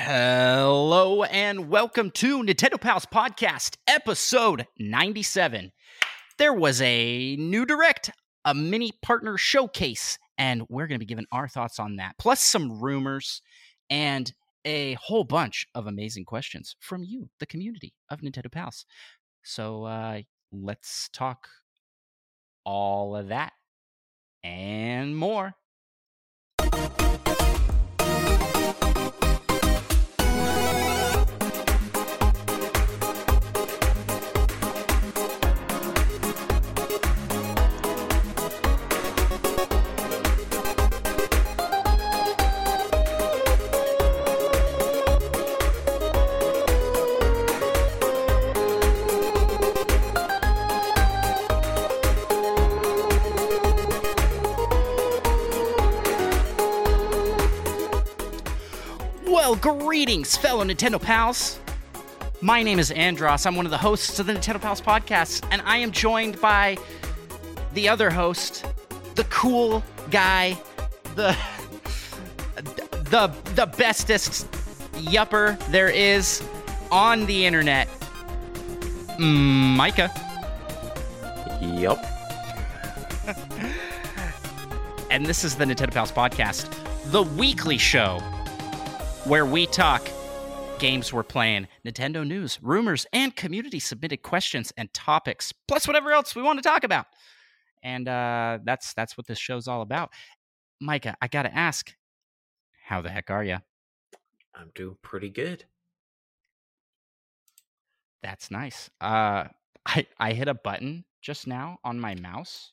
Hello and welcome to Nintendo Pals Podcast, episode 97. There was a new direct, a mini partner showcase, and we're going to be giving our thoughts on that, plus some rumors and a whole bunch of amazing questions from you, the community of Nintendo Pals. So uh, let's talk all of that and more. Greetings, fellow Nintendo pals. My name is Andros. I'm one of the hosts of the Nintendo Pals podcast, and I am joined by the other host, the cool guy, the the the bestest yupper there is on the internet, Micah. Yup. And this is the Nintendo Pals podcast, the weekly show where we talk games we're playing, Nintendo news, rumors, and community submitted questions and topics, plus whatever else we want to talk about. And uh, that's that's what this show's all about. Micah, I gotta ask, how the heck are you? I'm doing pretty good. That's nice. Uh, I I hit a button just now on my mouse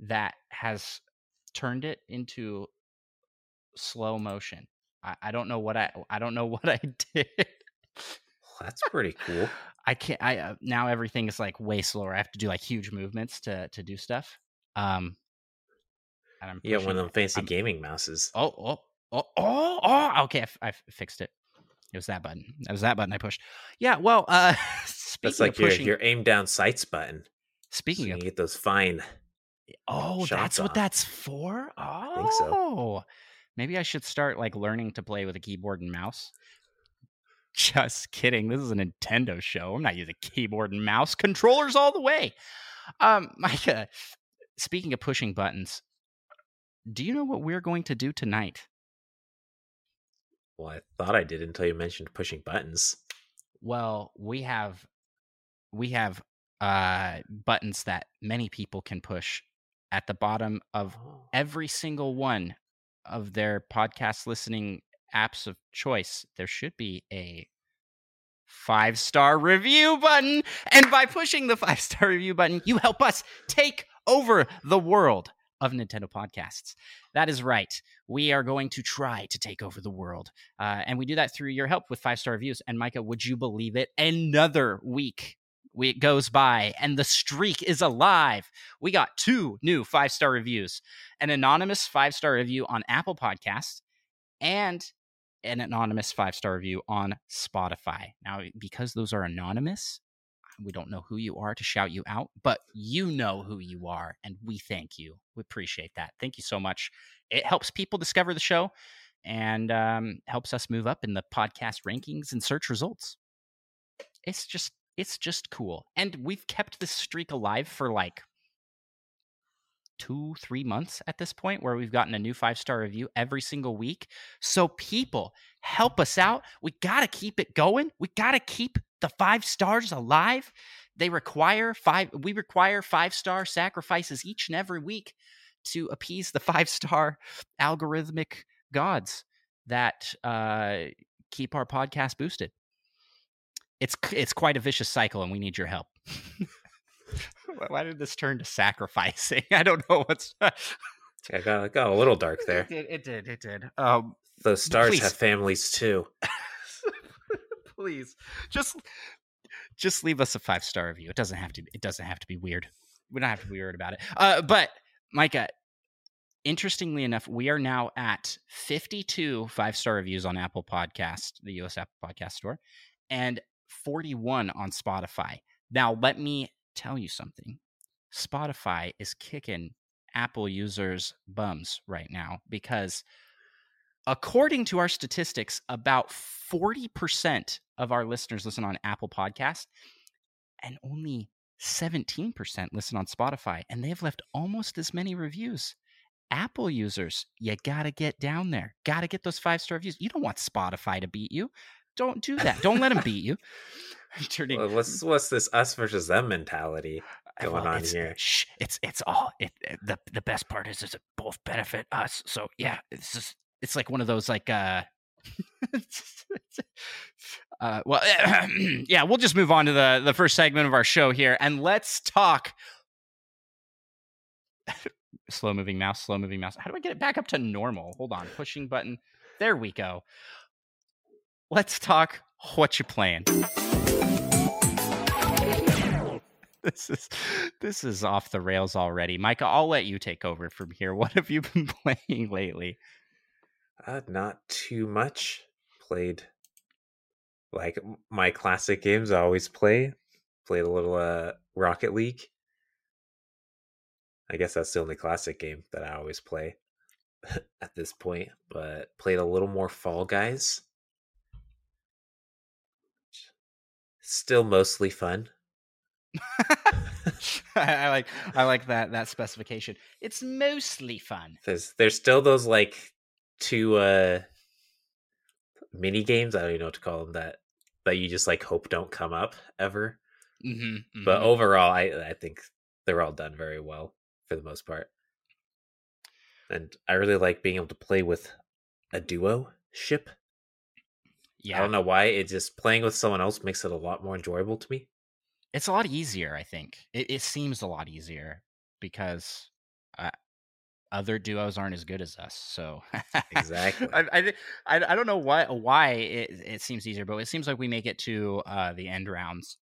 that has turned it into slow motion. I, I don't know what I I don't know what I did. That's pretty cool. I can't. I uh, now everything is like way slower. I have to do like huge movements to to do stuff. Um, and I'm Yeah, one of them fancy I'm- gaming mouses. Oh oh oh oh oh. Okay, I, f- I f- fixed it. It was that button. It was that button I pushed. Yeah. Well, uh, speaking That's like of your pushing, your aim down sights button. So speaking you of can get those fine. Oh, that's what that's for? Oh. I think so. Maybe I should start like learning to play with a keyboard and mouse. Just kidding. This is a Nintendo show. I'm not using keyboard and mouse. Controllers all the way. Um, Micah, speaking of pushing buttons, do you know what we're going to do tonight? Well, I thought I did until you mentioned pushing buttons. Well, we have we have uh buttons that many people can push at the bottom of Oh. every single one of their podcast listening apps of choice, there should be a five star review button. And by pushing the five star review button, you help us take over the world of Nintendo podcasts. That is right. We are going to try to take over the world. Uh, and we do that through your help with five star reviews. And Micah, would you believe it? Another week. We- It goes by and the streak is alive. We got two new five star reviews an anonymous five star review on Apple Podcasts and an anonymous five star review on Spotify. Now, because those are anonymous, we don't know who you are to shout you out, but you know who you are, and we thank you. We appreciate that. Thank you so much. It helps people discover the show and um, helps us move up in the podcast rankings and search results. It's just it's just cool, and we've kept this streak alive for like two, three months at this point, where we've gotten a new five star review every single week. So people help us out. We got to keep it going. We got to keep the five stars alive. They require five, we require five star sacrifices each and every week to appease the five star algorithmic gods that uh, keep our podcast boosted. It's it's quite a vicious cycle, and we need your help. Why- Why did this turn to sacrificing? I don't know what's. I got, it got a little dark there. It did. It did. It did. Um, Those stars Please. have families too. please, just just leave us a five star review. It doesn't have to. It doesn't have to be weird. We don't have to be weird about it. Uh, but Micah, interestingly enough, we are now at 52 five star reviews on Apple Podcast, the US Apple Podcast Store, and 41 on Spotify. Now, let me tell you something. Spotify is kicking Apple users' bums right now because according to our statistics, about 40% of our listeners listen on Apple Podcast and only 17% listen on Spotify. And they've left almost as many reviews. Apple users, you got to get down there. Got to get those five star reviews. You don't want Spotify to beat you. Don't do that. Don't let them beat you. Turning, well, what's what's this us versus them mentality going well, on it's, here? Shh, it's it's all it, the the best part is is it both benefit us. So yeah, it's just it's like one of those like uh uh well yeah, we'll just move on to the the first segment of our show here and let's talk slow moving mouse, slow moving mouse. How do I get it back up to normal? Hold on, pushing button. There we go. Let's talk what you playing. this is this is off the rails already. Micah, I'll let you take over from here. What have you been playing lately? Uh, not too much. Played like my classic games I always play. Played a little uh Rocket League. I guess that's the only classic game that I always play at this point, but played a little more Fall Guys. Still mostly fun. I like I like that that specification. It's mostly fun. There's there's still those like two uh mini games. I don't even know what to call them that that you just like hope don't come up ever. Mm-hmm, mm-hmm. But overall, I I think they're all done very well for the most part. And I really like being able to play with a duo ship. Yeah. I don't know why. It just playing with someone else makes it a lot more enjoyable to me. It's a lot easier, I think. It, it seems a lot easier because uh, other duos aren't as good as us. So exactly, I, I, I don't know why why it, it seems easier, but it seems like we make it to uh, the end rounds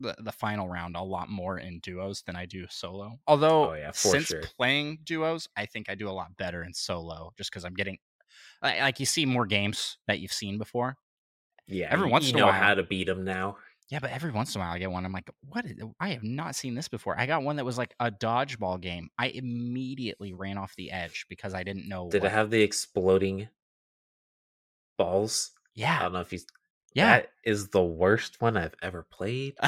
the, the final round a lot more in duos than I do solo. Although oh, yeah, since sure. playing duos, I think I do a lot better in solo just because I'm getting like, like, you see more games that you've seen before. Yeah, every once in a while, how to beat them now. Yeah, but every once in a while I get one. I'm like, what? Is, I have not seen this before. I got one that was like a dodgeball game. I immediately ran off the edge because I didn't know. Did what... it have the exploding balls? Yeah. I don't know if you yeah. That is the worst one I've ever played.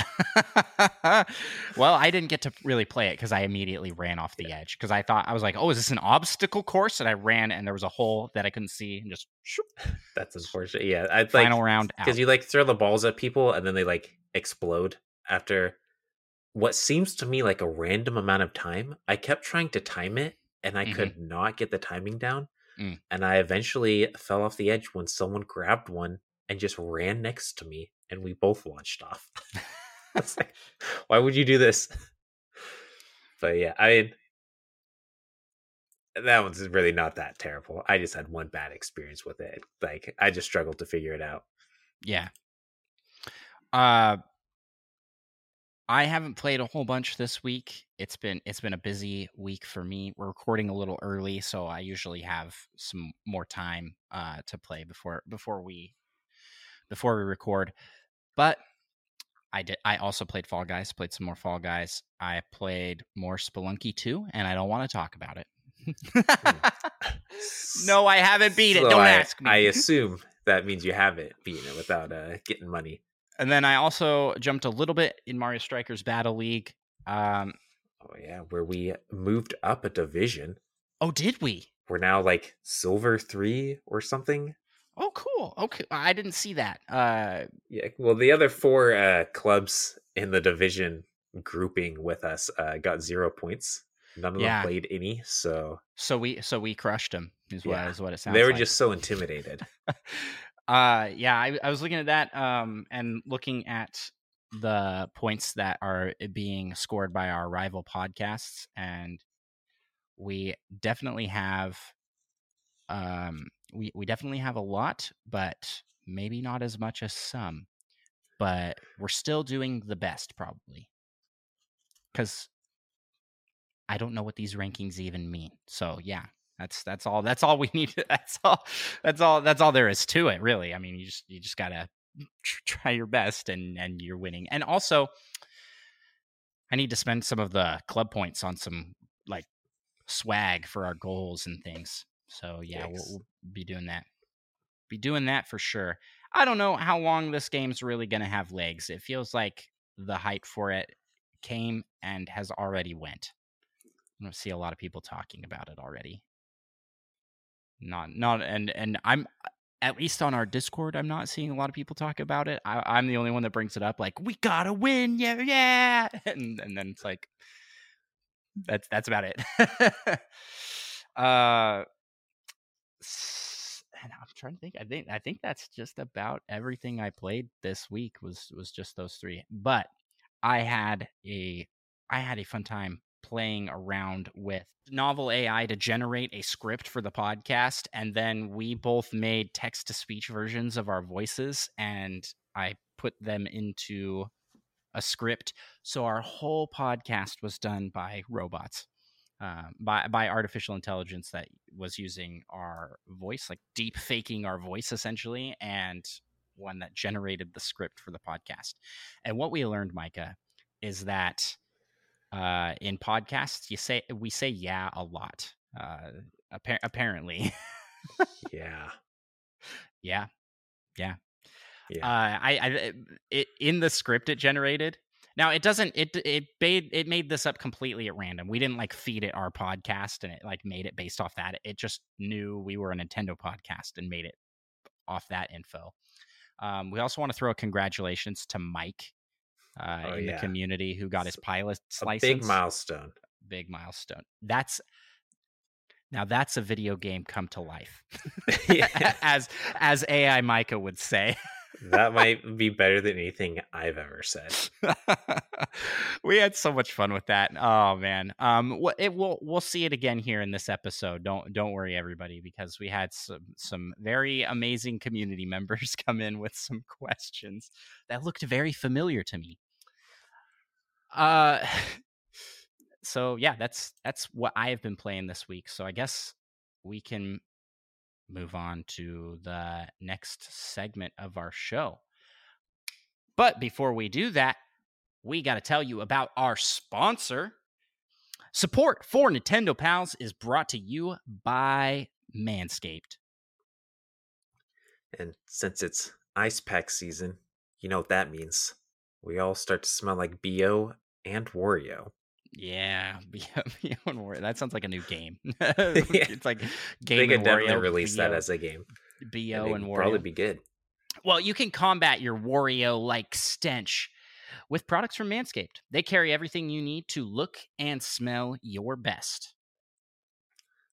well, I didn't get to really play it because I immediately ran off the edge because I thought I was like, "Oh, is this an obstacle course?" And I ran, and there was a hole that I couldn't see, and just shoop. that's unfortunate. Yeah, I final like, round because you like throw the balls at people and then they like explode after what seems to me like a random amount of time. I kept trying to time it, and I mm-hmm. could not get the timing down. Mm. And I eventually fell off the edge when someone grabbed one and just ran next to me and we both launched off. like, why would you do this? But yeah, I mean, that one's really not that terrible. I just had one bad experience with it. Like I just struggled to figure it out. Yeah. Uh I haven't played a whole bunch this week. It's been it's been a busy week for me. We're recording a little early, so I usually have some more time uh to play before before we before we record. But I did. I also played Fall Guys. Played some more Fall Guys. I played more Spelunky too, and I don't want to talk about it. no, I haven't beat so it. Don't I, ask me. I assume that means you haven't beaten it without uh, getting money. And then I also jumped a little bit in Mario Strikers Battle League. Um, oh yeah, where we moved up a division. Oh, did we? We're now like silver three or something. Oh, cool. Okay, I didn't see that. Uh, yeah. Well, the other four uh, clubs in the division grouping with us uh, got zero points. None of yeah. them played any. So, so we so we crushed them. Is what yeah. is what it sounds. They were like. just so intimidated. uh, yeah. I, I was looking at that um, and looking at the points that are being scored by our rival podcasts, and we definitely have um we we definitely have a lot, but maybe not as much as some. But we're still doing the best, probably, because I don't know what these rankings even mean. So yeah, that's that's all. That's all we need. That's all. That's all. That's all there is to it, really. I mean, you just you just gotta try your best, and and you're winning. And also, I need to spend some of the club points on some like swag for our goals and things. So yeah, we'll, we'll, be doing that. Be doing that for sure. I don't know how long this game's really going to have legs. It feels like the hype for it came and has already went. I don't see a lot of people talking about it already. Not not and and I'm at least on our Discord, I'm not seeing a lot of people talk about it. I, am the only one that brings it up, like we gotta win, yeah, yeah, and and then it's like that's that's about it. uh, and I'm trying to think. I think I think that's just about everything I played this week was was just those three. But I had a I had a fun time playing around with novel AI to generate a script for the podcast. And then we both made text to speech versions of our voices and I put them into a script. So our whole podcast was done by robots. Uh, by by artificial intelligence that was using our voice, like deep faking our voice essentially, and one that generated the script for the podcast. And what we learned, Micah, is that uh, in podcasts, you say we say yeah a lot. Uh, appa- apparently. yeah. Yeah. Yeah. Yeah. Uh, I, I it, in the script it generated. Now it doesn't. It it made it made this up completely at random. We didn't like feed it our podcast and it like made it based off that. It just knew we were a Nintendo podcast and made it off that info. Um, we also want to throw a congratulations to Mike uh, oh, in yeah. the community who got his pilot's a license. Big milestone. Big milestone. That's now that's a video game come to life, as as AI Micah would say. That might be better than anything I've ever said. we had so much fun with that. Oh man. Um it will we'll see it again here in this episode. Don't don't worry everybody because we had some some very amazing community members come in with some questions that looked very familiar to me. Uh so yeah, that's that's what I have been playing this week. So I guess we can move on to the next segment of our show. But before we do that, we got to tell you about our sponsor. Support for Nintendo Pals is brought to you by Manscaped. And since it's ice pack season, you know what that means. We all start to smell like BO and Wario. Yeah, BO and Wario. That sounds like a new game. it's like game. They could definitely Wario, release that as a game. BO and, and Wario probably be good. Well, you can combat your Wario like stench with products from Manscaped. They carry everything you need to look and smell your best.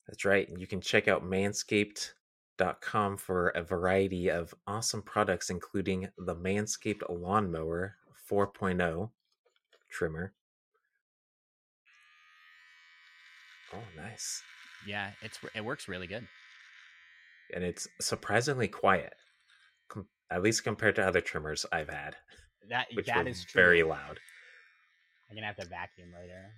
That's right. You can check out manscaped.com for a variety of awesome products, including the Manscaped Lawnmower 4.0 trimmer. Oh, nice. Yeah, it's it works really good. And it's surprisingly quiet, com- at least compared to other trimmers I've had. That which that is true. very loud. I'm gonna have to vacuum later.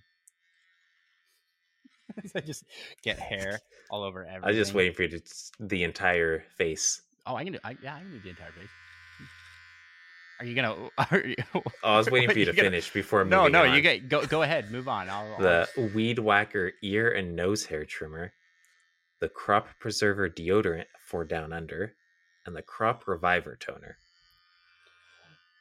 I just get hair all over everything. I was just waiting for you to the entire face. Oh, I can do. I, yeah, I can do the entire face. Are you gonna? Are you, oh, I was waiting for you to gonna, finish before. No, no, on. you get go. Go ahead, move on. I'll, the I'll... Weed Whacker ear and nose hair trimmer, the Crop Preserver deodorant for down under, and the Crop Reviver toner.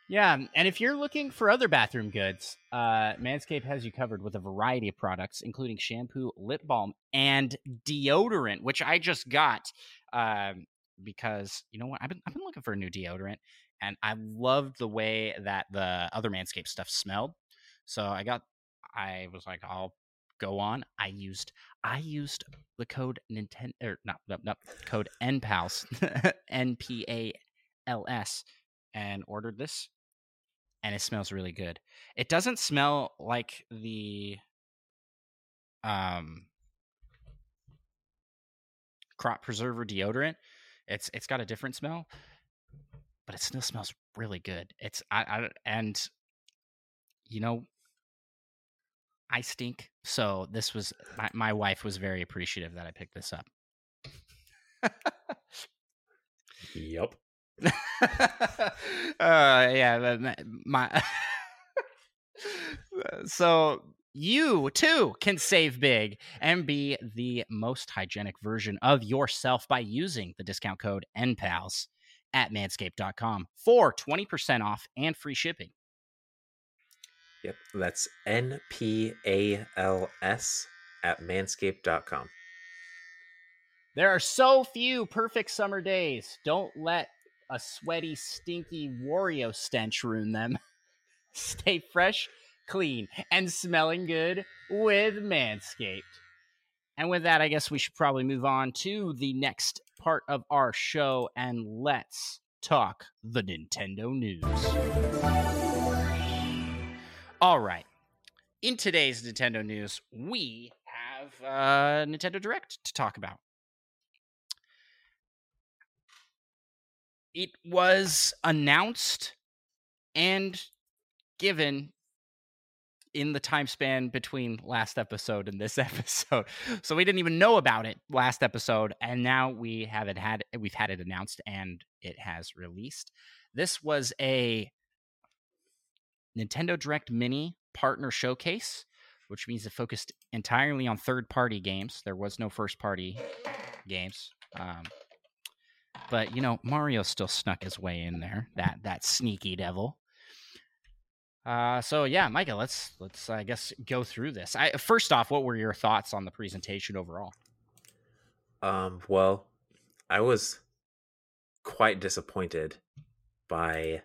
Yeah, and if you're looking for other bathroom goods, uh, Manscaped has you covered with a variety of products, including shampoo, lip balm, and deodorant, which I just got um, because you know what? I've been I've been looking for a new deodorant, and I loved the way that the other Manscaped stuff smelled. So I got, I was like, I'll go on. I used, I used the code Nintendo, or not, no, no, code NPALS, N P A L S, and ordered this, and it smells really good. It doesn't smell like the, um, crop preserver deodorant. It's it's got a different smell, but it still smells really good. It's I, I and you know I stink, so this was my, my wife was very appreciative that I picked this up. yep. uh yeah, my so you too can save big and be the most hygienic version of yourself by using the discount code NPALS at manscaped.com for 20% off and free shipping. Yep, that's N P A L S at manscaped.com. There are so few perfect summer days. Don't let a sweaty, stinky Wario stench ruin them. Stay fresh, clean, and smelling good with Manscaped. And with that, I guess we should probably move on to the next part of our show and let's talk the Nintendo news. All right. In today's Nintendo news, we have uh, Nintendo Direct to talk about. It was announced and given in the time span between last episode and this episode. So we didn't even know about it last episode and now we have it had we've had it announced and it has released. This was a Nintendo Direct Mini Partner Showcase, which means it focused entirely on third party games. There was no first party games. Um, but you know, Mario still snuck his way in there. That that sneaky devil. Uh, so yeah, Micah, let's let's I guess go through this. I, first off, what were your thoughts on the presentation overall? Um, well, I was quite disappointed by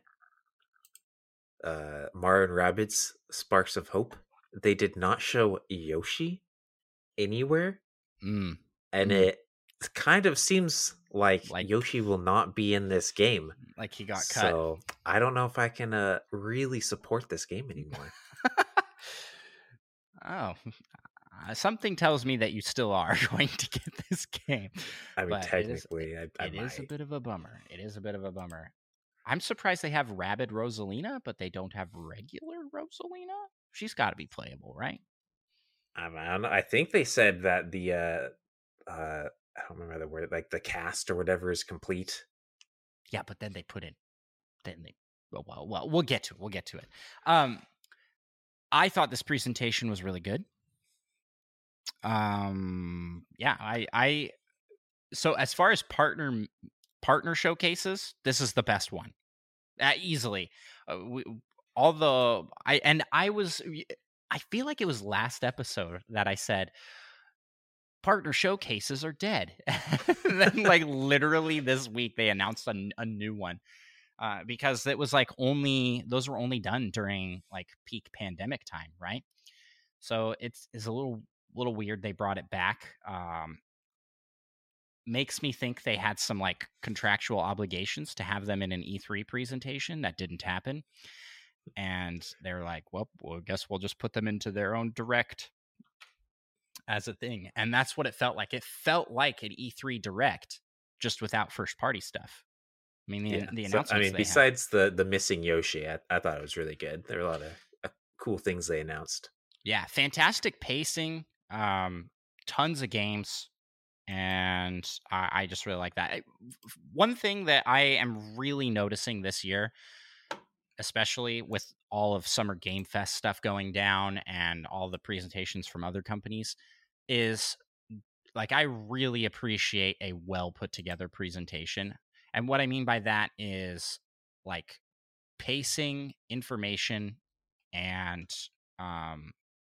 uh, Mario and Rabbids Sparks of Hope, they did not show Yoshi anywhere. Mm. And mm. it kind of seems like, like Yoshi will not be in this game. Like he got cut. So I don't know if I can uh, really support this game anymore. oh, uh, something tells me that you still are going to get this game. I mean, but technically, it, is, I, I it is a bit of a bummer. It is a bit of a bummer. I'm surprised they have Rabbid Rosalina, but they don't have regular Rosalina. She's got to be playable, right? I mean, I think they said that the uh, uh, I don't remember the word, like the cast or whatever is complete. Yeah, but then they put in, then they, well, well, well, we'll get to it. We'll get to it. Um, I thought this presentation was really good. Um, yeah, I, I, so as far as partner partner showcases, this is the best one uh, easily. Uh, we, all the I and I was I feel like it was last episode that I said partner showcases are dead. then like literally this week they announced a, a new one. Uh, because it was like only those were only done during like peak pandemic time, right? So it's is a little little weird they brought it back. Um, makes me think they had some like contractual obligations to have them in an E3 presentation that didn't happen. And they're like, well, well, I guess we'll just put them into their own direct as a thing. And that's what it felt like. It felt like an E3 direct, just without first party stuff. I mean, the, yeah. the announcements. So, I mean, besides the the missing Yoshi, I, I, thought it was really good. There were a lot of uh, cool things they announced. Yeah, fantastic pacing. Um, tons of games and I, I just really like that. One thing that I am really noticing this year, especially with all of Summer Game Fest stuff going down and all the presentations from other companies, is like I really appreciate a well put together presentation. And what I mean by that is like pacing, information, and um,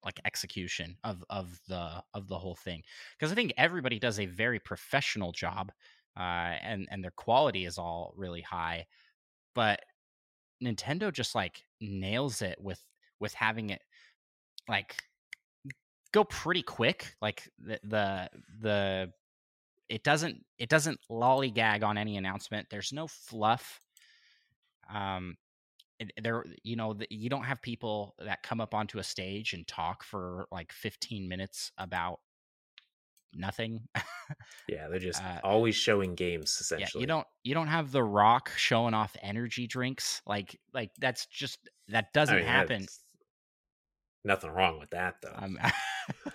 like execution of of the of the whole thing because i think everybody does a very professional job uh and and their quality is all really high but nintendo just like nails it with with having it like go pretty quick like the the the it doesn't it doesn't lollygag on any announcement there's no fluff um there you know you don't have people that come up onto a stage and talk for like 15 minutes about nothing. Yeah they're just uh, always showing games essentially yeah, you don't you don't have the rock showing off energy drinks like like that's just that doesn't I mean, happen nothing wrong with that though um,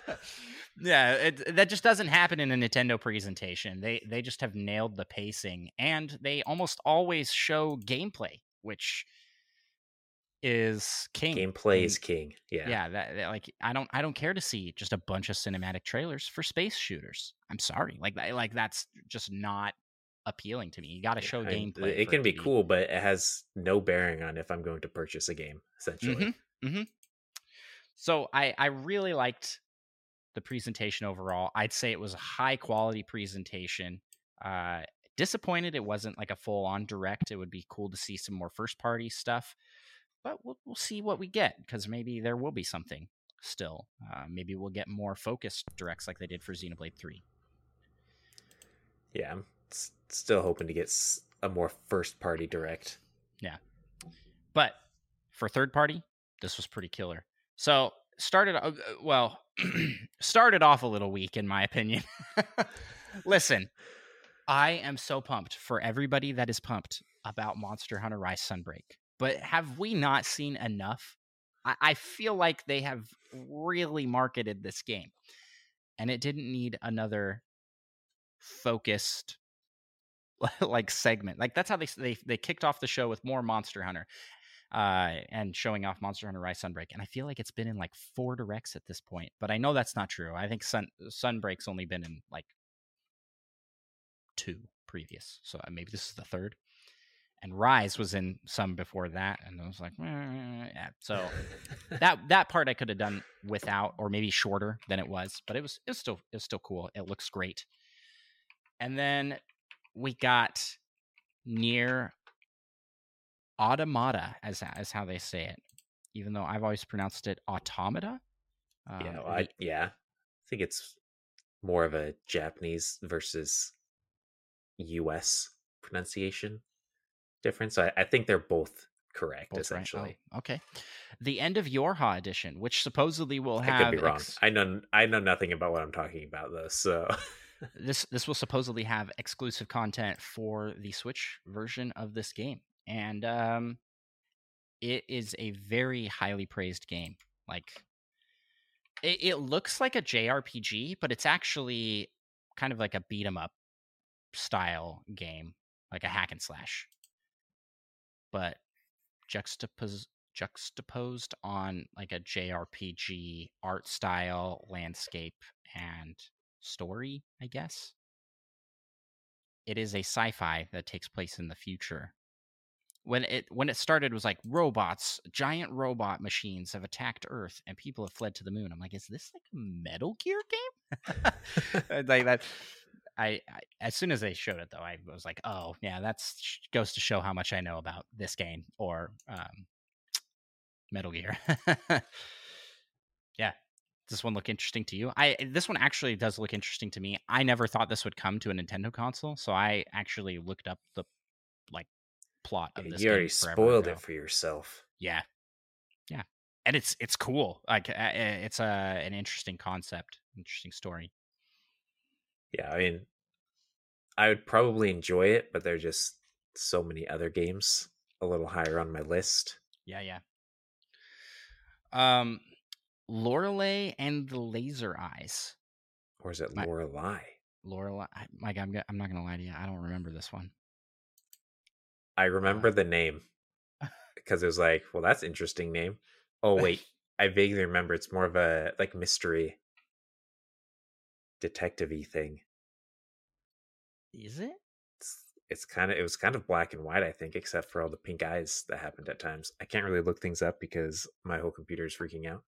yeah it, that just doesn't happen in a nintendo presentation they they just have nailed the pacing and they almost always show gameplay which is king. Gameplay is king. Yeah. Yeah, that, that, like I don't I don't care to see just a bunch of cinematic trailers for space shooters. I'm sorry. Like like that's just not appealing to me. You got to show I gameplay. It can be, be cool, but it has no bearing on if I'm going to purchase a game essentially. Mm-hmm, mm-hmm. So I I really liked the presentation overall. I'd say it was a high quality presentation. Uh, disappointed it wasn't like a full on direct. It would be cool to see some more first party stuff, but we'll we'll see what we get because maybe there will be something still. Uh, maybe we'll get more focused directs like they did for Xenoblade Three. Yeah, I'm s- still hoping to get a more first party direct. Yeah, but for third party, this was pretty killer. So started uh, well started off a little weak in my opinion. Listen i am so pumped for everybody that is pumped about monster hunter rise sunbreak but have we not seen enough? I, I feel like they have really marketed this game and it didn't need another focused like segment. Like that's how they they they kicked off the show with more monster hunter uh, and showing off Monster Hunter Rise Sunbreak. And I feel like it's been in like four directs at this point, but I know that's not true. I think Sun Sunbreak's only been in like two previous, so uh, maybe this is the third. And Rise was in some before that, and I was like, yeah. So that that part I could have done without, or maybe shorter than it was, but it was it was still it was still cool. It looks great. And then we got NieR automata as as how they say it even though i've always pronounced it automata um, yeah well, I, yeah i think it's more of a japanese versus us pronunciation difference I, I think they're both correct both essentially right? oh, okay. The end of yorha edition which supposedly will have i could be wrong. ex- i know i know nothing about what i'm talking about though so this this will supposedly have exclusive content for the switch version of this game and um, it is a very highly praised game. Like it, it looks like a JRPG, but it's actually kind of like a beat 'em up style game, like a hack and slash, but juxtaposed juxtaposed on like a JRPG art style, landscape, and story, I guess. It is a sci fi that takes place in the future when it when it started was like robots giant robot machines have attacked earth and people have fled to the moon. I'm like is this like a metal gear game? Like that I, I, as soon as they showed it though i was like oh yeah that's goes to show how much i know about this game or um, metal gear. Yeah does this one look interesting to you? I this one actually does look interesting to me. I never thought this would come to a nintendo console so i actually looked up the like plot of this. You already spoiled it for yourself. Yeah, yeah, and it's it's cool. Like it's a an interesting concept, interesting story. Yeah, I mean, I would probably enjoy it, but there's just so many other games a little higher on my list. Yeah, yeah. Um, Lorelei and the Laser Eyes. Or is it Lorelei? Lorelei. Mike, I'm I'm not gonna lie to you. I don't remember this one. I remember the name because it was like, well, that's interesting name. Oh wait, I vaguely remember it's more of a like mystery detective-y thing. Is it? It's, it's kind of it was kind of black and white, I think, except for all the pink eyes that happened at times. I can't really look things up because my whole computer is freaking out.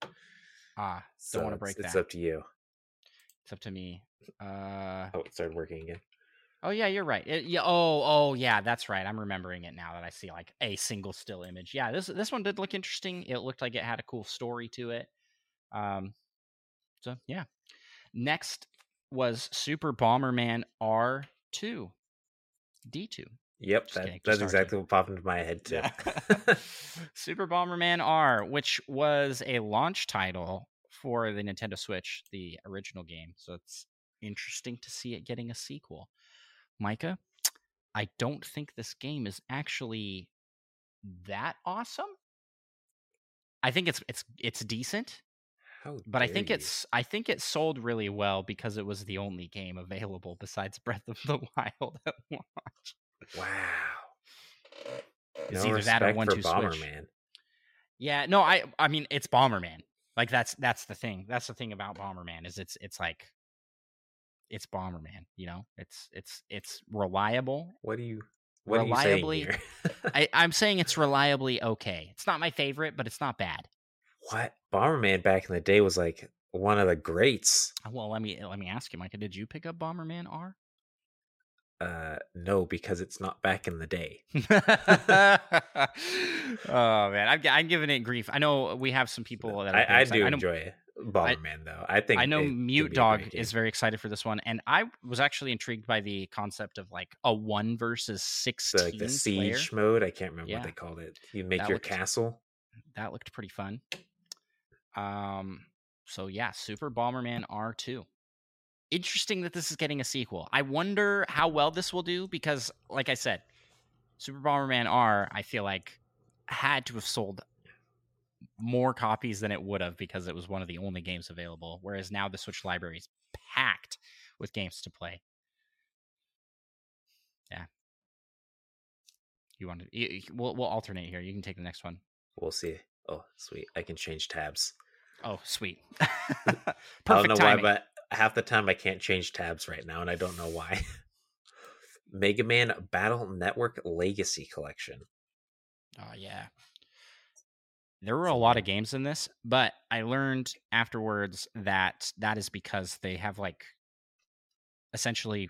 Ah, don't want to break it's, that. It's up to you. It's up to me. Uh Oh, it started working again. Oh yeah, you're right. It, yeah. Oh, oh yeah, that's right. I'm remembering it now that I see like a single still image. Yeah, this this one did look interesting. It looked like it had a cool story to it. Um, so yeah. Next was Super Bomberman R two, D two. Yep, that, that's exactly what popped into my head too. Yeah. Super Bomberman R, which was a launch title for the Nintendo Switch, the original game. So it's interesting to see it getting a sequel. Micah, I don't think this game is actually that awesome. I think it's it's it's decent. How but I think you. it's I think it sold really well because it was the only game available besides Breath of the Wild at launch. Wow. It's no either that or one two switch. Man. Yeah, no, I I mean it's Bomberman. Like that's that's the thing. That's the thing about Bomberman is it's it's like it's Bomberman, you know? It's it's it's reliable. What do you what reliably are you saying here? I, I'm saying it's reliably okay. It's not my favorite, but it's not bad. what? Bomberman back in the day was like one of the greats. Well, let me let me ask you, Micah. Did you pick up Bomberman R? Uh no, because it's not back in the day. oh man, I'm, I'm giving it grief. I know we have some people that are I, I do I enjoy Bomberman though. I think I know Mute Dog is very excited for this one, and I was actually intrigued by the concept of like a one versus So, sixteen like the player. siege mode. I can't remember Yeah. what they called it. You make That your looked- castle. That looked pretty fun. Um. So yeah, Super Bomberman R two. Interesting that this is getting a sequel. I wonder how well this will do because, like I said, Super Bomberman R. I feel like had to have sold more copies than it would have because it was one of the only games available. Whereas now the Switch library is packed with games to play. Yeah. You want to? You, you- we'll we'll alternate here. You can take the next one. We'll see. Oh, sweet. I can change tabs. Oh, sweet. I don't know timing. why, but half the time I can't change tabs right now, and I don't know why. Mega Man Battle Network Legacy Collection. Oh yeah. There were a lot of games in this, but I learned afterwards that that is because they have like essentially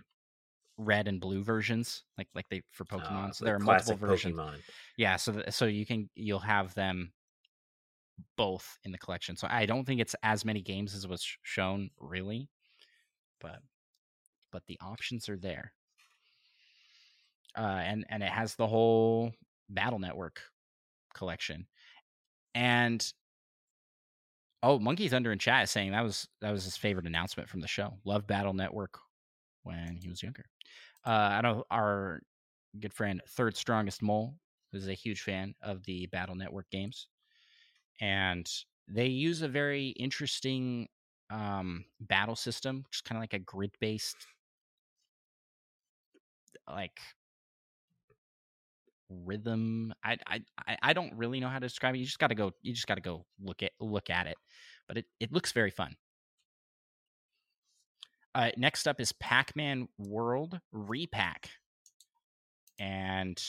red and blue versions, like like they for Pokemon. Uh, so there are multiple versions. Pokemon. Yeah, so th- so you can you'll have them both in the collection. So I don't think it's as many games as was shown really, but but the options are there. Uh, and and it has the whole Battle Network collection, and oh, Monkey Thunder in chat is saying that was that was his favorite announcement from the show. Love Battle Network when he was younger. Uh, I know our good friend Third Strongest Mole is a huge fan of the Battle Network games, and they use a very interesting um, battle system, is kind of like a grid based, like rhythm. I, I I- don't really know how to describe it. You just got to go. You just got to go look at look at it, but it it looks very fun. Uh, next up is Pac-Man World Repack, and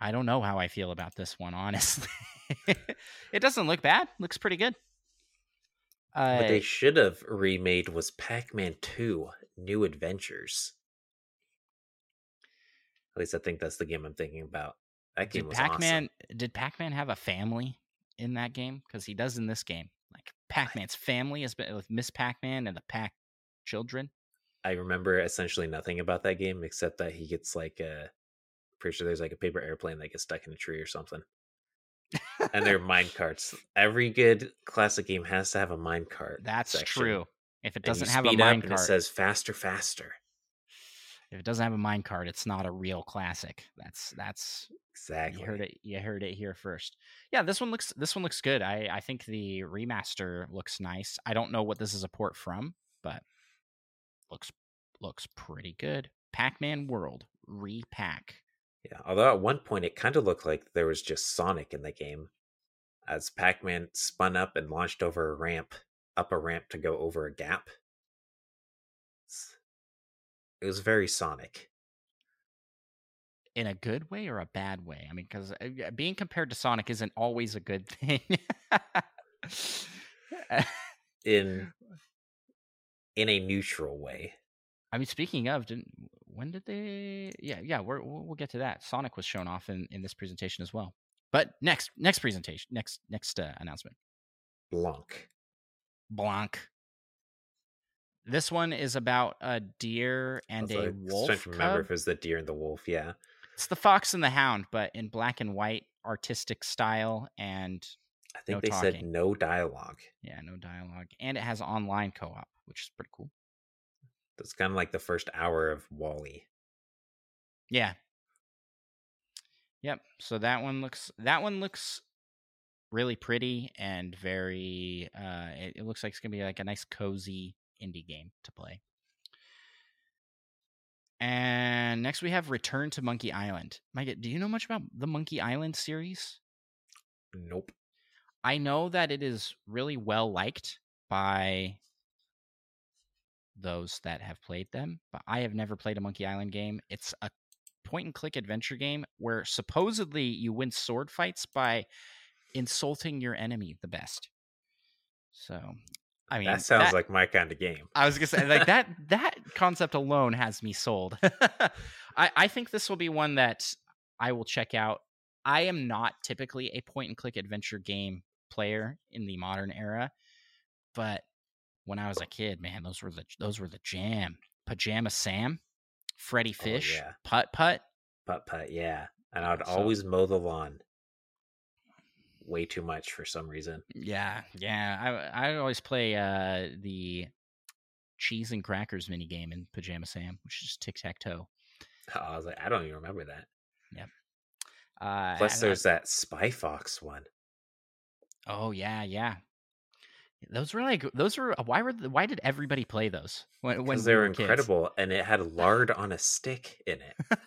I don't know how I feel about this one. Honestly, it doesn't look bad. Looks pretty good. Uh, what they should have remade was Pac-Man 2: New Adventures. At least I think that's the game I'm thinking about. That game did was Pac-Man did Pac-Man have a family in that game? Because he does in this game. Like Pac-Man's family has been with Miss Pac-Man and the Pac children. I remember essentially nothing about that game except that he gets like a pretty sure there's like a paper airplane that gets stuck in a tree or something. and they're mine carts. Every good classic game has to have a mine cart. That's section. true. If it doesn't have a mine and it cart, says faster, faster. If it doesn't have a mine cart, it's not a real classic. That's that's Exactly. you heard it. You heard it here first. Yeah, this one looks this one looks good. I I think the remaster looks nice. I don't know what this is a port from, but looks looks pretty good. Pac-Man World repack. Yeah. Although at one point it kind of looked like there was just Sonic in the game, as Pac-Man spun up and launched over a ramp, up a ramp to go over a gap. It was very Sonic. in a good way or a bad way? I mean, because being compared to Sonic isn't always a good thing. in in a neutral way. I mean, speaking of, didn't when did they? Yeah, yeah, we're, we'll we'll get to that. Sonic was shown off in in this presentation as well. But next, next presentation, next next uh, announcement, Blanc. Blanc. This one is about a deer and a I wolf. to remember if it was the deer and the wolf. Yeah, It's the fox and the hound, but in black and white, artistic style, and I think No they said no dialogue. yeah, no dialogue, and it has online co-op, which is pretty cool. That's kind of like the first hour of WALL-E. Yeah. Yep. So that one looks that one looks really pretty and very uh it, it looks like it's gonna be like a nice cozy indie game to play. And next we have Return to Monkey Island. Mike, do you know much about the Monkey Island series? Nope. I know that it is really well liked by those that have played them, but I have never played a Monkey Island game. It's a point and click adventure game where supposedly you win sword fights by insulting your enemy the best. So, I mean, that sounds that, like my kind of game. I was gonna say like that. That concept alone has me sold. I, I think this will be one that I will check out. I am not typically a point and click adventure game player in the modern era, but when I was a kid, man, those were the those were the jam. Pajama Sam, Freddi oh, Fish, oh, yeah. Putt Putt, Putt Putt, yeah. And I would so, always mow the lawn way too much for some reason. Yeah, yeah. I I always play uh the cheese and crackers mini game in Pajama Sam, which is tic tac toe. Oh, I was like, I don't even remember that. Yep. Uh, Plus, there's that Spy Fox one. Oh yeah, yeah. Those were like those were why were why did everybody play those when when they were, were incredible and it had lard on a stick in it.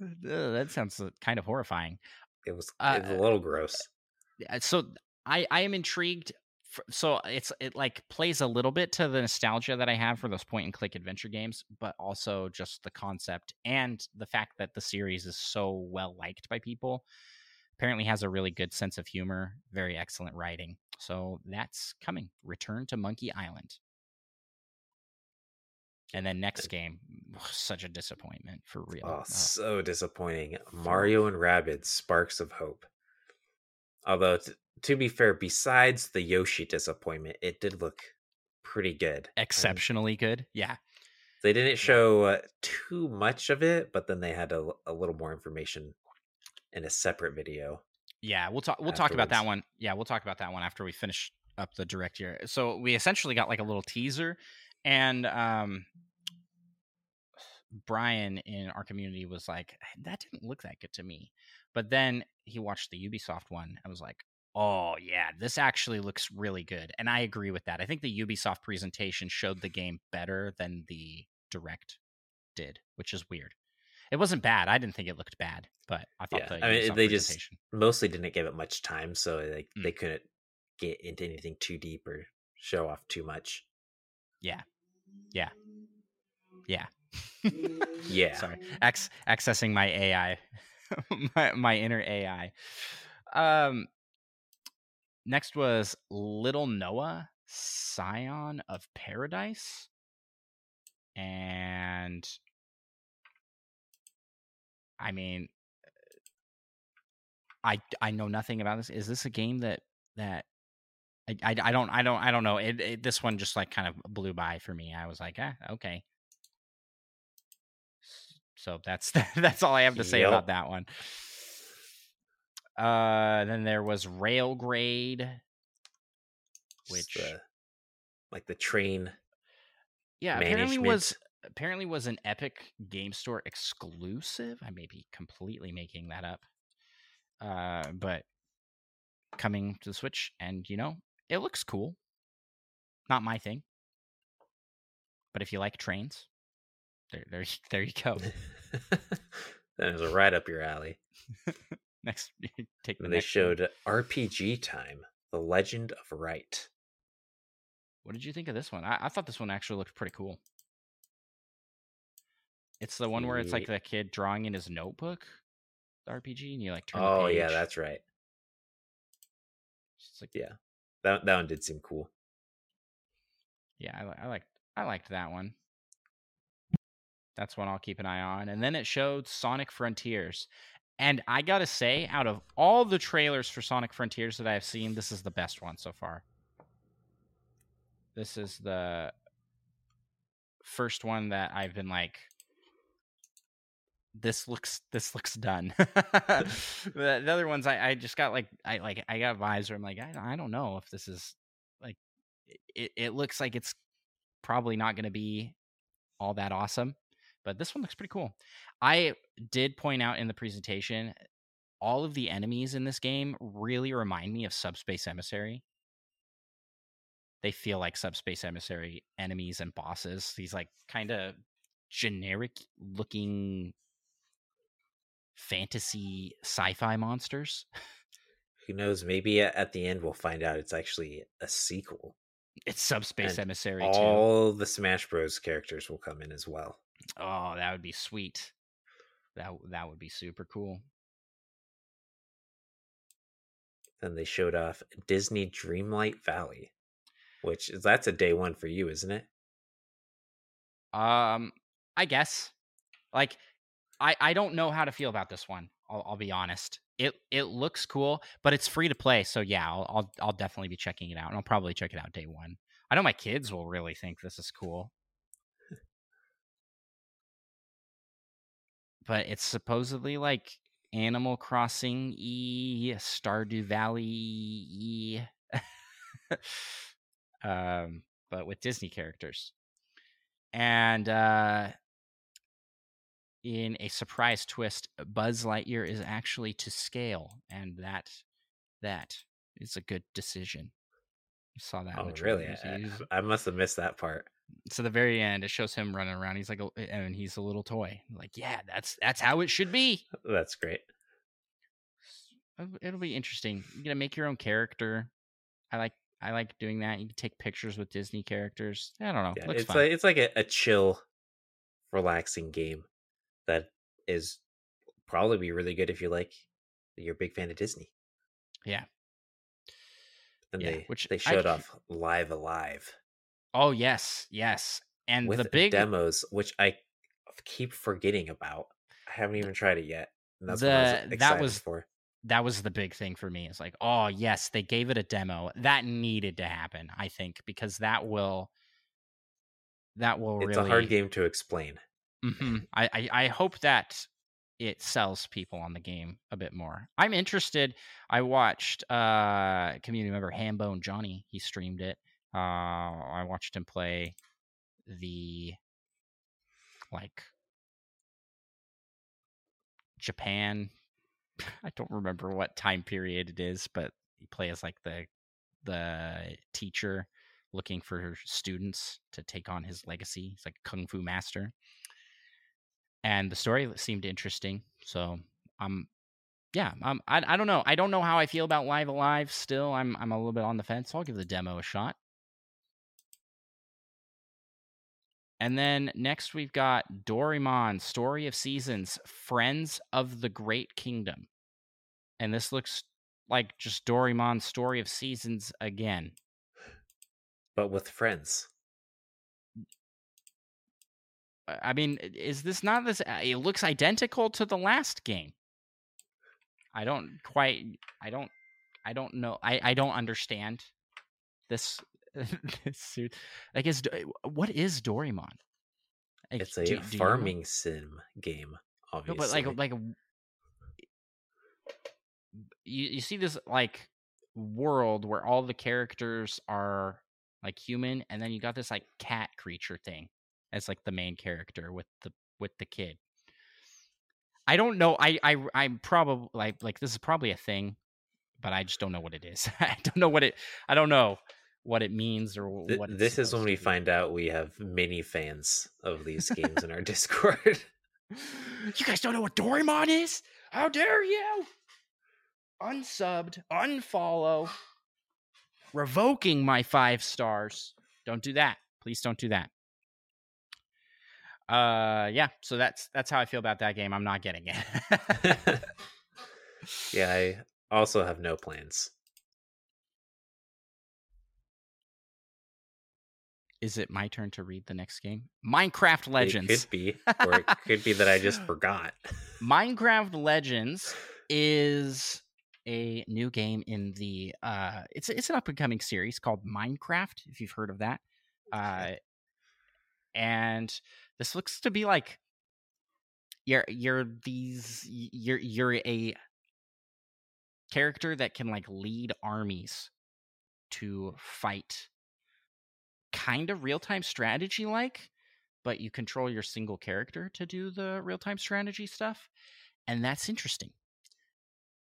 that sounds uh, kind of horrifying. It was, uh, it was a little gross. So I I am intrigued. For, so it's it like plays a little bit to the nostalgia that I have for those point and click adventure games, but also just the concept and the fact that the series is so well liked by people. Apparently has a really good sense of humor, very excellent writing. So that's coming. Return to Monkey Island. And then next game, such a disappointment for real. Oh, oh. so disappointing. Mario and Rabbids Sparks of Hope. Although, t- to be fair, besides the Yoshi disappointment, it did look pretty good. Exceptionally good. Yeah. They didn't show uh, too much of it, but then they had a, a little more information in a separate video. Yeah, we'll talk. We'll afterwards. talk about that one. Yeah, we'll talk about that one after we finish up the direct here. So we essentially got like a little teaser, and um, Brian in our community was like, "That didn't look that good to me," but then he watched the Ubisoft one and was like, "Oh yeah, this actually looks really good," and I agree with that. I think the Ubisoft presentation showed the game better than the direct did, which is weird. It wasn't bad. I didn't think it looked bad, but I thought yeah. the I mean, they just mostly didn't give it much time, so like mm. they couldn't get into anything too deep or show off too much. Yeah, yeah, yeah, yeah. Sorry, X accessing my AI, my my inner AI. Um, next was Little Noah, Scion of Paradise, and I mean, I I know nothing about this. Is this a game that that I I, I don't I don't I don't know. It, it, this one just like kind of blew by for me. I was like, ah, okay. So that's that's all I have to say yep. about that one. Uh, then there was Railgrade, which the, like the train. Yeah, apparently was apparently was an Epic Game Store exclusive. I may be completely making that up. Uh, but coming to the Switch, and you know, it looks cool. Not my thing. But if you like trains, there, there, there you go. that is a right up your alley. next, take the. They next showed one. RPG Time: The Legend of Wright. What did you think of this one? I, I thought this one actually looked pretty cool. It's the one where it's like the kid drawing in his notebook, the RPG, and you like turn. It. Oh yeah, that's right. It's like yeah, that that one did seem cool. Yeah, I, I liked I liked that one. That's one I'll keep an eye on. And then it showed Sonic Frontiers. And I got to say, out of all the trailers for Sonic Frontiers that I've seen, this is the best one so far. This is the first one that I've been like, this looks this looks done. the, the, other ones I, I just got like I like I got vibes where I'm like I I don't know if this is like it, it looks like it's probably not going to be all that awesome, but this one looks pretty cool. I did point out in the presentation all of the enemies in this game really remind me of Subspace Emissary. They feel like Subspace Emissary enemies and bosses. These like kind of generic looking fantasy sci-fi monsters. who knows? Maybe at the end we'll find out it's actually a sequel. It's Subspace And Emissary too. All the Smash Bros. characters will come in as well. Oh, that would be sweet. That that would be super cool. Then they showed off Disney Dreamlight Valley, which is that's a day one for you, isn't it? Um, I guess. Like, I I don't know how to feel about this one. I'll, I'll be honest. It it looks cool, but it's free to play. So yeah, I'll, I'll I'll definitely be checking it out, and I'll probably check it out day one. I know my kids will really think this is cool. but it's supposedly like Animal Crossing e Stardew Valley e um but with Disney characters. And uh in a surprise twist, Buzz Lightyear is actually to scale, and that that is a good decision. You saw that. Oh, really? I, I must have missed that part. so the very end, it shows him running around. He's like, a, eh, and he's a little toy. Like, yeah, that's that's how it should be. That's great. It'll- be interesting. You're gonna make your own character. I like I like doing that. You can take pictures with Disney characters. I don't know. Yeah, it's fun. like it's like a, a chill, relaxing game that is probably be really good if you like you're a big fan of Disney. Yeah. And Yeah, they which they showed c- off Live A Live oh yes, yes. And with the big demos, which I keep forgetting about. I haven't even tried it yet. And that's what I was The- that was- for. that was the big thing for me. It's like, oh yes, they gave it a demo. That needed to happen, I think, because that will that will It's really a hard game to explain. Mhm. I, I I hope that it sells people on the game a bit more. I'm interested. I watched uh community member Hambone Johnny. He streamed it. Uh, I watched him play the like Japan. I don't remember what time period it is, but he plays like the the teacher looking for students to take on his legacy. He's like kung fu master and the story seemed interesting. So I'm, yeah, um, I I don't know. I don't know how I feel about Live A Live. Still, I'm I'm a little bit on the fence. I'll give the demo a shot. And then next we've got Doraemon: Story of Seasons, Friends of the Great Kingdom, and this looks like just Doraemon: Story of Seasons again. But with friends. Uh, I mean, is this not this? uh, It looks identical to the last game. I don't quite. I don't. I don't know. I I don't understand this. this suit. Like, is Do- what is Doraemon? Like, It's a do- do you farming sim game, obviously. No, but like like you you see this like world where all the characters are like human, and then you got this like cat creature thing as like the main character with the with the kid. I don't know. I I I'm probably like like this is probably a thing, but I just don't know what it is. I don't know what it. I don't know what it means or what. this is when we find out we have many fans of these games in our Discord. You guys don't know what Doraemon is? How dare you? Unsubbed, unfollow, revoking my five stars. Don't do that. Please don't do that. Uh yeah, so that's that's how I feel about that game. I'm not getting it. yeah, I also have no plans. Is it my turn to read the next game? Minecraft Legends. It could be, or it could be that I just forgot. Minecraft Legends is a new game in the uh it's it's an up and coming series called Minecraft if you've heard of that. Uh and this looks to be like you're you're these you're you're a character that can like lead armies to fight kind of real-time strategy like but you control your single character to do the real-time strategy stuff and that's interesting.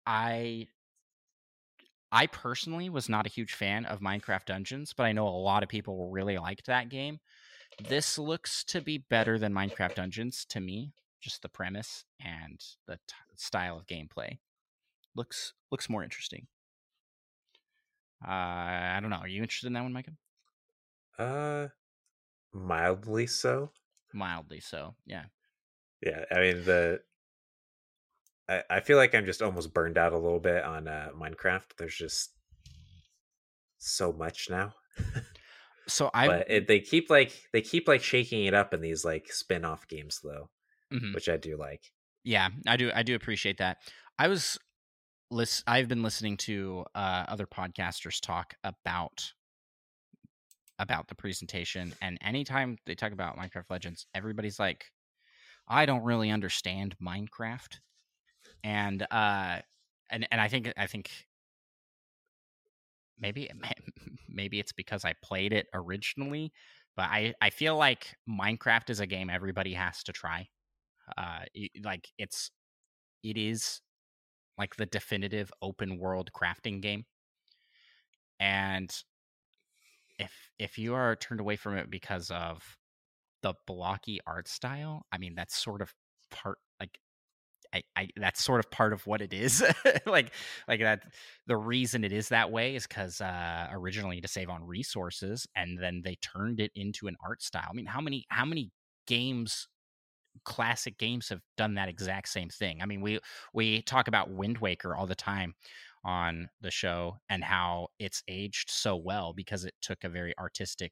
I i personally was not a huge fan of minecraft dungeons but i know a lot of people really liked that game this looks to be better than minecraft dungeons to me just the premise and the t- style of gameplay looks looks more interesting Uh, I don't know. Are you interested in that one, Micah? Uh, mildly so. Mildly so. Yeah. Yeah. I mean the. I, I feel like I'm just almost burned out a little bit on uh, Minecraft. There's just so much now. so I but it, they keep like they keep like shaking it up in these like spin-off games though, mm-hmm. which I do like. Yeah, I do I do appreciate that. I was list I've been listening to uh, other podcasters talk about about the presentation and anytime they talk about Minecraft Legends, everybody's like I don't really understand Minecraft. And uh and and I think I think maybe maybe it's because I played it originally, but I I feel like Minecraft is a game everybody has to try. Uh, like it's it is like the definitive open world crafting game, and if if you are turned away from it because of the blocky art style, I mean that's sort of part I, I that's sort of part of what it is. like like that the reason it is that way is because uh, originally to save on resources, and then they turned it into an art style. I mean, how many how many games classic games have done that exact same thing. I mean, we we talk about Wind Waker all the time on the show and how it's aged so well because it took a very artistic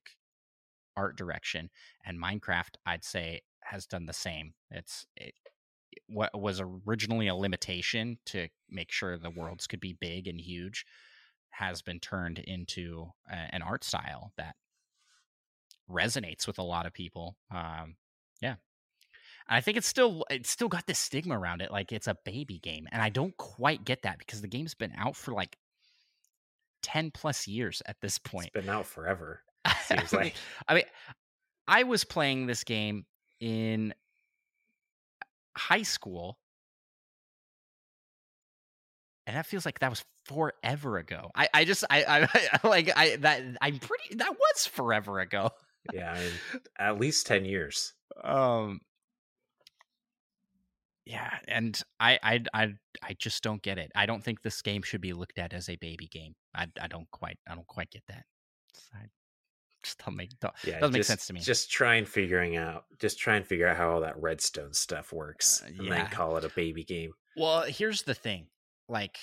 art direction and Minecraft I'd say has done the same. It's it, what was originally a limitation to make sure the worlds could be big and huge has been turned into a, an art style that resonates with a lot of people. Um, yeah, I think it's still it's still got this stigma around it, like it's a baby game, and I don't quite get that because the game's been out for like ten plus years at this point. It's been out forever. Seems I like mean, I mean, I was playing this game in high school and that feels like that was forever ago. I, I just I, I like I that I'm pretty that was forever ago. yeah, I mean, at least ten years. Um. Yeah, and I, I I I just don't get it. I don't think this game should be looked at as a baby game. I I don't quite I don't quite get that. I just doesn't make don't, yeah, doesn't just, make sense to me. Just try and figuring out just try and figure out how all that redstone stuff works, uh, and yeah. then call it a baby game. Well, here's the thing, like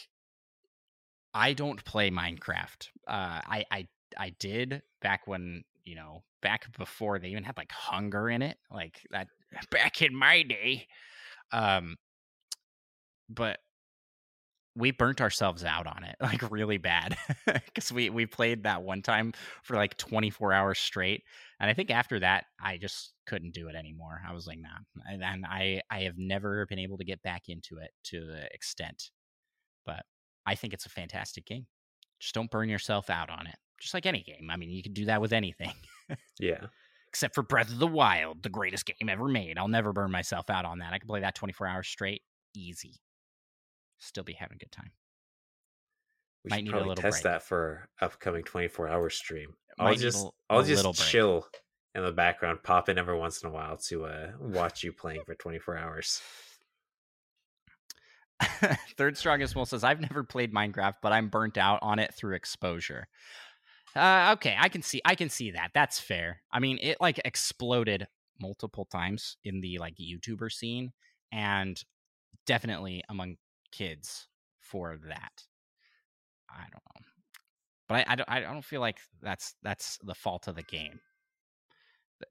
I don't play Minecraft. Uh, I I I did back when you know back before they even had like hunger in it, like that back in my day. Um, but we burnt ourselves out on it like really bad because we we played that one time for like 24 hours straight and i think after that i just couldn't do it anymore. I was like nah and, and i i have never been able to get back into it to the extent but i think it's a fantastic game. Just don't burn yourself out on it just like any game. I mean you can do that with anything yeah. except for breath of the wild the greatest game ever made. I'll never burn myself out on that. I can play that 24 hours straight easy still be having a good time. We Might need a little test break. that for upcoming 24 hour stream. I'll just i I'll just chill in the background, pop in every once in a while to uh, watch you playing for 24 hours. Third strongest will says I've never played Minecraft, but I'm burnt out on it through exposure. Uh, okay, I can see I can see that. That's fair. I mean, it like exploded multiple times in the like YouTuber scene, and definitely among kids for that. I don't know, but I, I don't I don't feel like that's that's the fault of the game.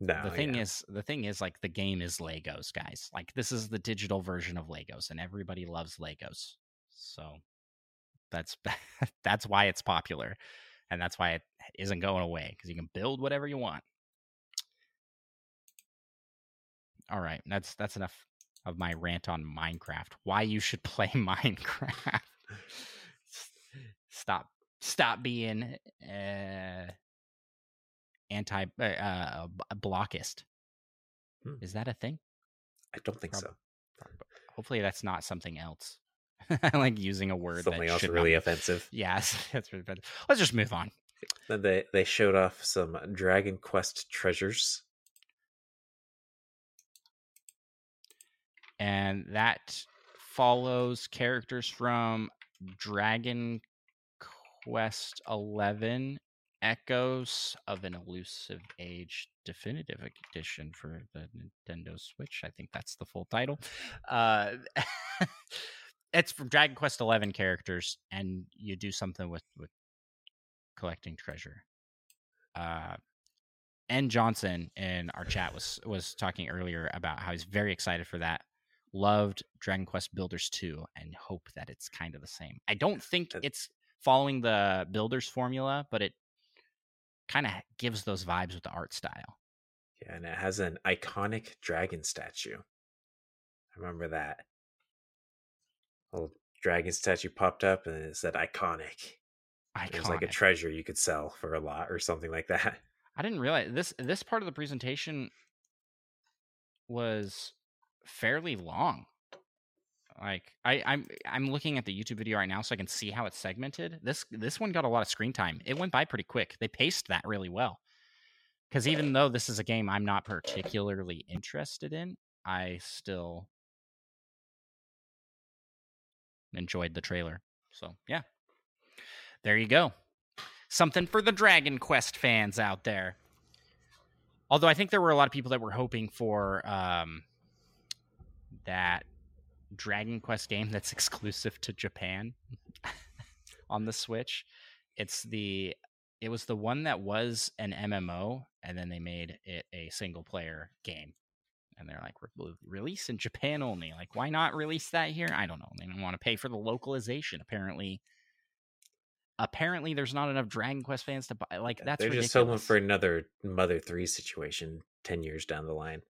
No, the thing yeah. is the thing is like the game is Legos, guys. Like this is the digital version of Legos, and everybody loves Legos. So that's that's why it's popular, and that's why it isn't going away because you can build whatever you want. All right, that's that's enough of my rant on Minecraft. Why you should play Minecraft. stop stop being uh, anti uh, uh, blockist. Hmm. Is that a thing? I don't think Probably. so. Hopefully, that's not something else. I like using a word. Something else really not... offensive. Yes, that's really bad. Let's just move on. Then they they showed off some Dragon Quest treasures. And that follows characters from Dragon Quest 11 Echoes of an Elusive Age Definitive Edition for the Nintendo Switch. I think that's the full title. Uh, it's from Dragon Quest 11 characters, and you do something with, with collecting treasure. Uh, N Johnson in our chat was was talking earlier about how he's very excited for that. Loved Dragon Quest Builders 2 and hope that it's kind of the same. I don't think it's following the Builders formula, but it kind of gives those vibes with the art style. Yeah, and it has an iconic dragon statue. I remember that. Little dragon statue popped up and it said iconic. iconic. It was like a treasure you could sell for a lot or something like that. I didn't realize this this part of the presentation was fairly long. Like I, I'm I'm looking at the YouTube video right now so I can see how it's segmented. This this one got a lot of screen time. It went by pretty quick. They paced that really well. Because even though this is a game I'm not particularly interested in, I still enjoyed the trailer. So yeah. There you go. Something for the Dragon Quest fans out there. Although I think there were a lot of people that were hoping for um, that Dragon Quest game that's exclusive to Japan on the Switch. It's the it was the one that was an MMO and then they made it a single player game. And they're like, release in Japan only. Like, why not release that here? I don't know. They don't want to pay for the localization. Apparently, apparently there's not enough Dragon Quest fans to buy. Like, that's they're ridiculous. just hoping for another Mother Three situation ten years down the line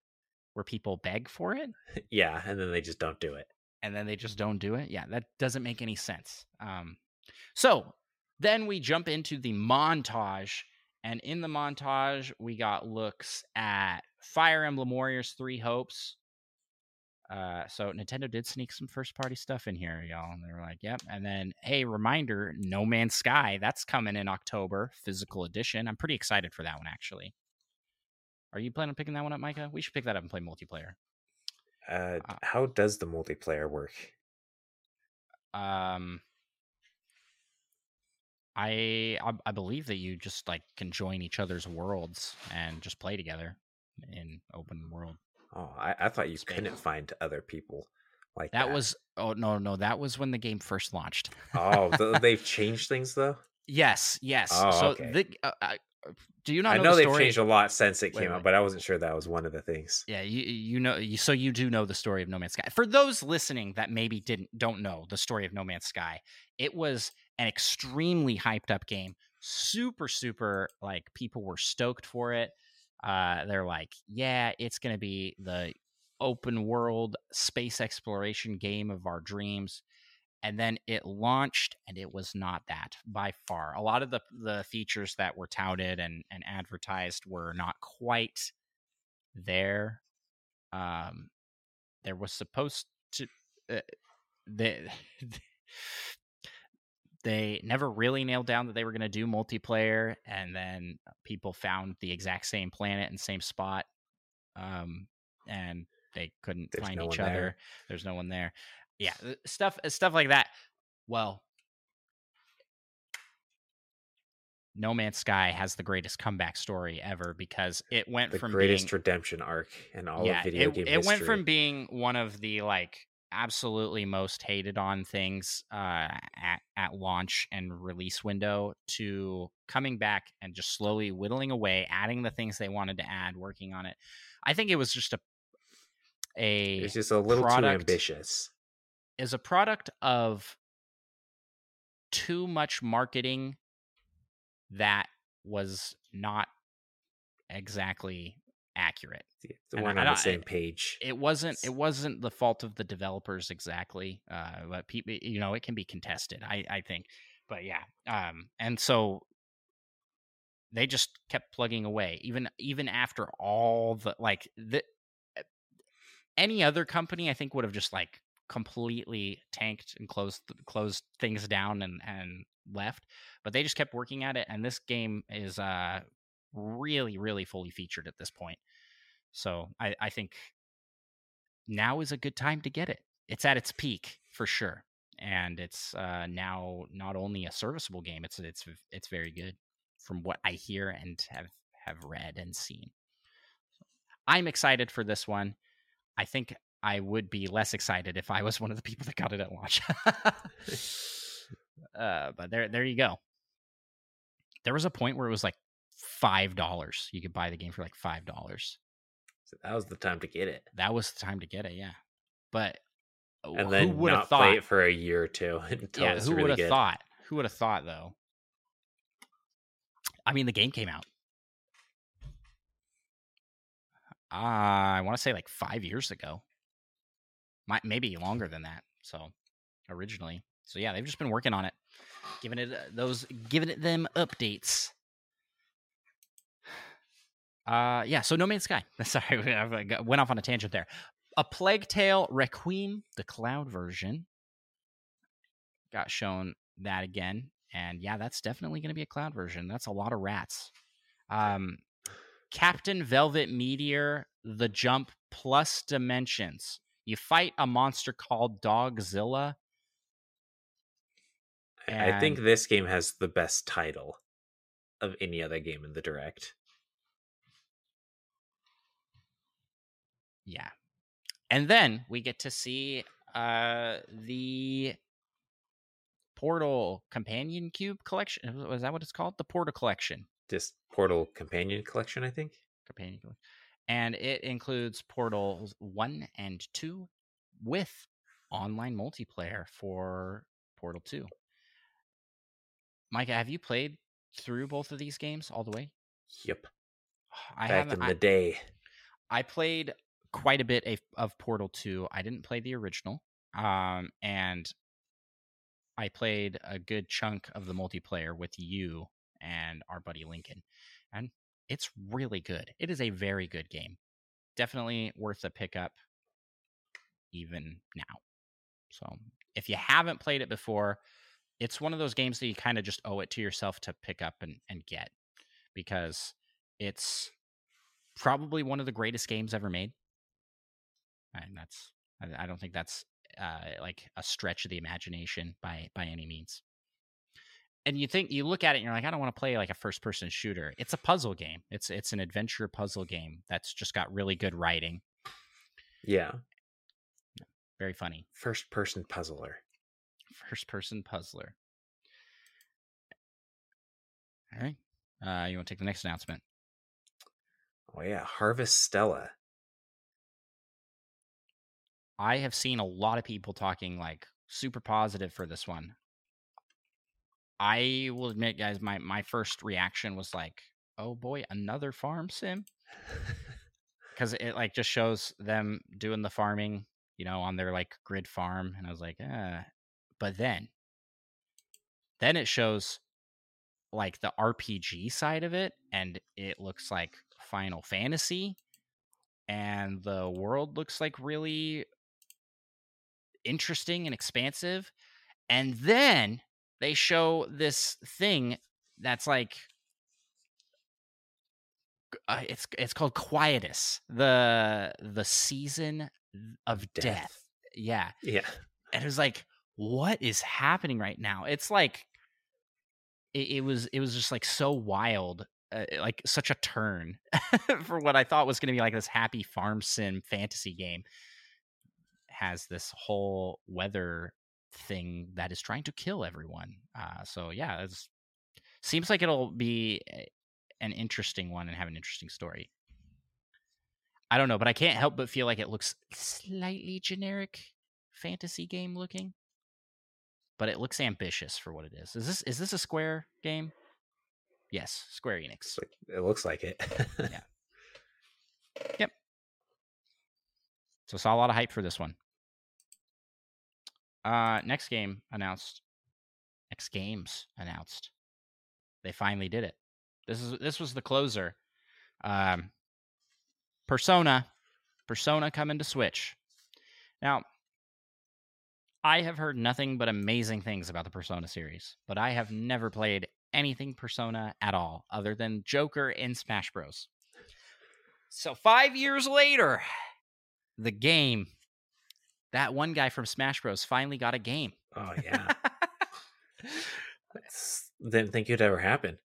where people beg for it. yeah, and then they just don't do it. And then they just don't do it. Yeah, that doesn't make any sense. Um, so then we jump into the montage, and in the montage we got looks at Fire Emblem Warriors Three Hopes. Uh, so Nintendo did sneak some first party stuff in here, y'all. And they were like, "Yep." And then, hey, reminder: No Man's Sky that's coming in October, physical edition. I'm pretty excited for that one, actually. Are you planning on picking that one up, Micah? We should pick that up and play multiplayer. Uh, uh, how does the multiplayer work? Um, I, I I believe that you just like can join each other's worlds and just play together in open world. Oh, I, I thought you space. couldn't find other people like that, that. was oh no no that was when the game first launched. oh, they've changed things though. Yes, yes. Oh, so okay. the uh, do you not? I know, know the they've changed a lot since it wait, came wait. out, but I wasn't sure that was one of the things. Yeah, you you know, you, so you do know the story of No Man's Sky. For those listening that maybe didn't don't know the story of No Man's Sky, it was an extremely hyped up game. Super, super like people were stoked for it. Uh, they're like, yeah, it's gonna be the open world space exploration game of our dreams and then it launched and it was not that by far. A lot of the the features that were touted and and advertised were not quite there um there was supposed to uh, they they never really nailed down that they were going to do multiplayer and then people found the exact same planet and same spot um and they couldn't There's find no each other there. There's no one there yeah, uh, stuff uh, stuff like that. Well, No Man's Sky has the greatest comeback story ever because it went from the from greatest being, redemption arc in all yeah, of video it, game it history. went from being one of the like absolutely most hated on things uh, at at launch and release window to coming back and just slowly whittling away, adding the things they wanted to add, working on it. I think it was just a a it's just a little product, too ambitious is a product of too much marketing that was not exactly accurate. They weren't on the same page. It wasn't. It wasn't the fault of the developers exactly. Uh, but people, you know, it can be contested. I, I think, but yeah. Um, and so they just kept plugging away, even even after all the like the any other company, I think would have just like completely tanked and closed closed things down and and left but they just kept working at it and this game is uh really really fully featured at this point so i i think now is a good time to get it it's at its peak for sure and it's uh, now not only a serviceable game, it's it's it's very good from what I hear and have have read and seen. I'm excited for this one. I think I would be less excited if I was one of the people that got it at launch. uh, but there, there you go. There was a point where it was like five dollars. You could buy the game for like five dollars. So that was the time to get it. That was the time to get it. Yeah, but and then who would have thought play it for a year or two until yeah, who really would have thought? Who would have thought though? I mean, the game came out. Uh, I want to say like five years ago. Might maybe longer than that. So originally, so yeah, they've just been working on it, giving it uh, those, giving it them updates. Uh, yeah. So No Man's Sky. Sorry, I went off on a tangent there. A Plague Tale Requiem, the cloud version, got shown that again, and yeah, that's definitely going to be a cloud version. That's a lot of rats. Um, Captain Velvet Meteor, The Jump Plus Dimensions. You fight a monster called Dogzilla. And... I think this game has the best title of any other game in the direct. Yeah. And then we get to see uh the Portal Companion Cube collection. Was that what it's called? The Portal Collection. This Portal Companion Collection, I think. Companion Collection and it includes Portals 1 and 2 with online multiplayer for Portal 2. Micah, have you played through both of these games all the way? Yep. I Back in the I, day. I played quite a bit of, of Portal 2. I didn't play the original. Um, and I played a good chunk of the multiplayer with you and our buddy Lincoln. And it's really good. It is a very good game. Definitely worth a pickup even now. So, if you haven't played it before, it's one of those games that you kind of just owe it to yourself to pick up and, and get because it's probably one of the greatest games ever made. And that's, I, don't think that's uh, like a stretch of the imagination by by any means and you think you look at it and you're like, I don't want to play like a first person shooter. It's a puzzle game. It's it's an adventure puzzle game that's just got really good writing. Yeah. Very funny. First person puzzler. First person puzzler. All right. Uh, you want to take the next announcement? Oh yeah, Harvestella. I have seen a lot of people talking like super positive for this one. I will admit, guys, my my first reaction was like, "Oh boy, another farm sim," because it like just shows them doing the farming, you know, on their like grid farm, and I was like, "Ah," but then, then it shows like the RPG side of it, and it looks like Final Fantasy, and the world looks like really interesting and expansive, and then they show this thing that's like uh, it's it's called quietus the the season of death. death. yeah yeah and it was like what is happening right now it's like it, it was it was just like so wild uh, like such a turn for what i thought was going to be like this happy farm sim fantasy game has this whole weather thing that is trying to kill everyone. Uh, so yeah, it seems like it'll be an interesting one and have an interesting story. I don't know, but I can't help but feel like it looks slightly generic fantasy game looking. But it looks ambitious for what it is. Is this is this a Square game? Yes, Square Enix. It looks like it. yeah. Yep. So saw a lot of hype for this one. Uh, next game announced. Next games announced. They finally did it. This is this was the closer. Um, Persona, Persona coming to Switch. Now, I have heard nothing but amazing things about the Persona series, but I have never played anything Persona at all other than Joker in Smash Bros. So 5 years later, the game that one guy from Smash Bros. finally got a game. Oh yeah. Didn't think it'd ever happen.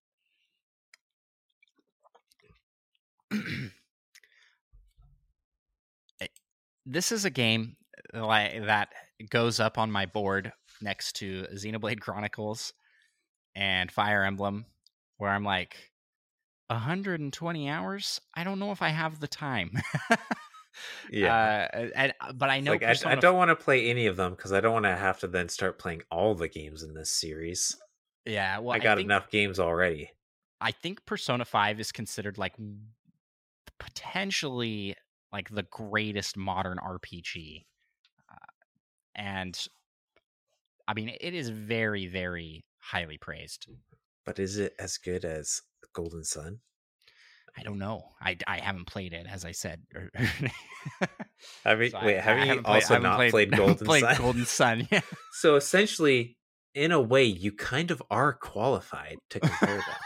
Eh, this is a game eh, like that goes up on my board next to Xenoblade Chronicles and Fire Emblem, where I'm like, 120 hours. I don't know if I have the time. yeah, uh, and, but I know like I, I, don't want to play any of them because I don't want to have to then start playing all the games in this series. Yeah, well, I got I think, enough games already. I think Persona 5 is considered like potentially like the greatest modern RPG. Uh, and I mean, it is very, very highly praised. But is it as good as Golden Sun? I don't know. I, I haven't played it, as I said. have you, so wait, I, have I you also not played, played Golden played Sun? Golden Sun, yeah. So essentially, in a way, you kind of are qualified to compare them.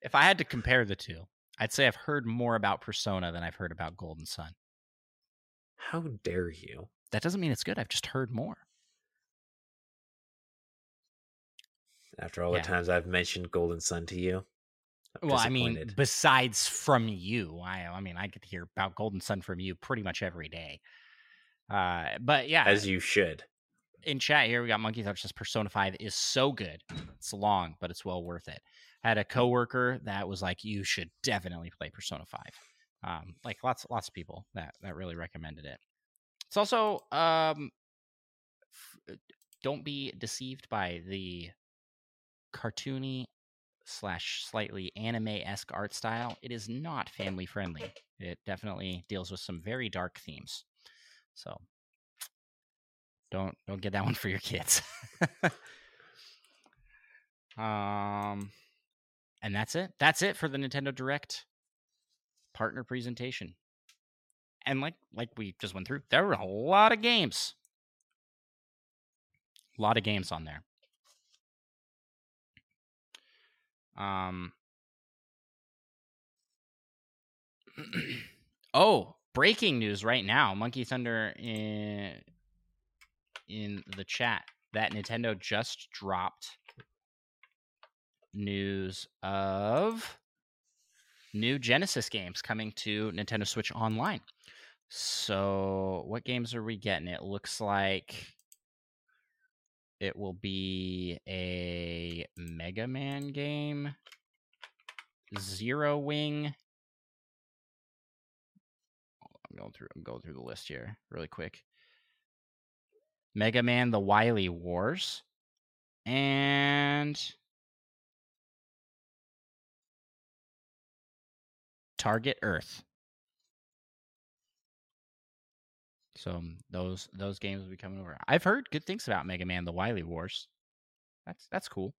if I had to compare the two, I'd say I've heard more about Persona than I've heard about Golden Sun. How dare you? That doesn't mean it's good. I've just heard more. After all yeah. the times I've mentioned Golden Sun to you. Well, I mean, besides from you, I I mean, I get to hear about Golden Sun from you pretty much every day. Uh, but yeah, as you should. In chat here, we got Monkey Touch. Says Persona Five is so good. It's long, but it's well worth it had a coworker that was like, "You should definitely play Persona 5." Um, like lots lots of people that that really recommended it. It's also um, f- don't be deceived by the cartoony slash slightly anime esque art style. It is not family friendly. It definitely deals with some very dark themes. So don't don't get that one for your kids. um and that's it. That's it for the Nintendo Direct partner presentation. And like like we just went through, there were a lot of games. A lot of games on there. Um Oh, breaking news right now. Monkey Thunder in in the chat that Nintendo just dropped news of new Genesis games coming to Nintendo Switch Online. So, what games are we getting? It looks like it will be a Mega Man game, Zero Wing. Oh, I'm going through. I'm going through the list here really quick. Mega Man: The Wily Wars, and Target Earth. So those those games will be coming over. I've heard good things about Mega Man: The Wily Wars. That's that's cool.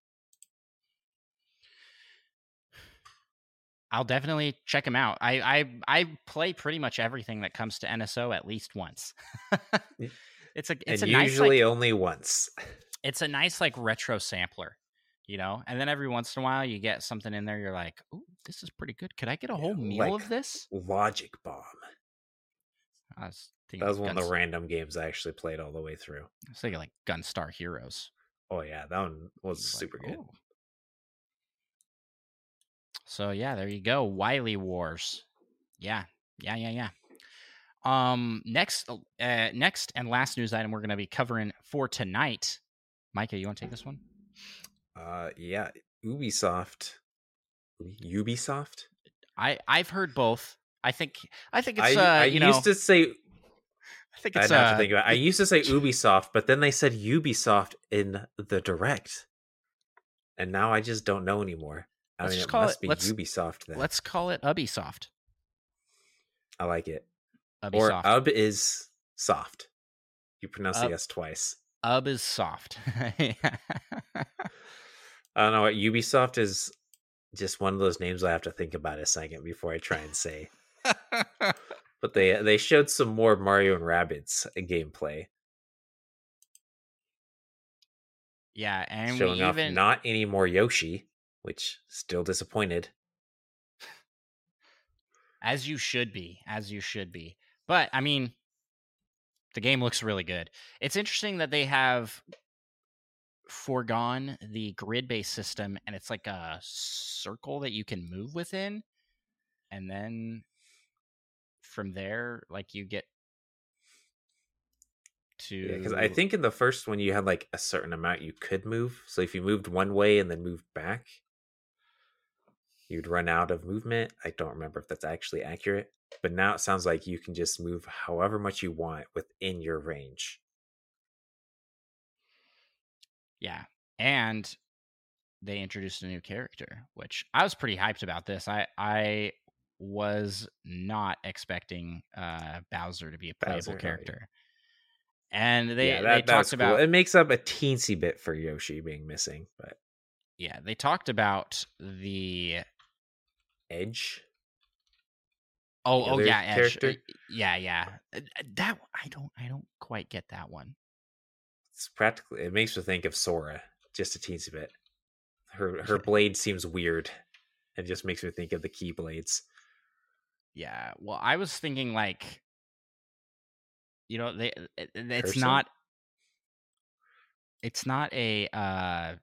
I'll definitely check them out. I I I play pretty much everything that comes to NSO at least once. it's a it's and a usually nice, like, only once. It's a nice like retro sampler you know and then every once in a while you get something in there you're like oh this is pretty good could i get a whole yeah, meal like of this logic bomb I was that was one Guns- of the random games i actually played all the way through i was thinking like gunstar heroes oh yeah that one was super like, good oh. so yeah there you go wily wars yeah yeah yeah yeah um next uh, next and last news item we're going to be covering for tonight micah you want to take this one uh, yeah, Ubisoft. Ubisoft. I I've heard both. I think I think it's. I, uh, I you used to say. I think it's. I have uh, to think about. It. I used to say Ubisoft, but then they said Ubisoft in the direct, and now I just don't know anymore. I let's mean, it must it, be let's, Ubisoft then. Let's call it Ubisoft. I like it. Ubisoft. Or Ub is soft. You pronounce Ub, the S twice. Ub is soft. I don't know what Ubisoft is just one of those names I have to think about a second before I try and say. but they they showed some more Mario and Rabbids uh, gameplay. Yeah, and showing off even... not any more Yoshi, which still disappointed. As you should be, as you should be. But I mean, The game looks really good. It's interesting that they have foregone the grid based system and it's like a circle that you can move within. And then from there, like you get to. because I think in the first one you had like a certain amount you could move. So if you moved one way and then moved back, you'd run out of movement. I don't remember if that's actually accurate, but now it sounds like you can just move however much you want within your range. Yeah. And they introduced a new character, which I was pretty hyped about this. I I was not expecting uh Bowser to be a playable Bowser, right. character. And they yeah, they that, that's talked cool. about It makes up a teensy bit for Yoshi being missing, but yeah, they talked about the Edge. oh the oh yeah, Edge. character? Uh, yeah, yeah. Uh, uh, That I don't I don't quite get that one. It's practically it makes me think of Sora just a teensy bit. Her her blade seems weird. and just makes me think of the keyblades. Yeah. Well, I was thinking like you know, they it- it's Person? not it's not a uh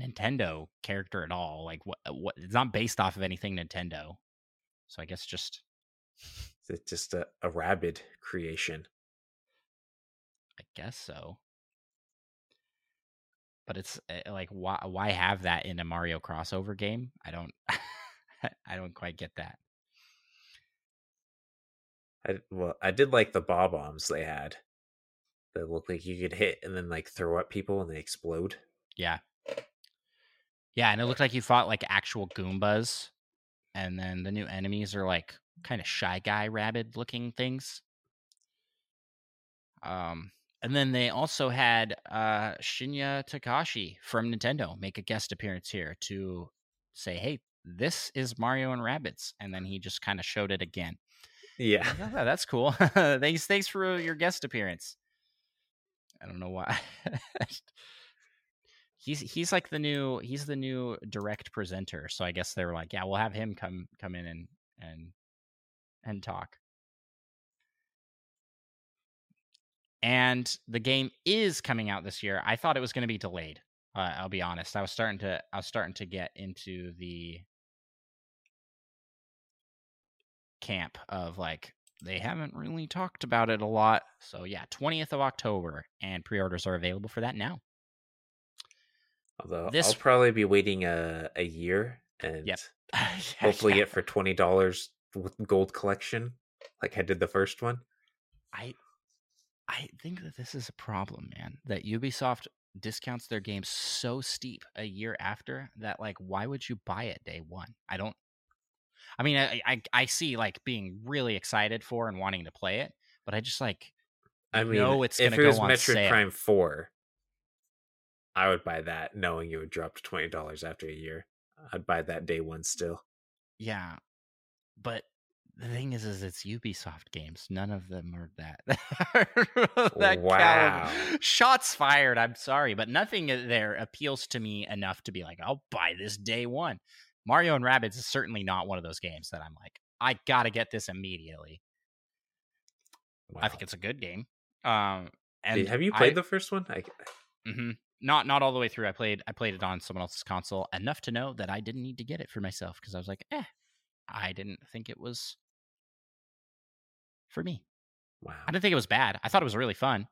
Nintendo character at all. Like what what it's not based off of anything Nintendo. So I guess just It's just a, a Rabbid creation. I guess so. But it's uh, like why why have that in a Mario crossover game? I don't I don't quite get that. I well, I did like the Bob-ombs they had. That looked like you could hit and then like throw at people and they explode. Yeah. Yeah, and it looked like you fought like actual Goombas. And then the new enemies are like kind of shy guy Rabbid looking things. Um and then they also had uh Shinya Takahashi from Nintendo make a guest appearance here to say, "Hey, this is Mario and Rabbids," And then he just kind of showed it again. Yeah. "Oh, that's cool. thanks thanks for your guest appearance. I don't know why. he's he's like the new he's the new direct presenter. So I guess they were like, yeah, we'll have him come come in and and and talk. And the game is coming out this year. I thought it was going to be delayed. Uh, I'll be honest. I was starting to I was starting to get into the camp of like they haven't really talked about it a lot. So yeah, 20th of October and pre-orders are available for that now. Although This- I'll probably be waiting a, a year and Yep. hopefully Yeah. get for twenty dollars with gold collection, like I did the first one. I I think that this is a problem, man. That Ubisoft discounts their games so steep a year after that like why would you buy it day 1? I don't I mean, I I, I see like being really excited for and wanting to play it, but I just like I mean, know it's if it was Metroid sale. Prime Four, I would buy that, knowing it would drop to twenty dollars after a year. I'd buy that day one still. Yeah, but the thing is, is it's Ubisoft games. None of them are that. that Wow. caliber. Shots fired. I'm sorry, but nothing uh, there appeals to me enough to be like, I'll buy this day one. Mario and Rabbids is certainly not one of those games that I'm like, I gotta get this immediately. Wow. I think it's a good game. Um, and have you played I, the first one? I, mhm. not not all the way through. I played I played it on someone else's console enough to know that I didn't need to get it for myself because I was like, eh, I didn't think it was for me. wow, I didn't think it was bad. I thought it was really fun,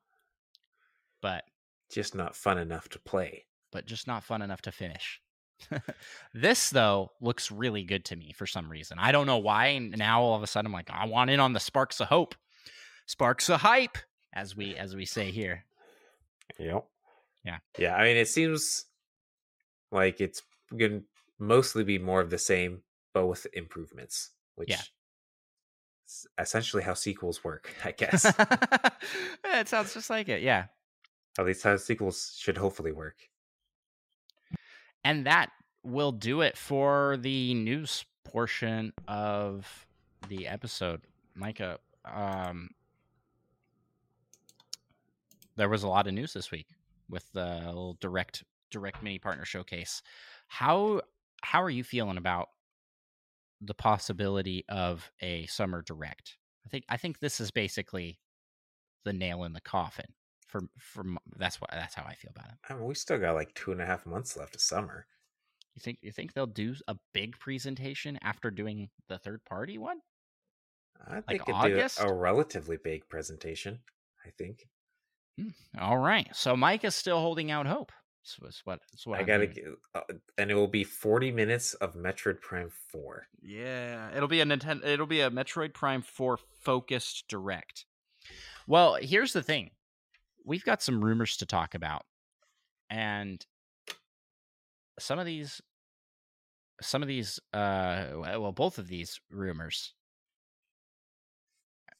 but just not fun enough to play. but just not fun enough to finish. this though looks really good to me for some reason. I don't know why. and Now all of a sudden I'm like, I want in on the sparks of hope, sparks of hype, as we as we say here. Yep. Yeah. Yeah. I mean, it seems like it's going to mostly be more of the same, but with improvements, which Yeah. is essentially how sequels work, I guess. it sounds just like it. Yeah. At least how sequels should hopefully work. And that will do it for the news portion of the episode. Micah, um, there was a lot of news this week with the little direct direct mini partner showcase. How how are you feeling about the possibility of a summer direct? I think I think this is basically the nail in the coffin. For from that's what that's how I feel about it. I mean, we still got like two and a half months left of summer. You think you think they'll do a big presentation after doing the third party one? I think like August? do a relatively big presentation. I think. Hmm. All right, so Mike is still holding out hope. That's what, that's what I gotta get, uh, and it will be forty minutes of Metroid Prime Four. Yeah, it'll be a Nintendo. It'll be a Metroid Prime Four focused direct. Well, here's the thing: we've got some rumors to talk about, and some of these, some of these, uh, well, both of these rumors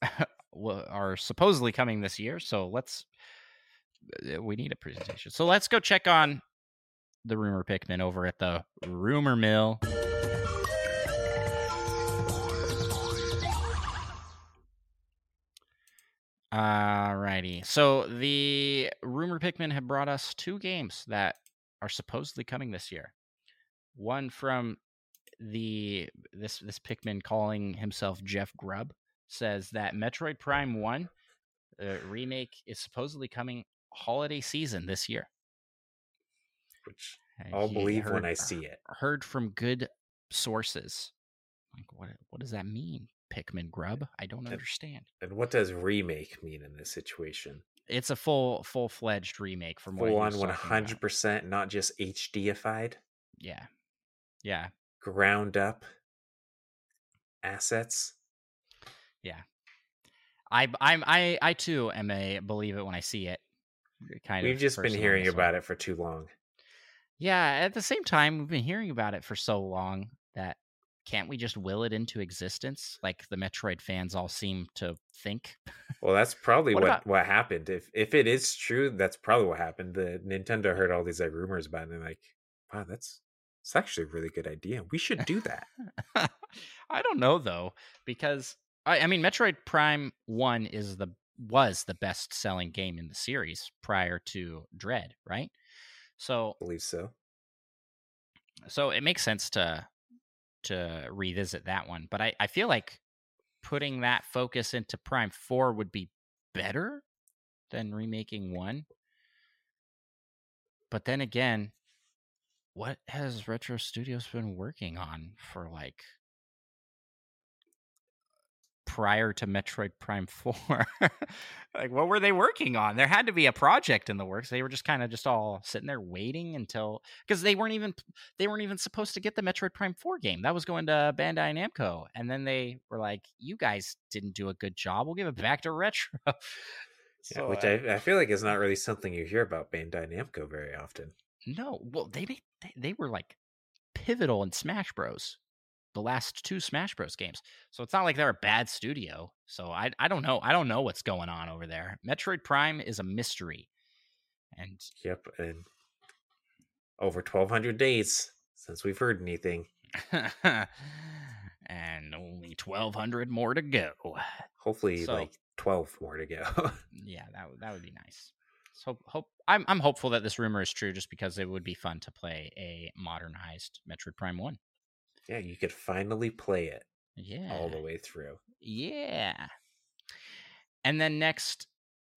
are supposedly coming this year. So let's uh, we need a presentation. So let's go check on the rumor Pikmin over at the rumor mill. Alrighty. So the rumor Pikmin have brought us two games that are supposedly coming this year. One from the this this Pikmin calling himself Jeff Grubb says that Metroid Prime One uh, remake is supposedly coming holiday season this year. Which I'll believe heard, when I see it. Heard from good sources. Like what what does that mean? Pikmin Grubb. I don't and, understand. And what does remake mean in this situation? It's a full full fledged remake from full on one hundred percent, not just HDified. Yeah, yeah. Ground up assets. Yeah, I I'm I I too am a believe it when I see it eh, kind we've of just been hearing about it for too long yeah at the same time we've been hearing about it for so long that can't we just will it into existence? Like the metroid fans all seem to think. Well that's probably what what, about... what, happened. If if it is true that's probably what happened. The nintendo heard all these like rumors about it and they're like wow that's it's actually a really good idea. We should do that. I don't know though because I, I mean metroid prime 1 is the was the best selling game in the series prior to Dread, right? So I believe so. So it makes sense to to revisit that one. But I, I feel like putting that focus into Prime 4 would be better than remaking one. But then again, what has Retro Studios been working on for like prior to Metroid Prime 4. like what were they working on? There had to be a project in the works. They were just kind of just all sitting there waiting until cuz they weren't even they weren't even supposed to get the Metroid Prime 4 game. That was going to Bandai Namco. And then they were like, "You guys didn't do a good job. We'll give it back to Retro." so, yeah, which uh, I, I feel like is not really something you hear about Bandai Namco very often. No, well they they, they were like pivotal in Smash Bros the last two Smash Bros games. So it's not like they're a bad studio. So I I don't know. I don't know what's going on over there. Metroid Prime is a mystery. And yep, and over 1200 days since we've heard anything. and only 1200 more to go. Hopefully so, like 12 more to go. yeah, that that would be nice. So hope I'm I'm hopeful that this rumor is true just because it would be fun to play a modernized Metroid Prime 1 yeah, you could finally play it. Yeah. All the way through. Yeah. And then next,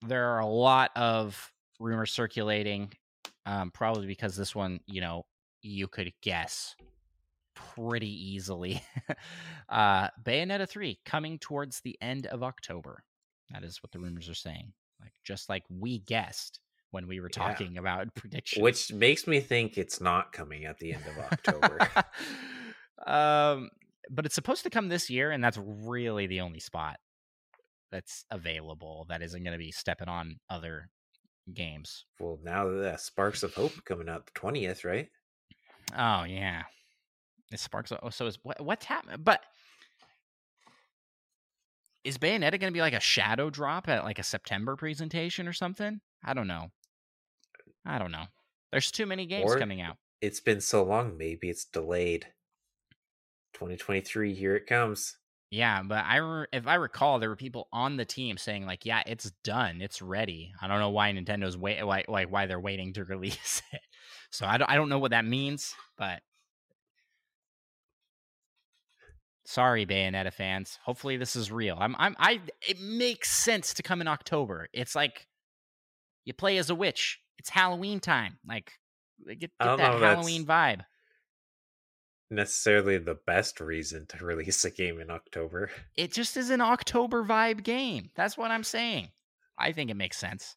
there are a lot of rumors circulating, um, probably because this one, you know, you could guess pretty easily. uh, Bayonetta 3 coming towards the end of October. That is what the rumors are saying. Like just like we guessed when we were talking yeah. about predictions. Which makes me think it's not coming at the end of October. Um, but it's supposed to come this year, and that's really the only spot that's available that isn't going to be stepping on other games. Well, now the Sparks of Hope coming out the twentieth, right? Oh yeah, the Sparks. Of, oh, so is what, what's happening? But is Bayonetta going to be like a shadow drop at like a September presentation or something? I don't know. I don't know. There's too many games or coming out. It's been so long. Maybe it's delayed. 2023, here it comes. Yeah, but I re- if I recall, there were people on the team saying like, "Yeah, it's done, it's ready." I don't know why Nintendo's wait, like, why, why they're waiting to release it. So I don't, I don't know what that means, but Sorry, Bayonetta fans. Hopefully this is real. I'm I'm I it makes sense to come in October. It's like you play as a witch. It's Halloween time. Like get, get that Halloween vibe. Necessarily the best reason to release a game in October. It just is an October vibe game. That's what I'm saying. I think it makes sense.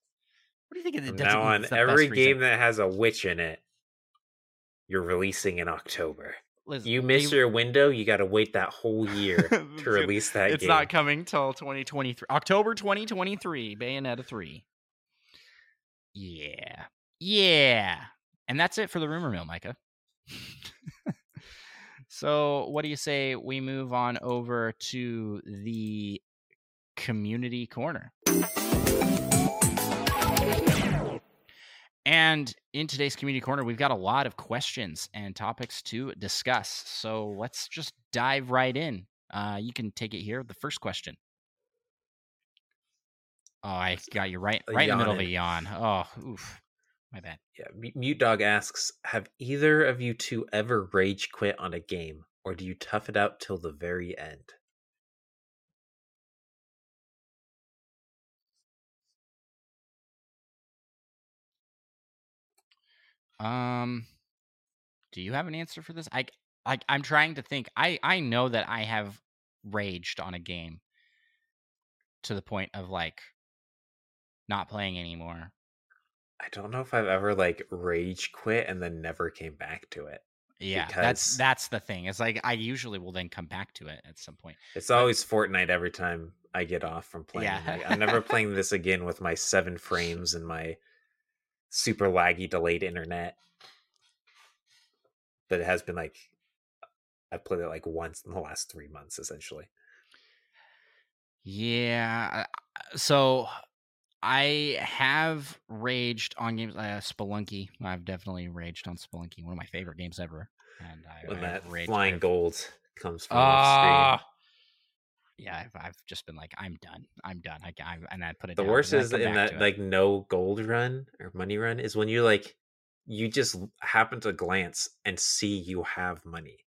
What do you think? Of it now on every game that has a witch in it, you're releasing in October. Listen, you miss you, your window, you got to wait that whole year to release that game. it's game. not coming till 2023. October 2023, Bayonetta 3. Yeah. Yeah. And that's it for the rumor mill, Micah. so, what do you say we move on over to the community corner? And in today's community corner, we've got a lot of questions and topics to discuss. So let's just dive right in. Uh, you can take it here. The first question. Oh, I got you right, right in the middle of a yawn. Oh, oof, my bad. Yeah, Mute Dog asks: Have either of you two ever rage quit on a game, or do you tough it out till the very end? Um, do you have an answer for this? I, I I'm trying to think. I I know that I have raged on a game to the point of like not playing anymore. I don't know if I've ever like rage quit and then never came back to it. Yeah, because that's that's the thing. It's like I usually will then come back to it at some point. It's but, always Fortnite every time I get off from playing. Yeah. like, I'm never playing this again with my seven frames and my super laggy delayed internet. But it has been like I've played it like once in the last three months, essentially. Yeah. So I have raged on games. Uh, Spelunky. I've definitely raged on Spelunky. One of my favorite games ever. And I, when I that flying gold comes from uh, the screen. Ah! yeah, I've, I've just been like, I'm done. I'm done. I, I and I put it. The down, worst is in that like no gold run or money run is when you like you just happen to glance and see you have money,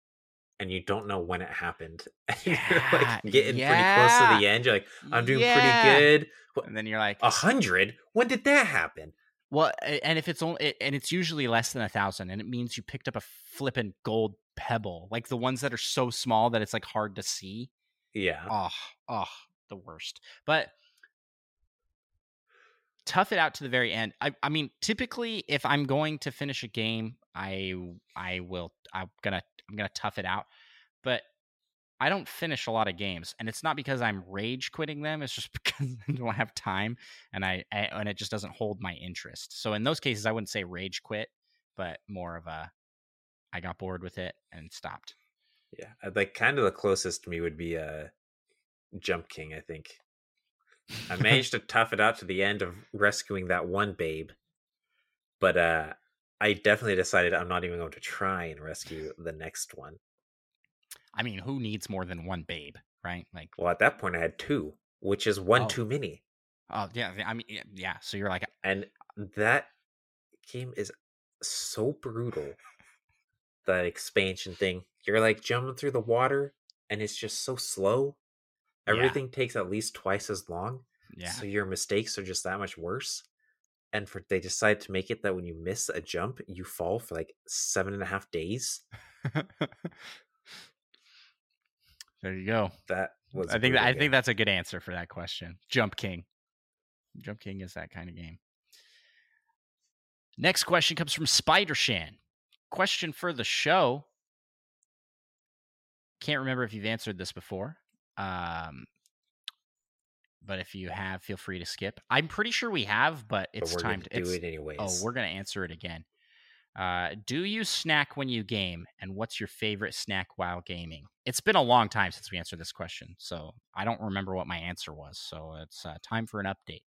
and you don't know when it happened. Yeah, you're like getting yeah. pretty close to the end. You're like, I'm doing yeah. pretty good. And then you're like, a hundred. When did that happen? Well, and if it's only and it's usually less than a thousand, and it means you picked up a flippin' gold pebble, like the ones that are so small that it's like hard to see. Yeah. Oh, oh, the worst. But tough it out to the very end. I, I mean, typically, if I'm going to finish a game, I I will. I'm gonna I'm gonna tough it out. But I don't finish a lot of games, and it's not because I'm rage quitting them. It's just because I don't have time, and I, I and it just doesn't hold my interest. So in those cases, I wouldn't say rage quit, but more of a I got bored with it and stopped. Yeah, uh, like kind of the closest to me would be uh Jump King, I think. I managed to tough it out to the end of rescuing that one babe. But uh I definitely decided I'm not even going to try and rescue the next one. I mean, who needs more than one babe, right? Like Well, at that point I had two, which is one oh. too many. Oh, yeah, I mean yeah, so you're like and that game is so brutal. That expansion thing you're like jumping through the water and it's just so slow. Everything yeah. takes at least twice as long. Yeah. So your mistakes are just that much worse. And for they decide to make it that when you miss a jump, you fall for like seven and a half days. there you go. That was I think that, I think that's a good answer for that question. Jump King. Jump King is that kind of game. Next question comes from Spider Shan. Question for the show can't remember if you've answered this before. Um, but if you have, feel free to skip. I'm pretty sure we have, but it's but time to do it anyways. Oh, we're gonna answer it again. Uh, do you snack when you game, and what's your favorite snack while gaming? It's been a long time since we answered this question, so I don't remember what my answer was. So it's uh, time for an update.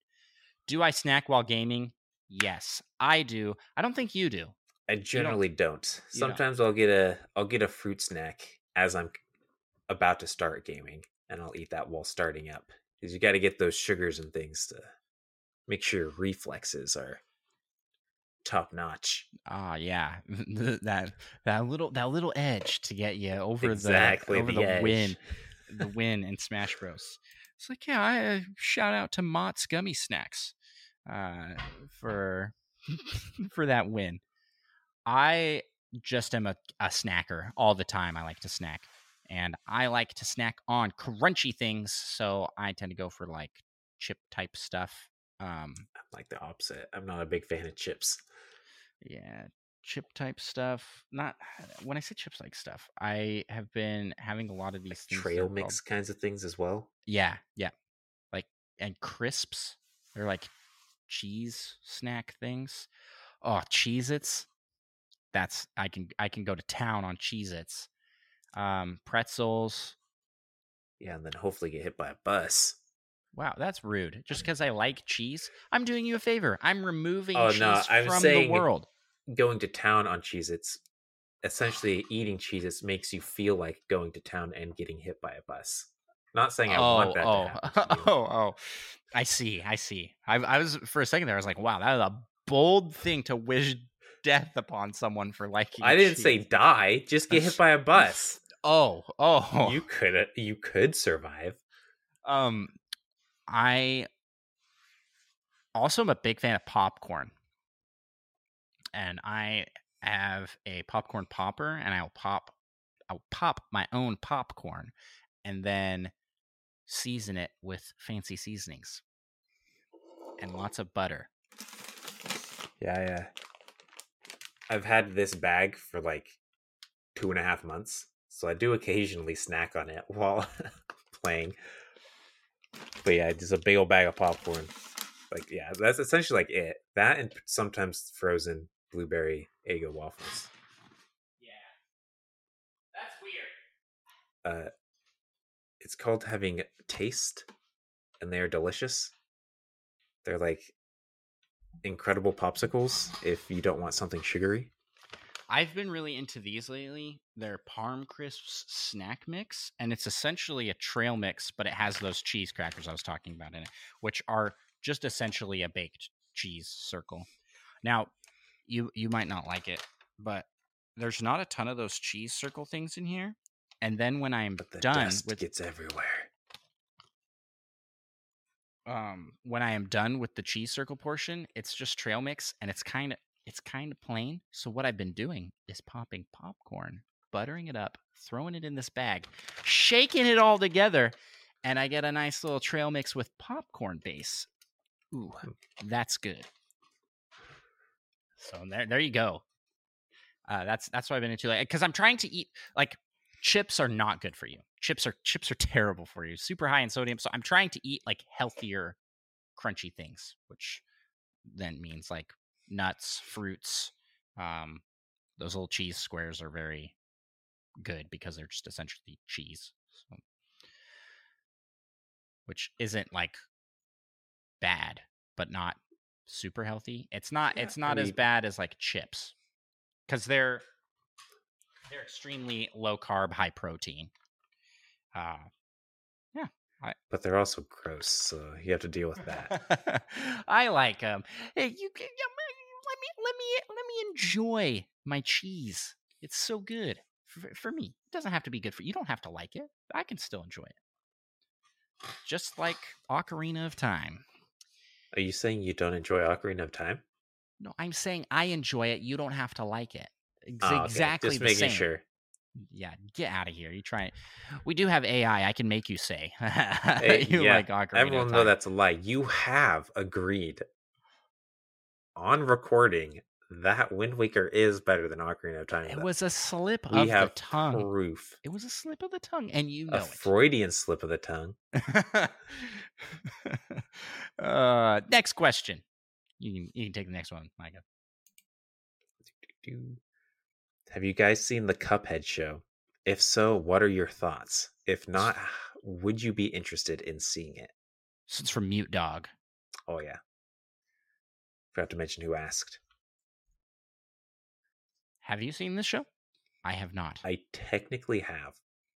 Do I snack while gaming? Yes, I do. I don't think you do. I generally don't. don't. Sometimes don't. I'll get a I'll get a fruit snack as I'm about to start gaming, and I'll eat that while starting up because you got to get those sugars and things to make sure your reflexes are top notch. Ah, yeah, that that little that little edge to get you over exactly the over the, the, win, the win in Smash Bros. It's like, yeah, I uh, shout out to Mott's Gummy Snacks uh, for for that win. I just am a, a snacker all the time. I like to snack, and I like to snack on crunchy things. So I tend to go for like chip type stuff. Um, I'm like the opposite. I'm not a big fan of chips. yeah, chip type stuff. Not when I say chips like stuff, I have been having a lot of these Like things. trail they're called- mix kinds of things as well. Yeah, yeah, like and crisps. They're like cheese snack things. Oh, Cheez-Its. That's I can I can go to town on Cheez-Its. Um, pretzels. Yeah, and then hopefully get hit by a bus. Wow, that's rude. Just because I like cheese, I'm doing you a favor. I'm removing Oh, cheese no, I'm from the world. Going to town on cheese, it's essentially eating cheese. Its makes you feel like going to town and getting hit by a bus. Not saying I oh, want that oh, to happen. to oh, oh! I see. I see. I, I was for a second there. I was like, "Wow, that is a bold thing to wish death upon someone for liking." I didn't say die, just get hit by a bus. Oh, oh. You could you could survive. um, I also am a big fan of popcorn, and I have a popcorn popper, and I'll pop, I'll pop my own popcorn, and then season it with fancy seasonings and lots of butter. Yeah, yeah. I've had this bag for like two and a half months, so I do occasionally snack on it while playing. But yeah, just a big old bag of popcorn. Like, yeah, that's essentially like it. That and sometimes frozen blueberry Eggo waffles. Yeah, that's weird. Uh, it's called having taste, and they are delicious. They're like incredible popsicles if you don't want something sugary. I've been really into these lately. They're Parm Crisps snack mix, and it's essentially a trail mix, but it has those cheese crackers I was talking about in it, which are just essentially a baked cheese circle. Now, you you might not like it, but there's not a ton of those cheese circle things in here. And then when I'm But the done dust with gets everywhere. um when I am done with the cheese circle portion, it's just trail mix and it's kind of it's kind of plain. So what I've been doing is popping popcorn, buttering it up, throwing it in this bag, shaking it all together, and I get a nice little trail mix with popcorn base. Ooh, that's good. So there there you go. Uh, that's that's what I've been into like because I'm trying to eat like chips are not good for you. Chips are chips are terrible for you. Super high in sodium. So I'm trying to eat like healthier, crunchy things, which then means like nuts, fruits. Um, those little cheese squares are very good because they're just essentially cheese. So, which isn't like bad, but not super healthy. It's not. Yeah, it's I not as bad as like chips because they're they're extremely low carb, high protein. Uh, But they're also gross, so you have to deal with that. I like them. Hey, you can let me let me let me enjoy my cheese. It's so good for, for me. It doesn't have to be good for you. Don't have to like it. I can still enjoy it. Just like Ocarina of Time. Are you saying you don't enjoy Ocarina of Time? No, I'm saying I enjoy it. You don't have to like it. Ex- Oh, okay. Exactly Just the making same. sure. Yeah, get out of here. You try. We do have AI. I can make you say Eh, you yeah, like Ocarina. Everyone know that's a lie. You have agreed on recording that Wind Waker is better than Ocarina of Time. It though. was a slip we of have the tongue. proof. It was a slip of the tongue, and you A know Freudian slip of the tongue. uh, next question. You can you can take the next one, Micah. Have you guys seen the Cuphead show? If so, what are your thoughts? If not, would you be interested in seeing it? Is from Mute Dog. Oh yeah. Forgot to mention who asked. Have you seen this show? I have not. I technically have.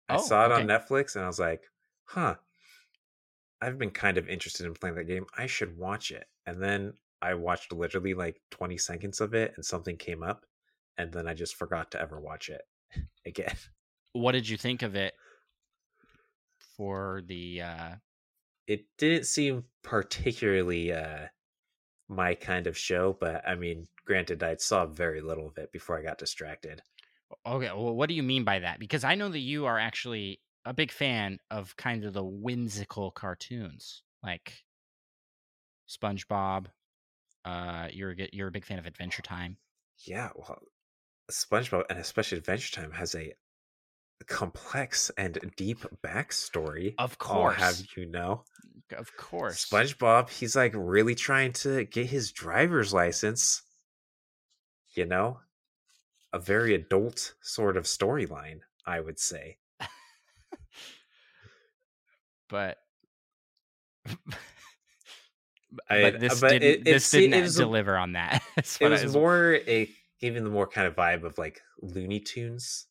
I Oh, saw it on. Netflix and I was like, huh. I've been kind of interested in playing that game. I should watch it. And then I watched literally like 20 seconds of it and something came up and then I just forgot to ever watch it again. What did you think of it for the uh it didn't seem particularly uh my kind of show, but I mean, granted I saw very little of it before I got distracted. Okay, well what do you mean by that? Because I know that you are actually a big fan of kind of the whimsical cartoons, like SpongeBob. Uh, you're a, you're a big fan of Adventure Time. Yeah, well, SpongeBob and especially Adventure Time has a complex and deep backstory. Of course, I'll have you know. Of course, SpongeBob. He's like really trying to get his driver's license. You know, a very adult sort of storyline, I would say. but I, but this but didn't, it, this it, didn't it was, deliver on that. it was more a giving the more kind of vibe of like Looney Tunes,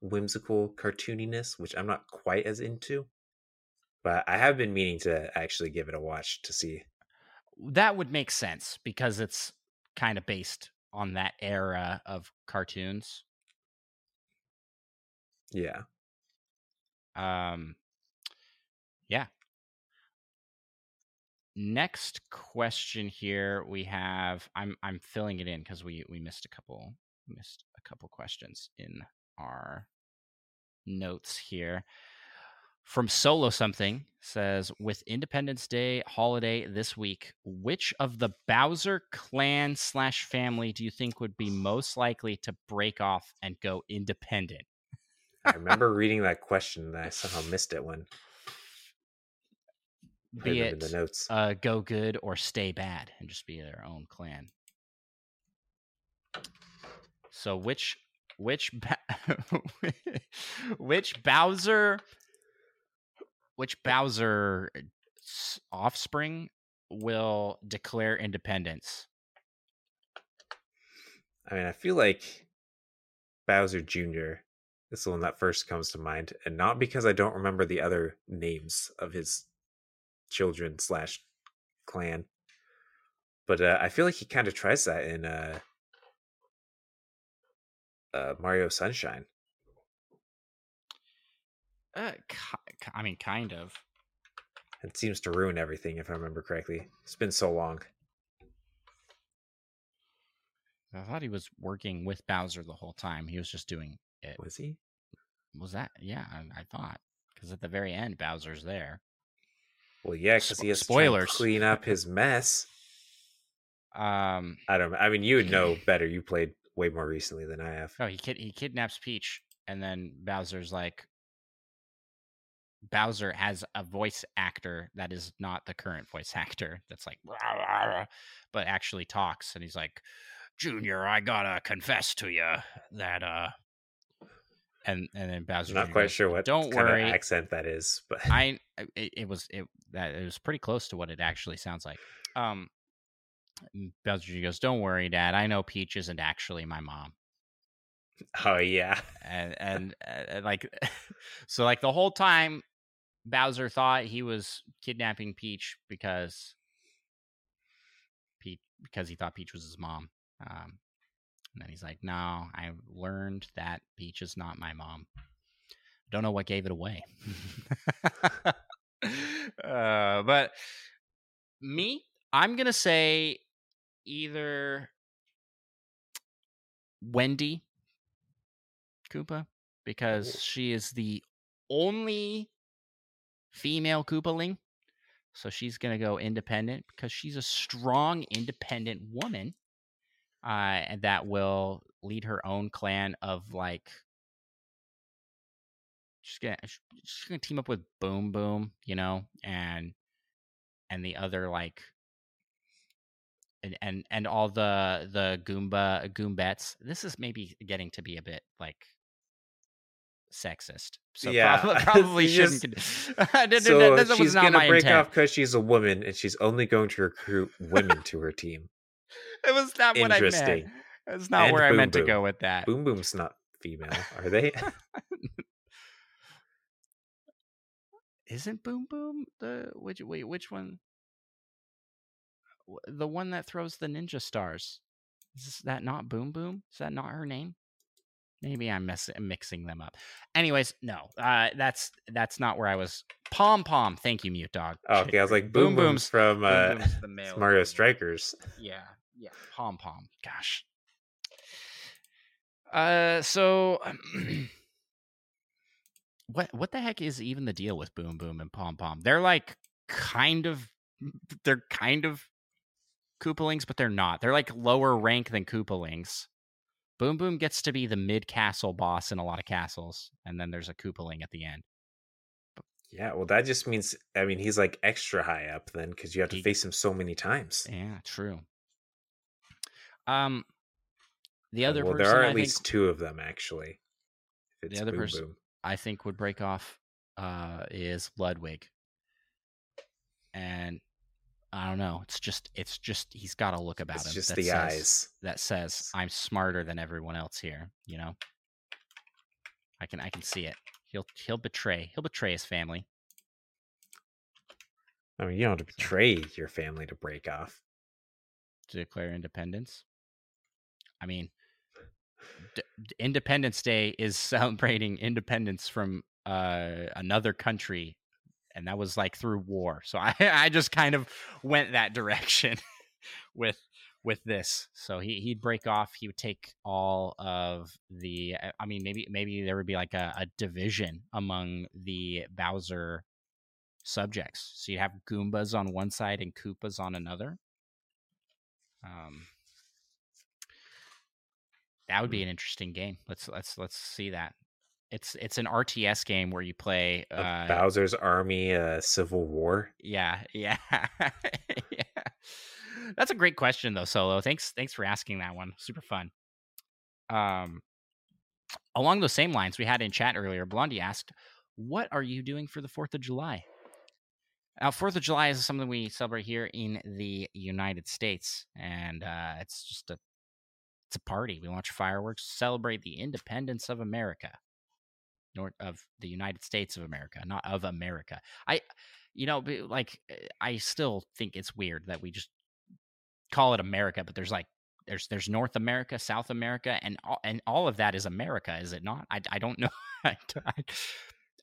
whimsical cartooniness, which I'm not quite as into. But I have been meaning to actually give it a watch to see. That would make sense because it's kind of based on that era of cartoons. Yeah. Um yeah. Next question here we have I'm I'm filling it in cuz we we missed a couple missed a couple questions in our notes here. From Solo Something says, with Independence Day holiday this week, which of the Bowser clan slash family do you think would be most likely to break off and go independent? I remember reading that question and I somehow missed it when be it the notes. Uh, go good or stay bad and just be their own clan. So which which which Bowser which Bowser offspring will declare independence? I mean, I feel like Bowser Jr. is the one that first comes to mind, and not because I don't remember the other names of his children slash clan, but uh, I feel like he kind of tries that in uh, uh, Mario Sunshine. Uh, I mean, kind of. It seems to ruin everything, if I remember correctly. It's been so long. I thought he was working with Bowser the whole time. He was just doing it. Was he? Was that? Yeah, I, I thought because at the very end, Bowser's there. Well, yeah, because he has spoilers to clean up his mess. Um, I don't. I mean, you would know better. You played way more recently than I have. Oh, he kid, he kidnaps Peach, and then Bowser's like, Bowser has a voice actor that is not the current voice actor that's like, rah, rah, rah, but actually talks, and he's like, Junior, I gotta confess to you that uh, and and then Bowser. I'm not quite goes, sure what don't worry accent that is, but I it, it, was it that it was pretty close to what it actually sounds like. Um, Bowser goes, "Don't worry, Dad. I know Peach isn't actually my mom." Oh yeah, and and, and like so like the whole time Bowser thought he was kidnapping Peach because Peach because he thought Peach was his mom. Um, and then he's like, "No, I learned that Peach is not my mom. Don't know what gave it away." uh, but me, I'm gonna say either Wendy Koopa because she is the only female Koopaling. So she's going to go independent because she's a strong, independent woman uh, and that will lead her own clan of like. She's gonna she's gonna team up with Boom Boom, you know, and and the other like and and and all the the Goomba Goombets. This is maybe getting to be a bit like sexist. So yeah, probably, probably shouldn't. so she's gonna break intent. off because she's a woman, and she's only going to recruit women to her team. It was not what I meant. It's not and where boom I meant boom. to go with that. Boom Boom's not female, are they? Isn't Boom Boom the which wait which one? the one that throws the ninja stars. Is that not Boom Boom? Is that not her name? Maybe I'm mixing them up. Anyways, no, uh, that's that's not where I was. Pom Pom, thank you, Mute Dog. Oh, okay, I was like Boom, Boom Boom's from uh, Boom's the Mario Strikers. Yeah, yeah, Pom Pom. Gosh. Uh, so what what the heck is even the deal with Boom Boom and Pom Pom? They're like kind of they're kind of Koopalings, but they're not. They're like lower rank than Koopalings. Boom Boom gets to be the mid castle boss in a lot of castles, and then there's a Koopaling at the end. Yeah, well, that just means I mean he's like extra high up then because you have to he, face him so many times. Yeah, true. Um, the other well, there are at I least think, two of them actually. the other Boom person Boom. I think would break off uh, is Ludwig, and I don't know. It's just it's just he's got a look about it's him. Just that the says, eyes that says I'm smarter than everyone else here. You know, I can I can see it. He'll he'll betray he'll betray his family. I mean, you don't have to betray your family to break off. To declare independence. I mean, D- Independence Day is celebrating independence from uh, another country and that was like through war. So I I just kind of went that direction with with this. So he he'd break off. He would take all of the. Uh, I mean, maybe maybe there would be like a, a division among the Bowser subjects. So you'd have Goombas on one side and Koopas on another. Um, that would be hmm. an interesting game. Let's let's let's see that. It's it's an RTS game where you play uh, Bowser's Army uh, Civil War. Yeah, yeah, yeah. That's a great question though, Solo. Thanks thanks for asking that one. Super fun. Um along those same lines, we had in chat earlier, Blondie asked, What are you doing for the fourth of July? Now, Fourth of July is something we celebrate here in the United States, and uh, it's just a it's a party. We launch fireworks, celebrate the independence of America north of the United States of America, not of America. I, you know, like eh, I still think it's weird that we just call it America, but there's like there's there's North America, South America, and all, and all of that is America, is it not? I, I don't know. I,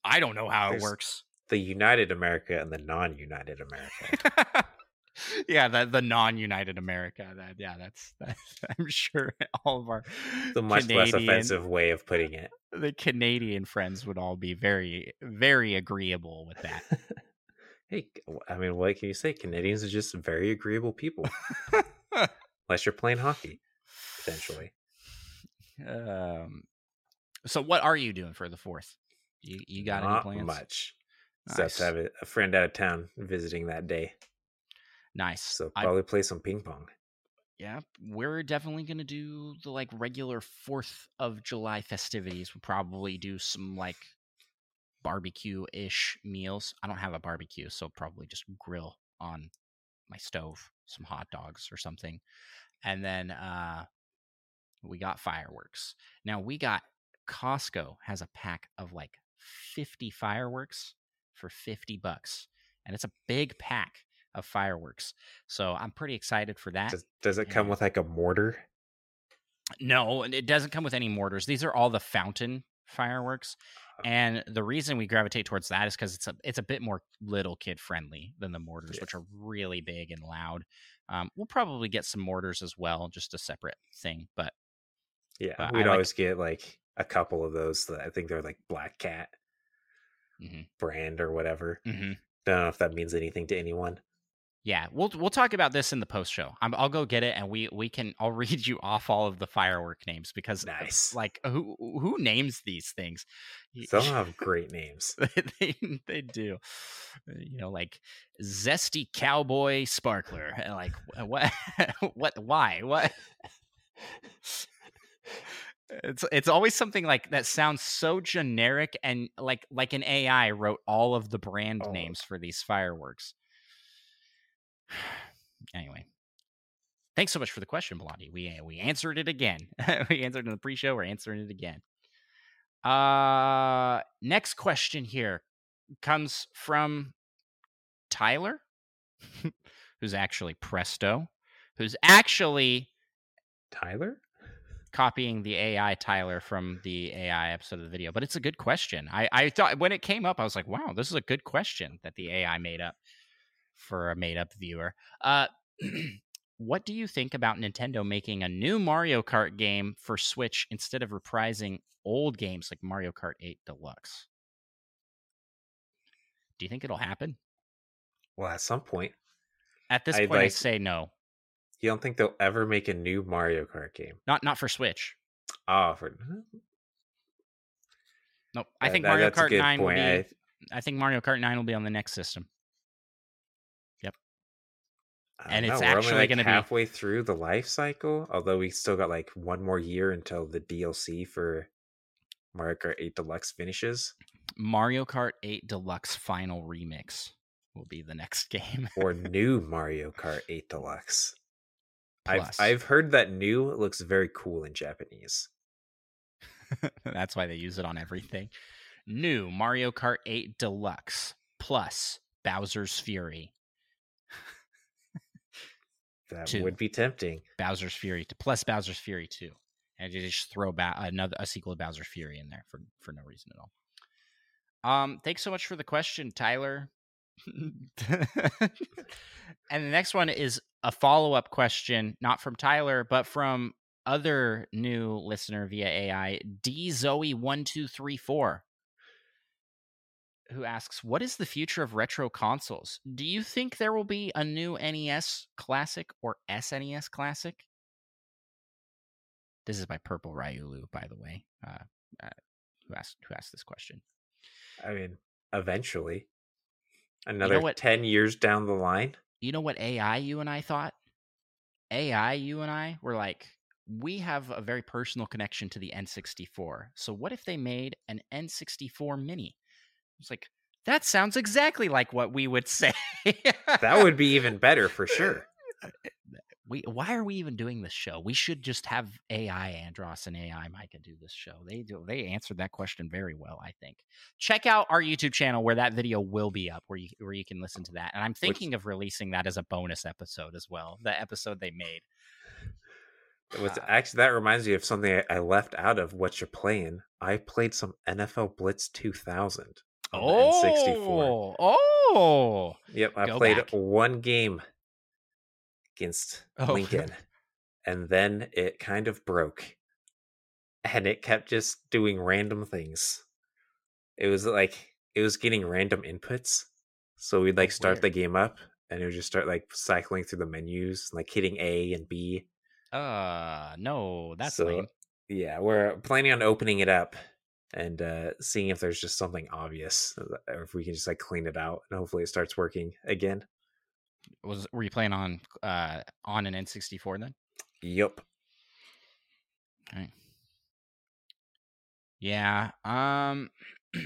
I don't know how there's it works. The United America and the non-United America. yeah, the the non-United America. That yeah, that's, that's I'm sure all of our the much Canadian, less offensive way of putting it. The Canadian friends would all be very very agreeable with that. hey, I mean, what can you say? Canadians are just very agreeable people. Unless you're playing hockey, potentially. Um. So, what are you doing for the fourth? You you got Not any plans? Not much. Nice. Except have a friend out of town visiting that day. Nice. So probably I, play some ping pong. Yeah, we're definitely gonna do the like regular Fourth of July festivities. We'll probably do some like barbecue ish meals. I don't have a barbecue, so probably just grill on my stove some hot dogs or something. And then uh we got fireworks. Now we got Costco has a pack of like 50 fireworks for 50 bucks. And it's a big pack of fireworks. So I'm pretty excited for that. Does, does it come with like a mortar? No, it doesn't come with any mortars. These are all the fountain fireworks. Oh. And the reason we gravitate towards that is because it's a it's a bit more little kid friendly than the mortars, yeah. which are really big and loud. Um, we'll probably get some mortars as well, just a separate thing. But yeah, but we'd I always like, get like a couple of those. That I think they're like Black Cat mm-hmm. brand or whatever. Mm-hmm. Don't know if that means anything to anyone. Yeah, we'll we'll talk about this in the post show. i will go get it, and we we can. I'll read you off all of the firework names because uh, nice. Like who who names these things? Some have great names. they they do. Uh, you know, like zesty cowboy sparkler. Like what what why what? it's it's always something like that sounds so generic and like like an AI wrote all of the brand oh. names for these fireworks. anyway, thanks so much for the question, Blondie. We we answered it again. we answered in the pre-show. We're answering it again. Uh, next question here comes from Tyler. who's actually Presto, who's actually Tyler copying the AI Tyler from the AI episode of the video. But it's a good question. I, I thought when it came up, I was like, wow, this is a good question that the AI made up for a made up viewer. Uh, what do you think about Nintendo making a new Mario Kart game for Switch instead of reprising old games like Mario Kart 8 Deluxe? Do you think it'll happen? Well, at some point. At this point, like, I say no. You don't think they'll ever make a new Mario Kart game? Not not for Switch. Oh, for no. I think that, Mario Kart Nine point. will be. I... I think Mario Kart Nine will be on the next system. And it's actually like going to be halfway through the life cycle. Although we still got like one more year until the DLC for Mario Kart 8 Deluxe finishes. Mario Kart 8 Deluxe Final Remix will be the next game. or new Mario Kart 8 Deluxe. I've I've heard that new looks very cool in Japanese. That's why they use it on everything. New Mario Kart 8 Deluxe plus Bowser's Fury. That two. would be tempting. Bowser's Fury to plus Bowser's Fury 2. And you just throw ba- another a sequel to Bowser's Fury in there for for no reason at all. Um, thanks so much for the question, Tyler. and the next one is a follow up question, not from Tyler, but from other new listener via AI, D Zoe one two three four, who asks, "What is the future of retro consoles? Do you think there will be a new NES Classic or SNES Classic?" This is by Purple Ryulu, by the way, uh, uh, who asked who asked this question. I mean, eventually, another you know what, ten years down the line you know what AI you and I thought? AI you and I were like, we have a very personal connection to the N64. So what if they made an N64 mini? It's like, that sounds exactly like what we would say. that would be even better for sure. we why are we even doing this show? We should just have AI Andros and AI Micah do this show. They do they answered that question very well, I think. Check out our YouTube channel where that video will be up where you where you can listen to that. And I'm thinking Which, of releasing that as a bonus episode as well. The episode they made. Was uh, actually that reminds me of something I left out of what you're playing. I played some NFL Blitz 2000 on oh, N64. Oh, yep. I played back. one game against oh. Lincoln. and then it kind of broke. And it kept just doing random things. It was like it was getting random inputs. So we'd like start the game up and it would just start like cycling through the menus, like hitting A and B. Uh no, that's so, lame. Yeah, we're planning on opening it up and uh seeing if there's just something obvious or if we can just like clean it out and hopefully it starts working again was were you playing on uh on an N64 then? Yep. Okay. Yeah. Um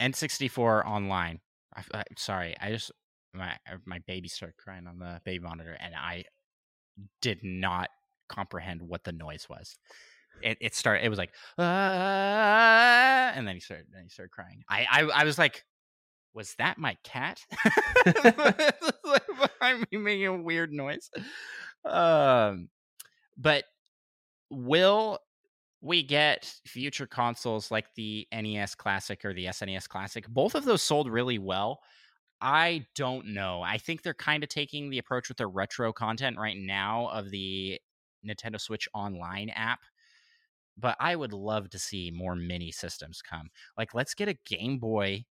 N64 online. I, I, sorry, I just my uh, my baby started crying on the baby monitor, and I did not comprehend what the noise was. It, it started. It was like, ah, and then he started. Then he started crying. I, I I was like, was that my cat? behind me making a weird noise. Um, but will we get future consoles like the NES Classic or the SNES Classic? Both of those sold really well. I don't know. I think they're kind of taking the approach with their retro content right now of the Nintendo Switch Online app. But I would love to see more mini systems come. Like, let's get a Game Boy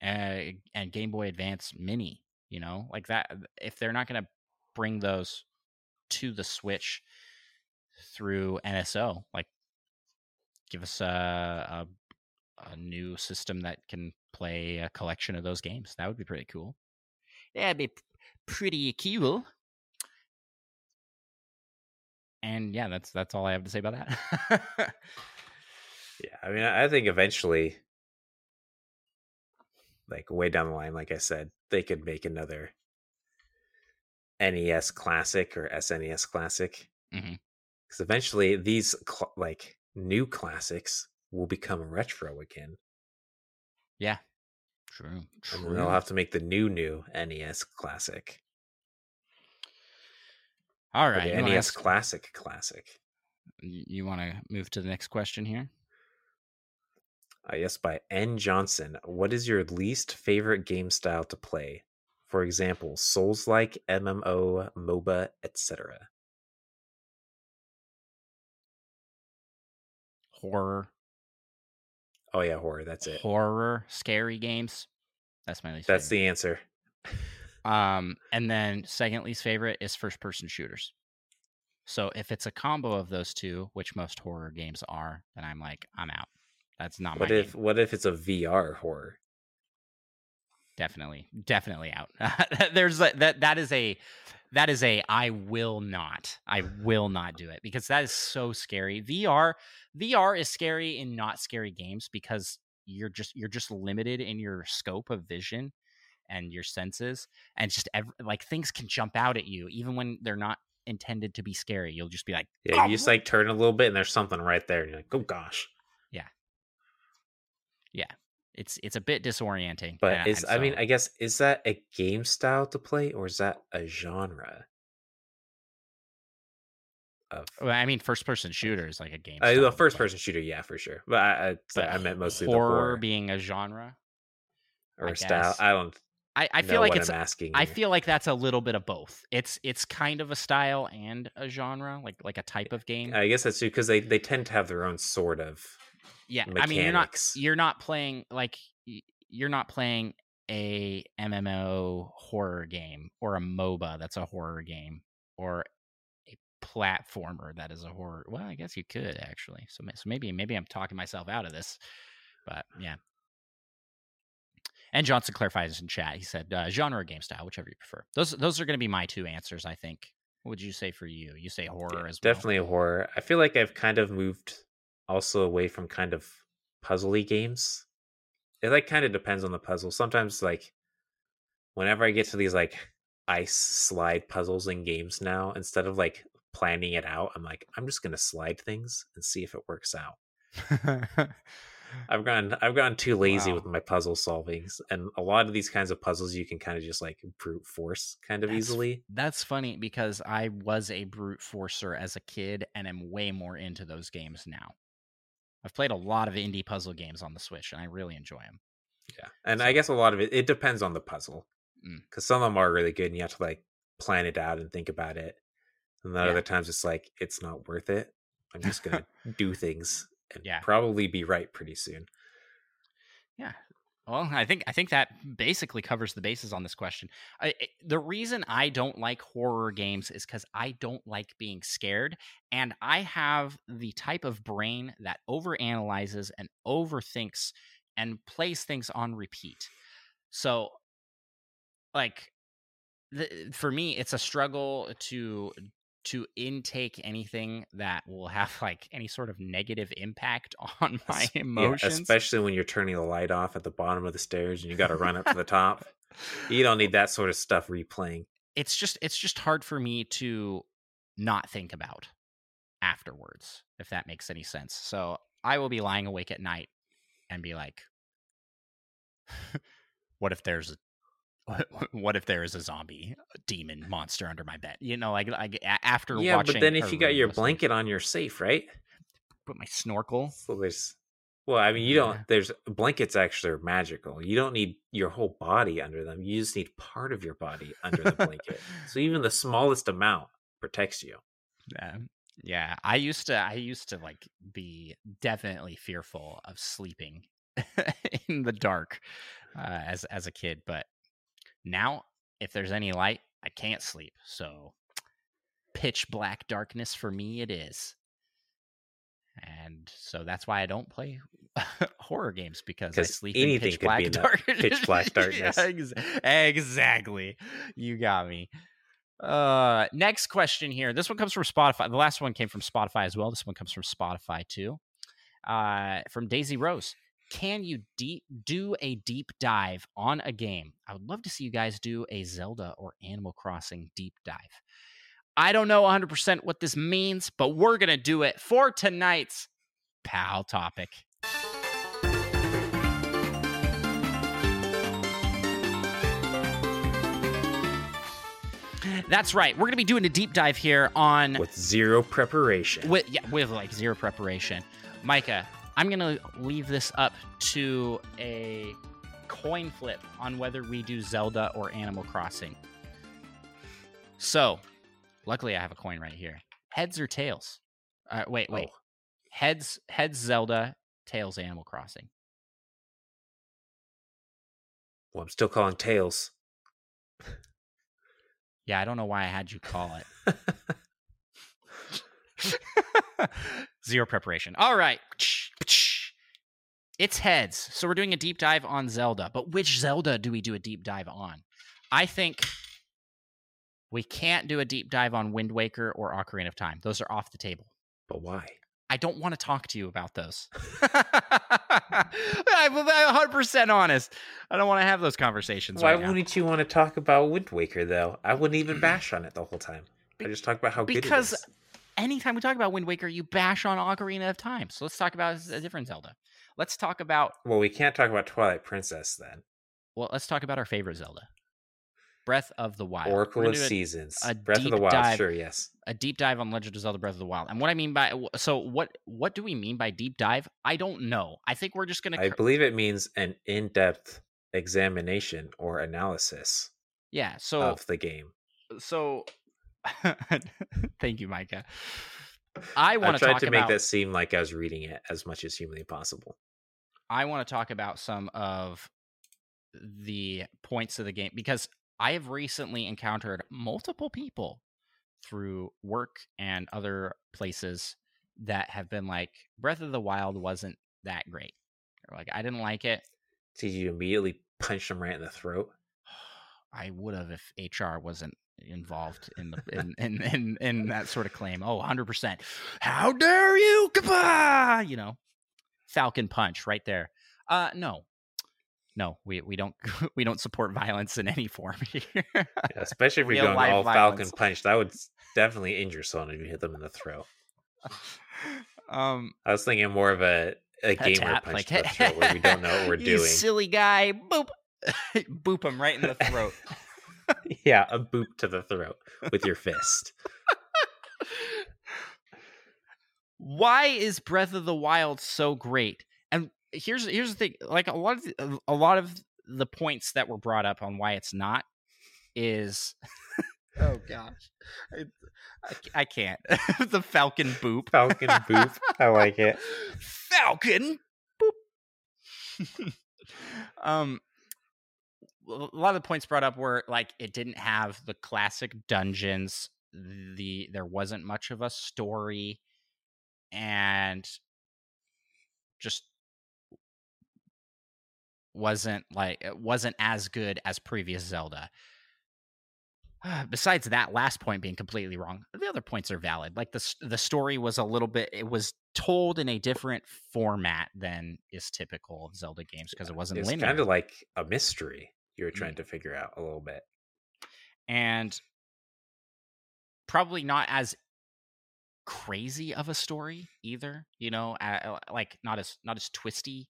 and, and Game Boy Advance Mini. You know, like that. If they're not going to bring those to the Switch through NSO, like give us a, a, a new system that can play a collection of those games. That would be pretty cool. That'd be pretty cool. And yeah, that's that's all I have to say about that. yeah, I mean, I think eventually like way down the line, like I said, they could make another NES Classic or SNES Classic. Because mm-hmm. eventually, these cl- like new classics will become retro again. Yeah, True. True. And they'll have to make the new new NES Classic. All Or right. the NES ask- Classic Classic. you want to move to the next question here? Uh, yes, by N. Johnson. What is your least favorite game style to play? For example, Souls like, MMO, MOBA, etc. Horror. Oh yeah, horror. That's it. Horror, scary games. That's my least That's favorite. the answer. Um, and then second least favorite is first person shooters. So if it's a combo of those two, which most horror games are, then I'm like, I'm out. That's not What my if game. what if it's a VR horror? Definitely, definitely out. There's a, that that is a that is a I will not. I will not do it because that is so scary. VR VR is scary in not scary games because you're just you're just limited in your scope of vision and your senses and just ev- like things can jump out at you even when they're not intended to be scary. You'll just be like, Yeah, you just like turn a little bit and there's something right there, and you're like, oh gosh. Yeah yeah it's it's a bit disorienting. But is and I mean, I guess is that a game style to play or is that a genre? Of Well, I mean, first person shooter is like a game. uh, the first person shooter, yeah, for sure. But I I, But I meant mostly horror, the horror being a genre. or I style. guess. I don't I, I feel like it's I'm asking. I feel like that's a little bit of both. It's it's kind of a style and a genre, like like a type eh, of game. I guess that's true because they they tend to have their own sort of yeah, I mean you're not you're not playing like you're not playing a MMO horror game or a MOBA that's a horror game or a platformer that is a horror. Well, I guess you could actually. So, so maybe maybe I'm talking myself out of this, but yeah. And Johnson clarifies in chat. He said uh, genre or game style, whichever you prefer. Those those are going to be my two answers. I think. What would you say for you? You say horror Yeah, as well. definitely a horror. I feel like I've kind of moved also away from kind of puzzly games. It like kind of depends on the puzzle. Sometimes like whenever I get to these like ice slide puzzles in games now, instead of like planning it out, I'm like, I'm just gonna slide things and see if it works out. I've gone I've gone too lazy Wow. with my puzzle solvings. And a lot of these kinds of puzzles you can kind of just like brute force kind of That's- easily. That's funny because I was a brute forcer as a kid and am way more into those games now. I've played a lot of indie puzzle games on the Switch and I really enjoy them. Yeah, and I guess a lot of it it depends on the puzzle Mm. because some of them are really good, and you have to like plan it out and think about it. And then Yeah. other times it's like it's not worth it. I'm just gonna do things and Yeah. probably be right pretty soon. Yeah. Well, I think I think that basically covers the bases on this question. I, I- the reason I don't like horror games is because I don't like being scared, and I have the type of brain that overanalyzes and overthinks and plays things on repeat. So, like, the, eh, for me, it's a struggle to to intake anything that will have like any sort of negative impact on my Es- yeah, emotions. especially when you're turning the light off at the bottom of the stairs and you got to run up to the top. You don't need that sort of stuff replaying. it's just it's just hard for me to not think about afterwards if that makes any sense so i will be lying awake at night and be like what if there's a what if there is a zombie demon monster under my bed you know like, like after Yeah, watching but then if you got your blanket on, you're safe, right? put my snorkel So there's, well, I mean, you don't. There's blankets actually are magical. You don't need your whole body under them. You just need part of your body under the blanket. so even the smallest amount protects you. Yeah. Yeah, I used to I used to like be definitely fearful of sleeping in the dark uh, as as a kid, but now if there's any light, I can't sleep. So pitch black darkness for me it is. And so that's why I don't play horror games because I sleep in pitch black darkness. pitch black Yeah, darkness. ex- exactly. You got me. Uh, next question here. This one comes from Spotify. The last one came from Spotify as well. This one comes from Spotify too. Uh, from Daisy Rose can you deep do a deep dive on a game? I would love to see you guys do a Zelda or Animal Crossing deep dive. I don't know 100% what this means, but we're going to do it for tonight's PAL topic. That's right. We're going to be doing a deep dive here on with zero preparation. With yeah, with like zero preparation. Micah, I'm going to leave this up to a coin flip on whether we do Zelda or Animal Crossing. So, luckily I have a coin right here. Heads or tails? Uh, wait, wait. Oh. Heads heads Zelda, tails Animal Crossing. Well, I'm still calling tails. Yeah, I don't know why I had you call it. Zero preparation. All right. It's heads. So we're doing a deep dive on Zelda. But which Zelda do we do a deep dive on? I think we can't do a deep dive on Wind Waker or Ocarina of Time. Those are off the table. But why? I don't want to talk to you about those. I'm 100% honest. I don't want to have those conversations. Why right wouldn't you want to talk about Wind Waker, though? I wouldn't even bash on it the whole time. I just talk about how because good it is. Anytime we talk about Wind Waker, you bash on Ocarina of Time. So let's talk about a different Zelda. Let's talk about. Well, we can't talk about Twilight Princess then. Well, let's talk about our favorite Zelda. Breath of the Wild. Oracle of Seasons. A Breath of the Wild, dive, sure, yes. A deep dive on Legend of Zelda Breath of the Wild. And what I mean by so what what do we mean by deep dive? I don't know. I think we're just going to I believe it means an in-depth examination or analysis. Yeah, so of the game. So thank you, Micah. I want to talk to about, make that seem like I was reading it as much as humanly possible. I want to talk about some of the points of the game because I have recently encountered multiple people through work and other places that have been like, Breath of the Wild wasn't that great. Or like, I didn't like it. Did you immediately punch them right in the throat? I would have if HR wasn't involved in the in, in, in, in that sort of claim. Oh, 100%. How dare you? Kapah! You know, Falcon punch right there. Uh no no, we, we don't we don't support violence in any form here. yeah, especially if you're going all violence. Falcon punch, that would definitely injure someone if you hit them in the throat. Um, I was thinking more of a a gamer tap, punch like, to the throat where we don't know what we're you doing. Silly guy, boop, boop him right in the throat. Yeah, a boop to the throat with your fist. Why is Breath of the Wild so great? And here's here's the thing like a lot of the, a lot of the points that were brought up on why it's not is oh gosh. I, I, I can't. The falcon boop. Falcon boop. I like it. Falcon boop. Um a lot of the points brought up were like it didn't have the classic dungeons the there wasn't much of a story and just wasn't like it wasn't as good as previous Zelda. Besides that last point being completely wrong, the other points are valid. Like the the story was a little bit it was told in a different format than is typical of Zelda games because it wasn't it's linear. kind of like a mystery you were mm. trying to figure out a little bit. And probably not as crazy of a story either, you know, uh, like not as not as twisty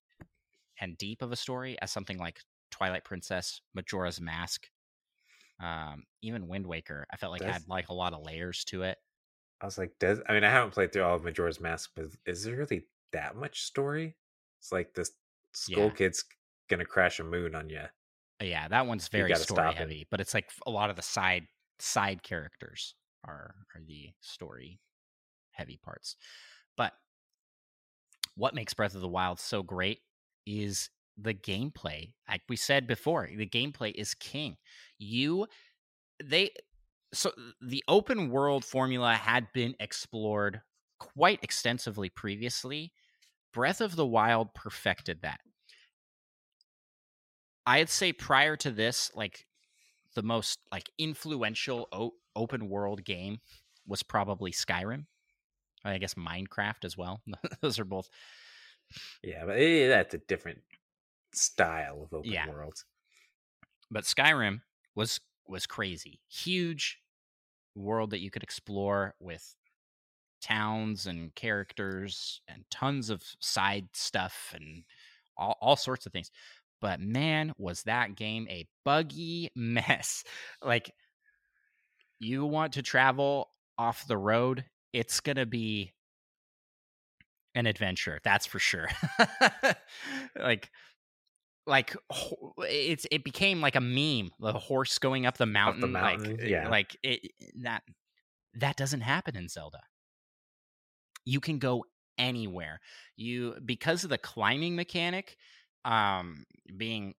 and deep of a story as something like Twilight Princess, Majora's Mask, um, even Wind Waker. I felt like Does, had like a lot of layers to it. I was like, does I mean I haven't played through all of Majora's Mask, but is there really that much story? It's like this school yeah. kid's gonna crash a moon on you. Yeah, that one's very story heavy, but it's like a lot of the side side characters are are the story heavy parts. But what makes Breath of the Wild so great is the gameplay. Like we said before, the gameplay is king. You they so the open world formula had been explored quite extensively previously. Breath of the Wild perfected that. I'd say prior to this, like the most like influential o- open world game was probably Skyrim. I guess Minecraft as well. Those are both yeah, but it, that's a different style of open yeah. world. But Skyrim was was crazy, huge world that you could explore with towns and characters and tons of side stuff and all, all sorts of things. But man, was that game a buggy mess! Like you want to travel off the road, it's going to be an adventure. That's for sure. like like it's it became like a meme the horse going up the mountain, up the mountain like eh, yeah like it eh, that that doesn't happen in zelda you can go anywhere you because of the climbing mechanic um being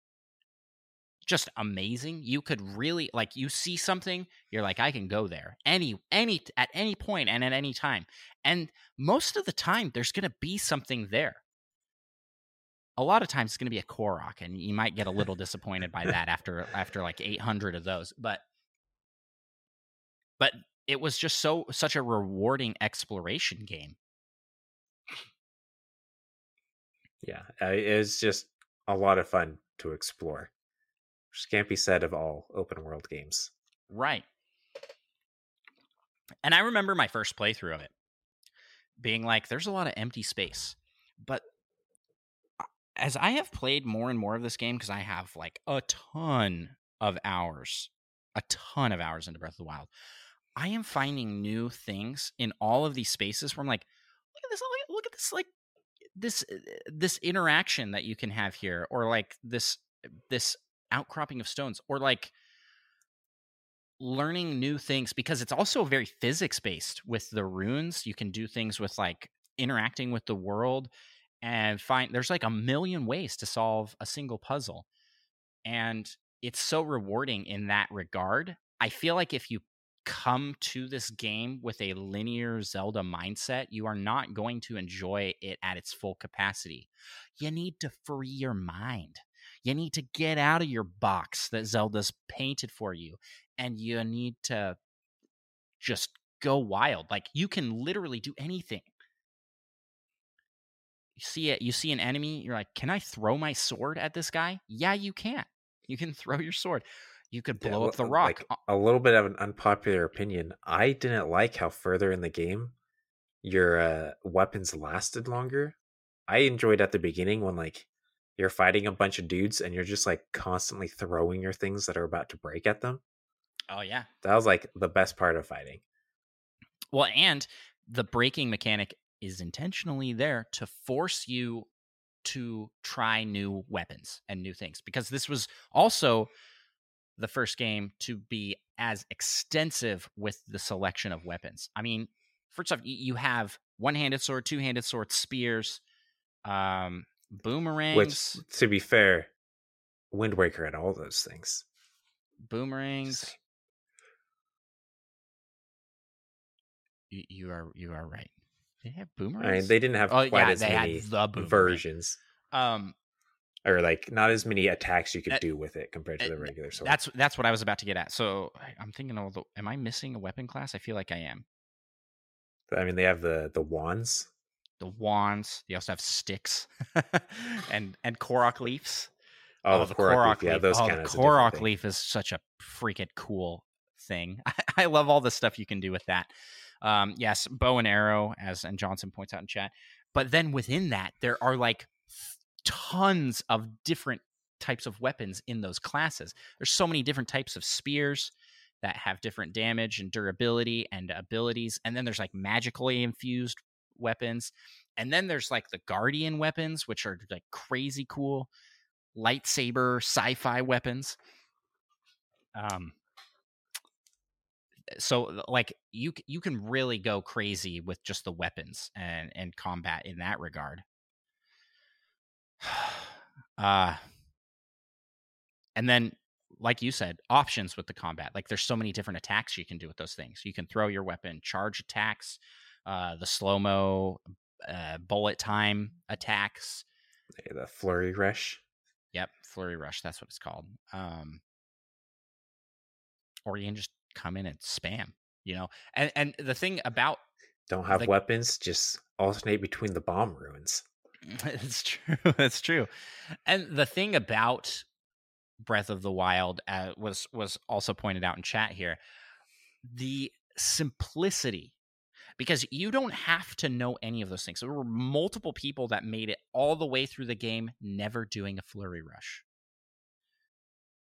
just amazing you could really like you see something you're like i can go there any any at any point and at any time and most of the time there's going to be something there a lot of times it's going to be a Korok, and you might get a little disappointed by that after after like 800 of those. But but it was just so such a rewarding exploration game. Yeah, it was just a lot of fun to explore. Which can't be said of all open world games. Right. And I remember my first playthrough of it being like, there's a lot of empty space. But as I have played more and more of this game, because I have like a ton of hours, a ton of hours into Breath of the Wild, I am finding new things in all of these spaces where I'm like, look at this, look, look at this, like this uh, this interaction that you can have here, or like this this outcropping of stones, or like learning new things because it's also very physics based with the runes. You can do things with like interacting with the world and find there's like a million ways to solve a single puzzle. And it's so rewarding in that regard. I feel like if you come to this game with a linear Zelda mindset, you are not going to enjoy it at its full capacity. You need to free your mind. You need to get out of your box that Zelda's painted for you, and you need to just go wild. Like you can literally do anything you see it you see an enemy you're like can i throw my sword at this guy yeah you can you can throw your sword you could blow yeah, up the rock like a little bit of an unpopular opinion i didn't like how further in the game your uh, weapons lasted longer. I enjoyed at the beginning when like you're fighting a bunch of dudes and you're just like constantly throwing your things that are about to break at them. Oh yeah. That was like the best part of fighting. Well and the breaking mechanic is intentionally there to force you to try new weapons and new things because this was also the first game to be as extensive with the selection of weapons. I mean, first off, you have one-handed sword, two-handed sword, spears, um, boomerangs. Which, to be fair, Wind Waker had all those things. Boomerangs. You, you are you are right. They have boomerangs. I mean, they didn't have oh, quite yeah, as many versions. Um, or like not as many attacks you could uh, do with it compared to the regular sword. That's that's what I was about to get at. So I'm thinking, although, am I missing a weapon class? I feel like I am. I mean, they have the the wands. The wands. They also have sticks, and and korok leaves. Oh, oh the, korok, korok leaf. leaf. Yeah, those oh, the korok leaf is such a freaking cool thing. I, I love all the stuff you can do with that. Um, yes, bow and arrow, as and Johnson points out in chat. But then within that, there are like tons of different types of weapons in those classes. There's so many different types of spears that have different damage and durability and abilities. And then there's like magically infused weapons. And then there's like the guardian weapons, which are like crazy cool lightsaber sci-fi weapons. Um, so like you you can really go crazy with just the weapons and and combat in that regard uh and then like you said options with the combat like there's so many different attacks you can do with those things. You can throw your weapon charge attacks uh the slow mo uh, bullet time attacks. The flurry rush. Yep flurry rush that's what it's called. Um or you can just come in and spam you know? And and the thing about don't have the, weapons just alternate between the bomb runes it's true it's true and the thing about breath of the wild uh, was was also pointed out in chat here the simplicity because you don't have to know any of those things there were multiple people that made it all the way through the game never doing a flurry rush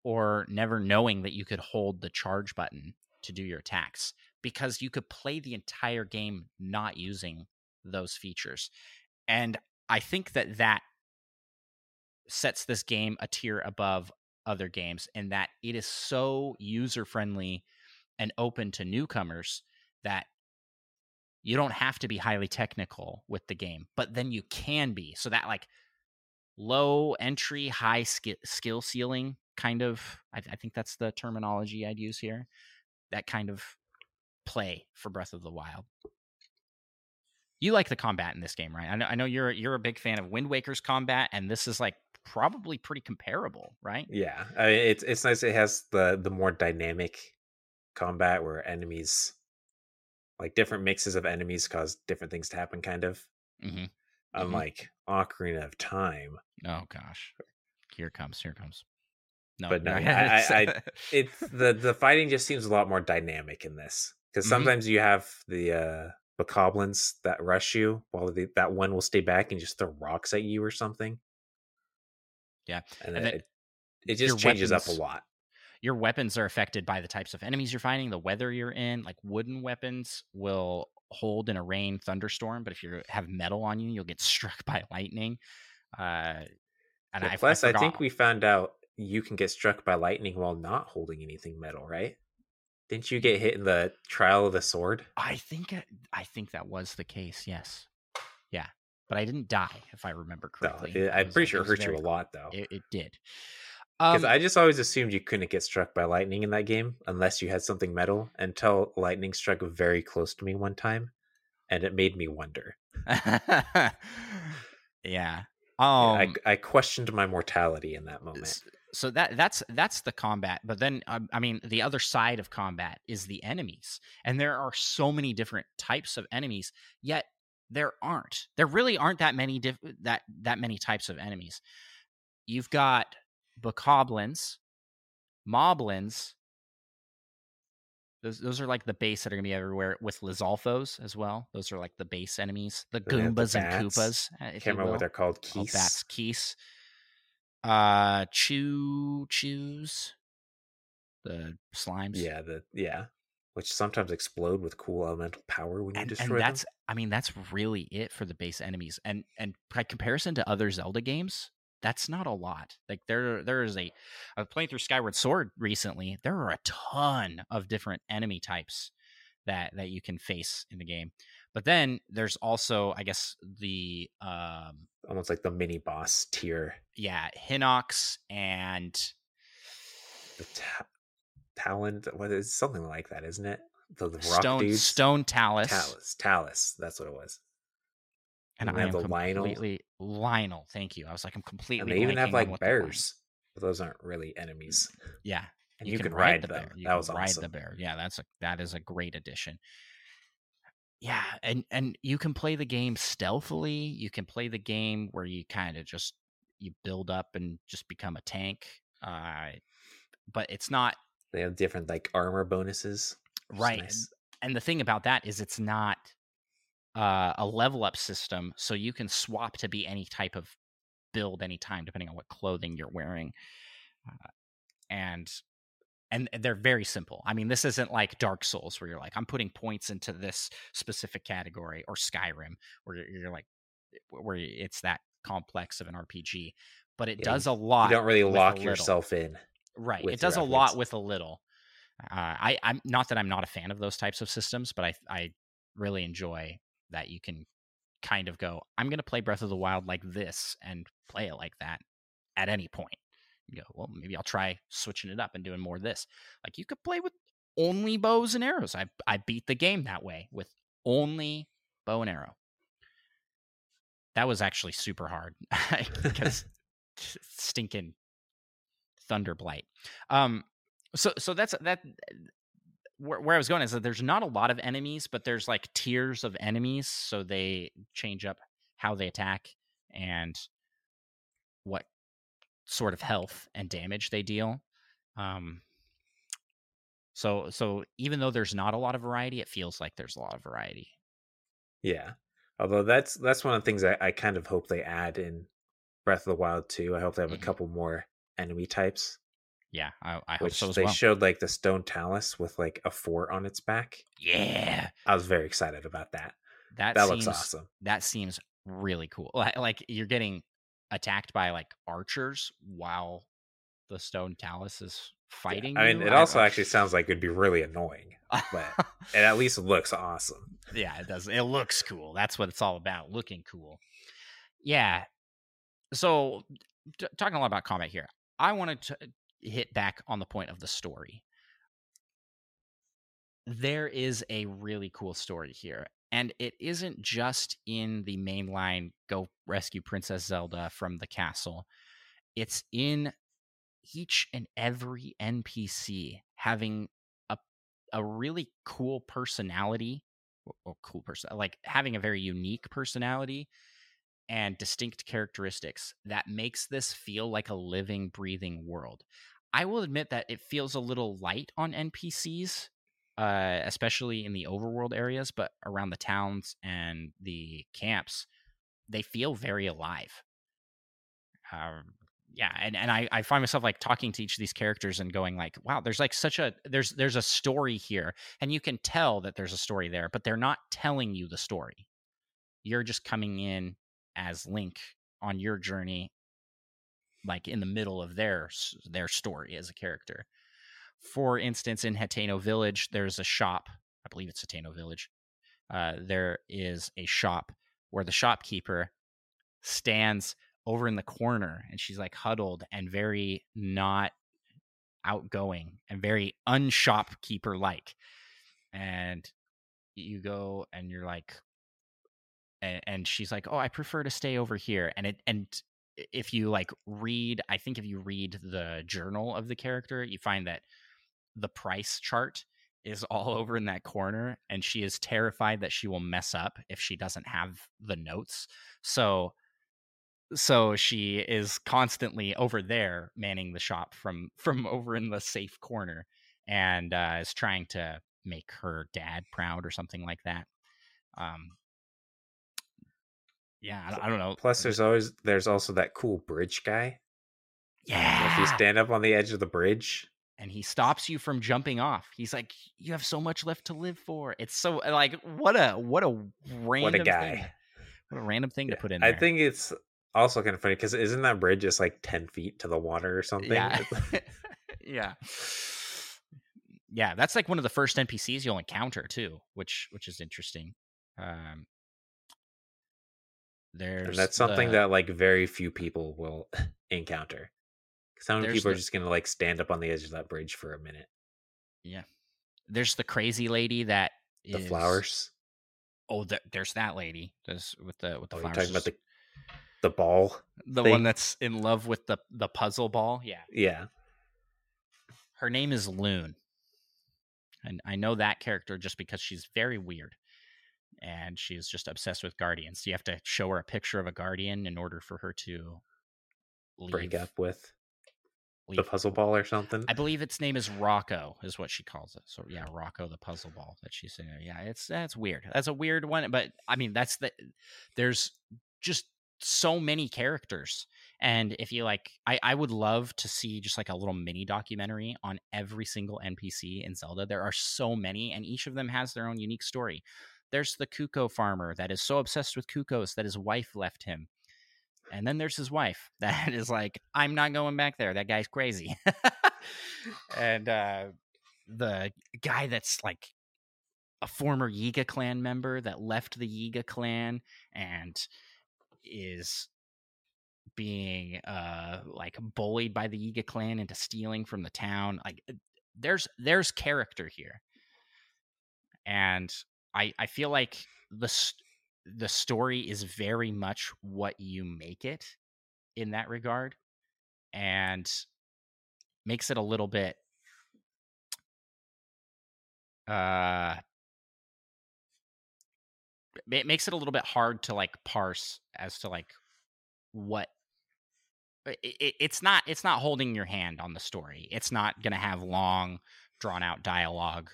or never knowing that you could hold the charge button to do your attacks because you could play the entire game not using those features. And I think that that sets this game a tier above other games in that it is so user friendly and open to newcomers that you don't have to be highly technical with the game, but then you can be. So that like low entry, high skill skill ceiling kind of I, I think that's the terminology I'd use here. That kind of play for Breath of the Wild. You like the combat in this game, right? I know, I know you're you're a big fan of Wind Waker's combat, and this is like probably pretty comparable, right? Yeah, I mean, it's it's nice. It has the the more dynamic combat where enemies, like different mixes of enemies, cause different things to happen. Kind of, mm-hmm. unlike mm-hmm. Ocarina of Time. Oh gosh, here comes, here comes. No, but no, I, I, I, it's the the fighting just seems a lot more dynamic in this because mm-hmm. sometimes mm-hmm. you have the uh bokoblins that rush you while the, that one will stay back and just throw rocks at you or something. Yeah, and, and it, it just changes weapons, up a lot. Your weapons are affected by the types of enemies you're fighting, the weather you're in. Like wooden weapons will hold in a rain thunderstorm, but if you have metal on you, you'll get struck by lightning. Uh, and yeah, I, plus, I, I think we found out you can get struck by lightning while not holding anything metal, right? Didn't you get hit in the trial of the sword? I think I think that was the case. Yes. Yeah, but I didn't die if I remember correctly. No, I'm pretty sure it hurt you a lot though. It, it did. Because um, I just always assumed you couldn't get struck by lightning in that game unless you had something metal. Until lightning struck very close to me one time, and it made me wonder. yeah. Um, I, I questioned my mortality in that moment so that that's that's the combat but then um, i mean the other side of combat is the enemies and there are so many different types of enemies yet there aren't there really aren't that many diff- that that many types of enemies you've got bokoblins moblins those, those are like the base that are gonna be everywhere with Lizalfos as well. Those are like the base enemies, the Goombas the and Koopas. I can't remember what they're called. Keese. Oh, bats, Keese uh chew chews? The slimes? Yeah the yeah which sometimes explode with cool elemental power when you and, destroy and that's them. i mean that's really it for the base enemies and and by comparison to other zelda games that's not a lot like there there is a i was playing through skyward sword recently there are a ton of different enemy types that that you can face in the game but then there's also, I guess, the um, almost like the mini boss tier. Yeah, Hinox and the ta- Talent. What is something like that, isn't it? The, the rock Stone dudes? Stone Talus. Talus. Talus. That's what it was. And, and I am the completely Lynel. Thank you. I was like, I'm completely. And they even have like bears, but those aren't really enemies. Yeah, and you, you can, can, ride, the them. bear. You that was ride awesome. the bear. Yeah, that's a that is a great addition yeah and and you can play the game stealthily you can play the game where you kind of just you build up and just become a tank uh but it's not they have different like armor bonuses right nice. and the thing about that is it's not uh, a level up system so you can swap to be any type of build anytime depending on what clothing you're wearing uh, and and they're very simple. I mean, this isn't like Dark Souls where you're like, I'm putting points into this specific category, or Skyrim where you're like, where it's that complex of an RPG. But it yeah, does a lot. You don't really lock yourself in, right? It does a lot with a little. Uh, I, I'm not that I'm not a fan of those types of systems, but I, I really enjoy that you can kind of go, I'm going to play Breath of the Wild like this and play it like that at any point. You go, well, maybe I'll try switching it up and doing more of this. Like you could play with only bows and arrows. I I beat the game that way with only bow and arrow. That was actually super hard because stinking thunder blight. Um, so so that's that. Where, where I was going is that there's not a lot of enemies, but there's like tiers of enemies, so they change up how they attack and what sort of health and damage they deal. Um, so so even though there's not a lot of variety, it feels like there's a lot of variety. Yeah. Although that's that's one of the things I, I kind of hope they add in Breath of the Wild too. I hope they have mm-hmm. a couple more enemy types. Yeah, I, I hope which so as they well. showed like the stone talus with like a fort on its back. yeah, I was very excited about that. that, That seems looks awesome. that seems really cool. Like, like you're getting attacked by like archers while the stone talus is fighting. I mean, you? it also actually sounds like it'd be really annoying. but- It at least looks awesome. yeah, it does. It looks cool. That's what it's all about. Looking cool. Yeah. So, t- talking a lot about combat here, I wanted to hit back on the point of the story. There is a really cool story here, and it isn't just in the mainline go rescue Princess Zelda from the castle. It's in each and every NPC having a a really cool personality or, or cool person like having a very unique personality and distinct characteristics that makes this feel like a living breathing world i will admit that it feels a little light on npcs uh, especially in the overworld areas but around the towns and the camps they feel very alive. Um, yeah and, and I, I find myself like talking to each of these characters and going like wow there's like such a there's there's a story here and you can tell that there's a story there but they're not telling you the story. You're just coming in as link on your journey like in the middle of their their story as a character for instance in Hateno village there's a shop i believe it's Hateno village uh, there is a shop where the shopkeeper stands over in the corner and she's like huddled and very not outgoing and very unshopkeeper like and you go and you're like and, and she's like oh i prefer to stay over here. And it and if you like read i think if you read the journal of the character you find that the price chart is all over in that corner and she is terrified that she will mess up if she doesn't have the notes. So so she is constantly over there manning the shop from from over in the safe corner and uh, is trying to make her dad proud or something like that. Um yeah i, I don't know. Plus, there's always there's also that cool bridge guy. yeah If you stand up on the edge of the bridge, and he stops you from jumping off he's like you have so much left to live for it's so like what a what a random what a thing. guy! what a random thing to put in I think it's also kind of funny because isn't that bridge just like ten feet to the water or something? Yeah. yeah. Yeah, that's like one of the first NPCs you'll encounter too, which which is interesting. Um there's and that's something the- that like very few people will encounter. Many There's people are the- just gonna like stand up on the edge of that bridge for a minute? Yeah. There's the crazy lady that The is- flowers. Oh, there, there's that lady. There's with the with the Oh, you're flowers. talking about the the ball. the thing? one that's in love with the the puzzle ball. Yeah. Yeah. Her name is Loon. And I know that character just because she's very weird. And she's just obsessed with guardians. You have to show her a picture of a guardian in order for her to leave, Break up with the puzzle ball or something. I believe its name is Rocco, is what she calls it. So yeah, Rocco the puzzle ball that she's saying. Yeah, it's that's weird. That's a weird one, but I mean that's the there's just so many characters. And if you like I, I would love to see just like a little mini documentary on every single NPC in Zelda. There are so many, and each of them has their own unique story. There's the Cucco farmer that is so obsessed with Cuccos that his wife left him. And then there's his wife that is like, I'm not going back there. That guy's crazy. and uh, the guy that's like a former Yiga clan member that left the Yiga clan and is being uh like bullied by the Yiga clan into stealing from the town like uh, there's there's character here and i i feel like the the story is very much what you make it in that regard and makes it a little bit uh it makes it a little bit hard to like parse as to like what it, it, it's not it's not holding your hand on the story. It's not going to have long drawn out dialogue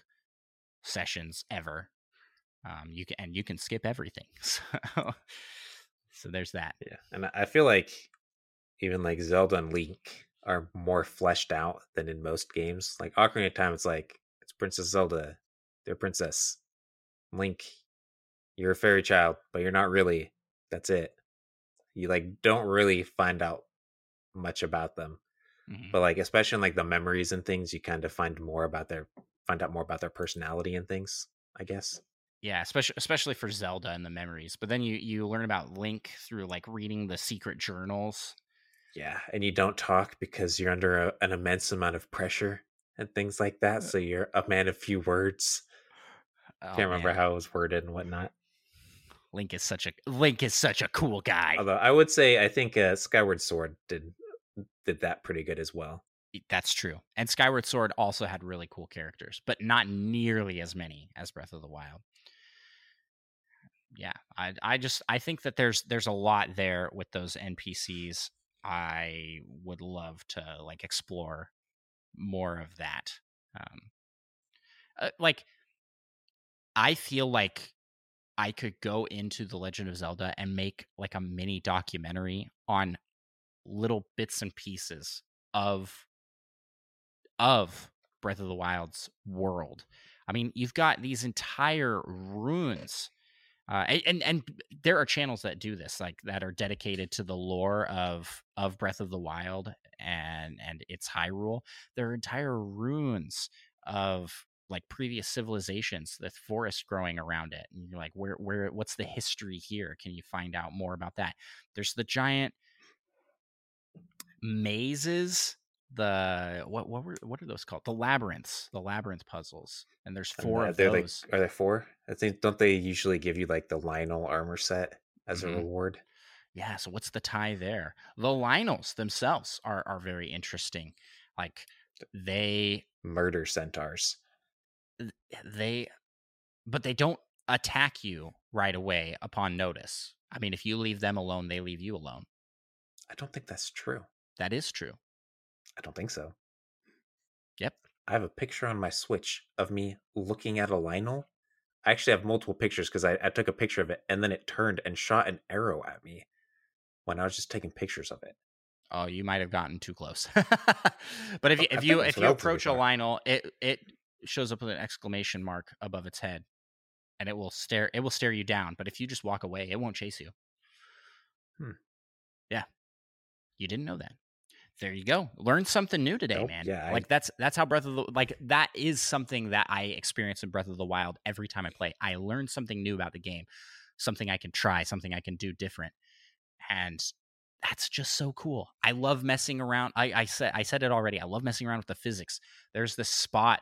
sessions ever um you can and you can skip everything so so there's that Yeah, and I- feel like even like Zelda and Link, are more fleshed out than in most games. Like Ocarina of Time, it's like it's Princess Zelda, they're princess. Link, you're a fairy child, but you're not really. That's it. You like don't really find out much about them. Mm-hmm. But like especially in like the memories and things, you kind of find more about their find out more about their personality and things, I guess. Yeah, especially especially for Zelda and the memories. But then you you learn about Link through like reading the secret journals. Yeah, and you don't talk because you're under a, an immense amount of pressure and things like that. Uh so you're a man of few words. Oh, Can't remember man. how it was worded and whatnot. Link is such a Link is such a cool guy. Although I would say I think uh, Skyward Sword did did that pretty good as well. That's true. And Skyward Sword also had really cool characters, but not nearly as many as Breath of the Wild yeah, I I just I think that there's there's a lot there with those NPCs. I would love to like explore more of that. Um, uh, like I feel like I could go into the Legend of Zelda and make like a mini documentary on little bits and pieces of of Breath of the Wild's world. I mean, you've got these entire ruins uh, and and there are channels that do this, like that are dedicated to the lore of of Breath of the Wild and and its Hyrule. There are entire ruins of like previous civilizations, the forest growing around it, and you're like, where where what's the history here? Can you find out more about that? There's the giant mazes the what what were what are those called? The labyrinths, the labyrinth puzzles, and there's four of those. Like, are there four? I think don't they usually give you like the Lynel armor set as mm-hmm. a reward? Yeah. So what's the tie there? The Lynels themselves are are very interesting. Like they murder centaurs. They, but they don't attack you right away upon notice. I mean, if you leave them alone, they leave you alone. I don't think that's true. That is true. I don't think so. Yep. I have a picture on my Switch of me looking at a Lynel. I actually have multiple pictures because I, I took a picture of it and then it turned and shot an arrow at me when I was just taking pictures of it. Oh, you might have gotten too close. but if you if you if you approach a Lynel, it it shows up with an exclamation mark above its head, and it will stare it will stare you down. But if you just walk away, it won't chase you. Hmm. Yeah, you didn't know that there you go. Learn something new today, nope, man. Yeah, like I, that's that's how Breath of the like that is something that I experience in Breath of the Wild every time I play. I learn something new about the game, something I can try, something I can do different, and that's just so cool. I love messing around. I, I said I said it already. I love messing around with the physics. There's this spot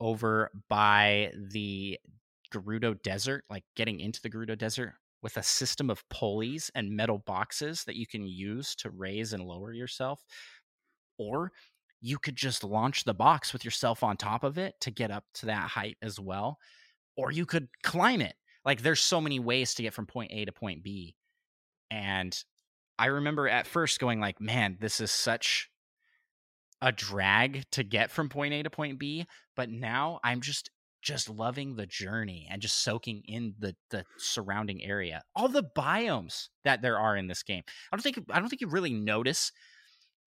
over by the Gerudo Desert, like getting into the Gerudo Desert with a system of pulleys and metal boxes that you can use to raise and lower yourself or you could just launch the box with yourself on top of it to get up to that height as well or you could climb it. Like there's so many ways to get from point a to point b. And i remember at first going like man this is such a drag to get from point a to point b but now i'm just just loving the journey and just soaking in the the surrounding area. All the biomes that there are in this game. I don't think i don't think you really notice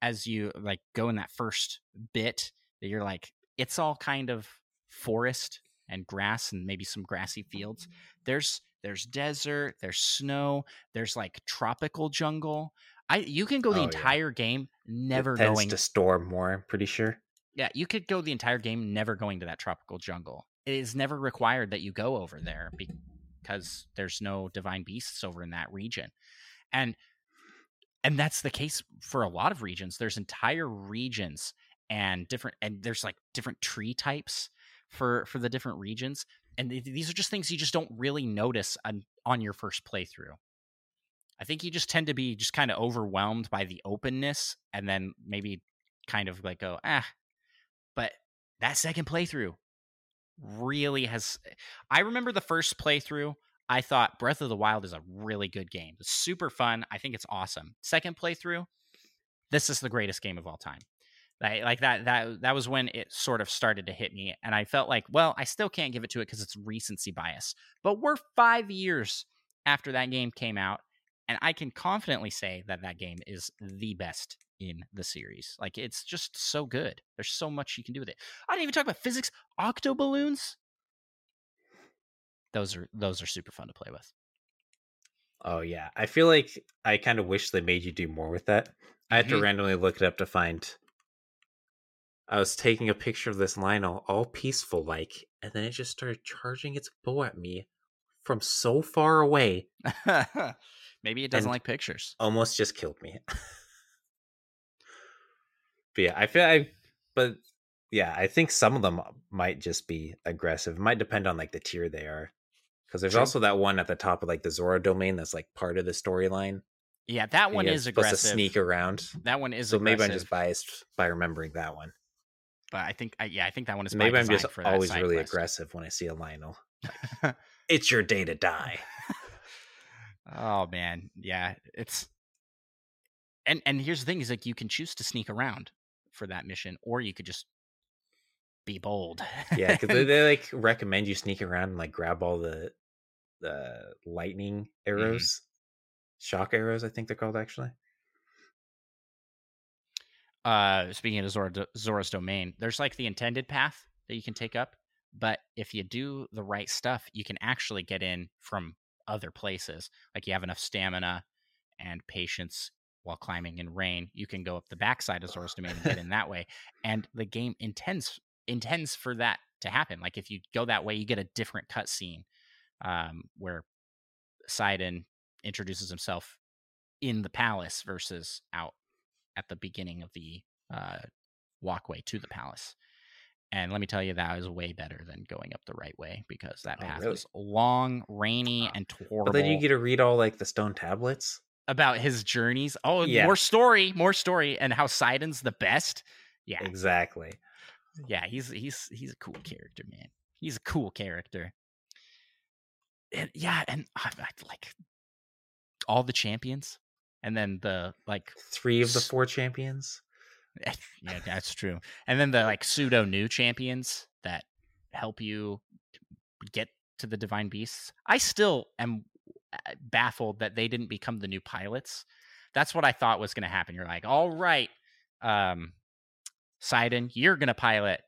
as you like go in that first bit that you're like it's all kind of forest and grass and maybe some grassy fields. Mm-hmm. There's there's desert there's snow there's like tropical jungle. I you can go the oh, entire yeah. game never it going to storm more i'm pretty sure. Yeah you could go the entire game never going to that tropical jungle. It is never required that you go over there because there's no divine beasts over in that region. And and that's the case for a lot of regions there's entire regions and different and there's like different tree types for for the different regions and th- these are just things you just don't really notice on, on your first playthrough. I think you just tend to be just kind of overwhelmed by the openness and then maybe kind of like go ah but that second playthrough really has i remember the first playthrough I thought Breath of the Wild is a really good game. It's super fun. I think it's awesome. Second playthrough, this is the greatest game of all time. Like, like that that that was when it sort of started to hit me, and I felt like, well, I still can't give it to it because it's recency bias. But we're five years after that game came out, and I can confidently say that that game is the best in the series. Like it's just so good. There's so much you can do with it. I didn't even talk about physics. Octo balloons. Those are those are super fun to play with. Oh yeah, I feel like I kind of wish they made you do more with that. I had mm-hmm. to randomly look it up to find. I was taking a picture of this Lynel, all peaceful like, and then it just started charging its bow at me from so far away. Maybe it doesn't like pictures. Almost just killed me. but yeah, I feel I, but yeah, I think some of them might just be aggressive. It might depend on like the tier they are. Because there's True. also that one at the top of like the Zora domain that's like part of the storyline. Yeah, that one is aggressive. to sneak around. That one is so aggressive. maybe I'm just biased by remembering that one. But I think, yeah, I think that one is. Maybe I'm just always really quest. aggressive when I see a Lynel. It's your day to die. oh man, yeah, it's. And and here's the thing: is like you can choose to sneak around for that mission, or you could just be bold. yeah, because they, they, like recommend you sneak around and like grab all the the lightning mm-hmm. arrows, mm-hmm. shock arrows. I think they're called actually. Uh, speaking of Zora, Zora's domain, there's like the intended path that you can take up, but if you do the right stuff, you can actually get in from other places. Like you have enough stamina and patience while climbing in rain, you can go up the backside of Zora's domain and get in that way. And the game intends intends for that to happen. Like if you go that way, you get a different cutscene um, where Sidon introduces himself in the palace versus out at the beginning of the uh, walkway to the palace. And let me tell you, that is way better than going up the right way because that oh, path oh, really? was long, rainy, and horrible. But then you get to read all like the stone tablets about his journeys. Oh, yeah. more story, more story, and how Sidon's the best. Yeah, exactly. Yeah, he's he's he's a cool character, man. He's a cool character and yeah, and I, I like all the champions, and then the like three of the four champions. yeah, that's true. And then the like pseudo new champions that help you get to the divine beasts. I still am uh, baffled that they didn't become the new pilots. That's what I thought was going to happen. You're like, all right, um, Sidon, you're going to pilot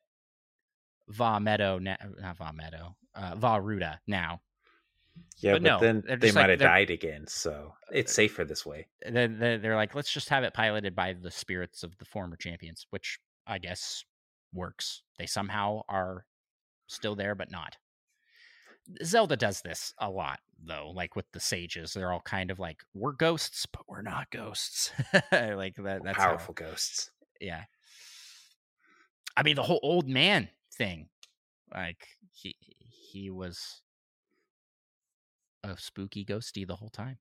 Vah Medoh, not Vah Medoh, uh, Vah Ruta now. Yeah, but, but no, then they might like, have died again, so it's uh, safer this way. Then they're like, let's just have it piloted by the spirits of the former champions, which I guess works. They somehow are still there, but not. Zelda does this a lot, though. Like with the sages, they're all kind of like, we're ghosts, but we're not ghosts. like that. That's powerful how, ghosts. Yeah. I mean, the whole old man thing. Like he he was a spooky ghosty the whole time.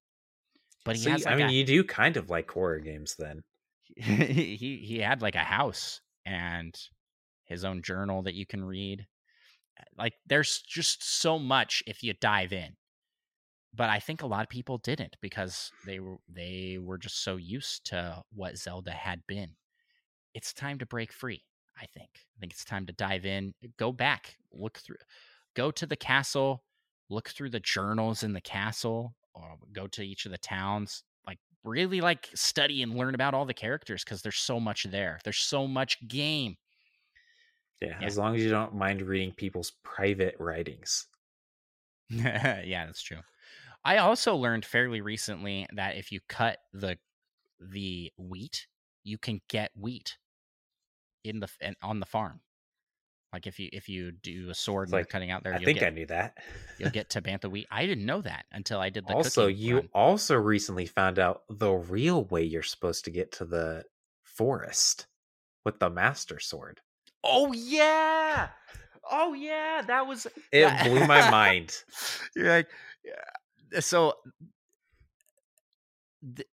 But he has. Like I mean, a, you do kind of like horror games then. he he had like a house and his own journal that you can read. Like there's just so much if you dive in. But I think a lot of people didn't because they were they were just so used to what Zelda had been. It's time to break free, I think. I think it's time to dive in, go back, look through go to the castle, look through the journals in the castle or go to each of the towns like really like study and learn about all the characters because there's so much there. There's so much game. Yeah, yeah, as long as you don't mind reading people's private writings. Yeah that's true. I also learned fairly recently that if you cut the the wheat you can get wheat in the on the farm like if you if you do a sword and like, you're cutting out there, I think get, I knew that. you'll get Tabantha wheat. I didn't know that until I did the. Also, you run. also recently found out the real way you're supposed to get to the forest with the master sword. Oh yeah, oh yeah, that was it. Blew my mind. You're like, yeah. so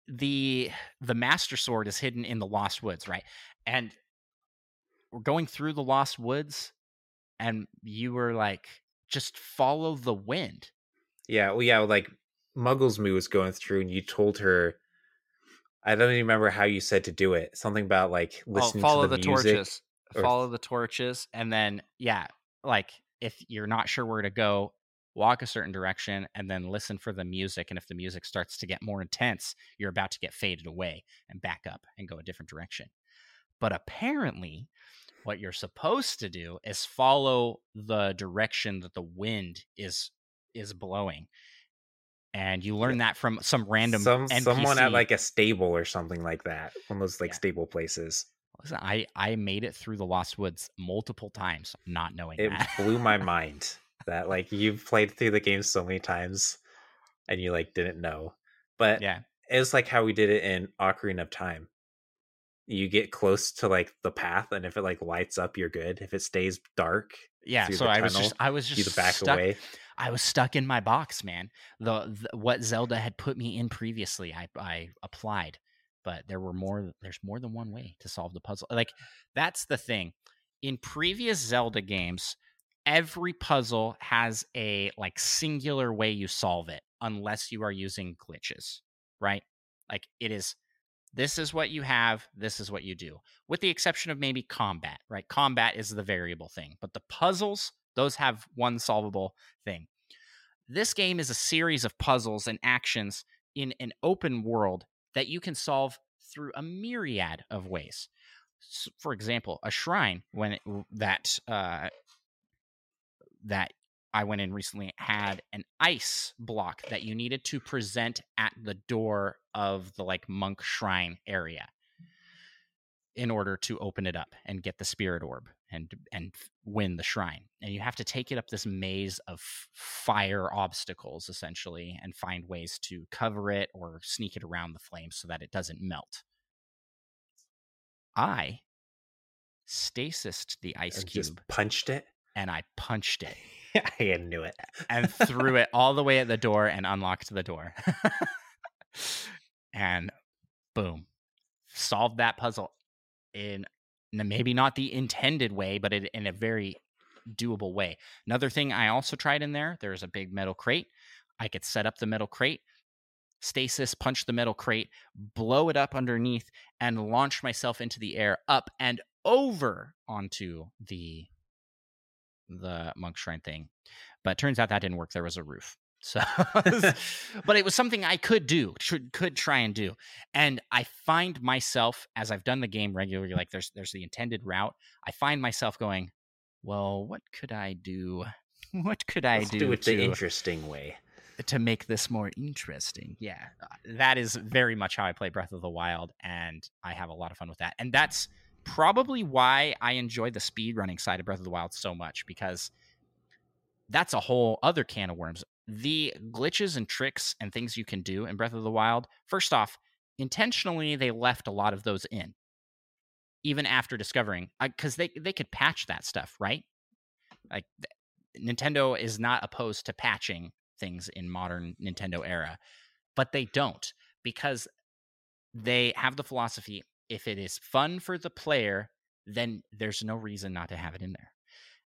the the master sword is hidden in the lost woods, right? And we're going through the lost woods and you were like just follow the wind yeah well yeah like muggles moo was going through and you told her i don't even remember how you said to do it something about like oh, listening oh, follow to the, the music torches or... follow the torches and then yeah like if you're not sure where to go walk a certain direction, and then listen for the music. And if the music starts to get more intense, you're about to get faded away and back up and go a different direction. But apparently, what you're supposed to do is follow the direction that the wind is is blowing and you learn that from some random some NPC. someone at like a stable or something like that one of those like yeah. stable places Listen, I I made it through the Lost Woods multiple times, not knowing it that. blew my mind that like you've played through the game so many times and you like didn't know. But yeah, it was like how we did it in Ocarina of Time. You get close to like the path, and if it like lights up, you're good. If it stays dark, yeah. So I was just I was just back stuck, away. I was stuck in my box, man. The, the what Zelda had put me in previously, I I applied but there were more there's more than one way to solve the puzzle like that's the thing in previous zelda games every puzzle has a like singular way you solve it unless you are using glitches right like it is this is what you have this is what you do with the exception of maybe combat right combat is the variable thing but the puzzles those have one solvable thing this game is a series of puzzles and actions in an open world that you can solve through a myriad of ways. For example, a shrine when it, that uh, that I went in recently had an ice block that you needed to present at the door of the like monk shrine area in order to open it up and get the spirit orb and and win the shrine. And you have to take it up this maze of fire obstacles essentially and find ways to cover it or sneak it around the flames so that it doesn't melt. I stasised the ice and cube just punched it? and i punched it i knew it and threw it all the way at the door and unlocked the door and boom solved that puzzle in maybe not the intended way, but in a very doable way. Another thing I also tried in there, there's a big metal crate. I could set up the metal crate, stasis, punch the metal crate, blow it up underneath, and launch myself into the air up and over onto the the monk shrine thing. But turns out that didn't work. There was a roof. So, but it was something I could do, could, could try and do. And I find myself as I've done the game regularly, like there's there's the intended route. I find myself going, well, what could I do? What could I Let's do? Do it to, the interesting way to make this more interesting. Yeah, uh, that is very much how I play Breath of the Wild, and I have a lot of fun with that. And that's probably why I enjoy the speed running side of Breath of the Wild so much because that's a whole other can of worms the glitches and tricks and things you can do in Breath of the Wild, first off, intentionally they left a lot of those in, even after discovering, uh, because they they could patch that stuff, right? Like Nintendo is not opposed to patching things in modern Nintendo era, but they don't because they have the philosophy: if it is fun for the player, then there's no reason not to have it in there.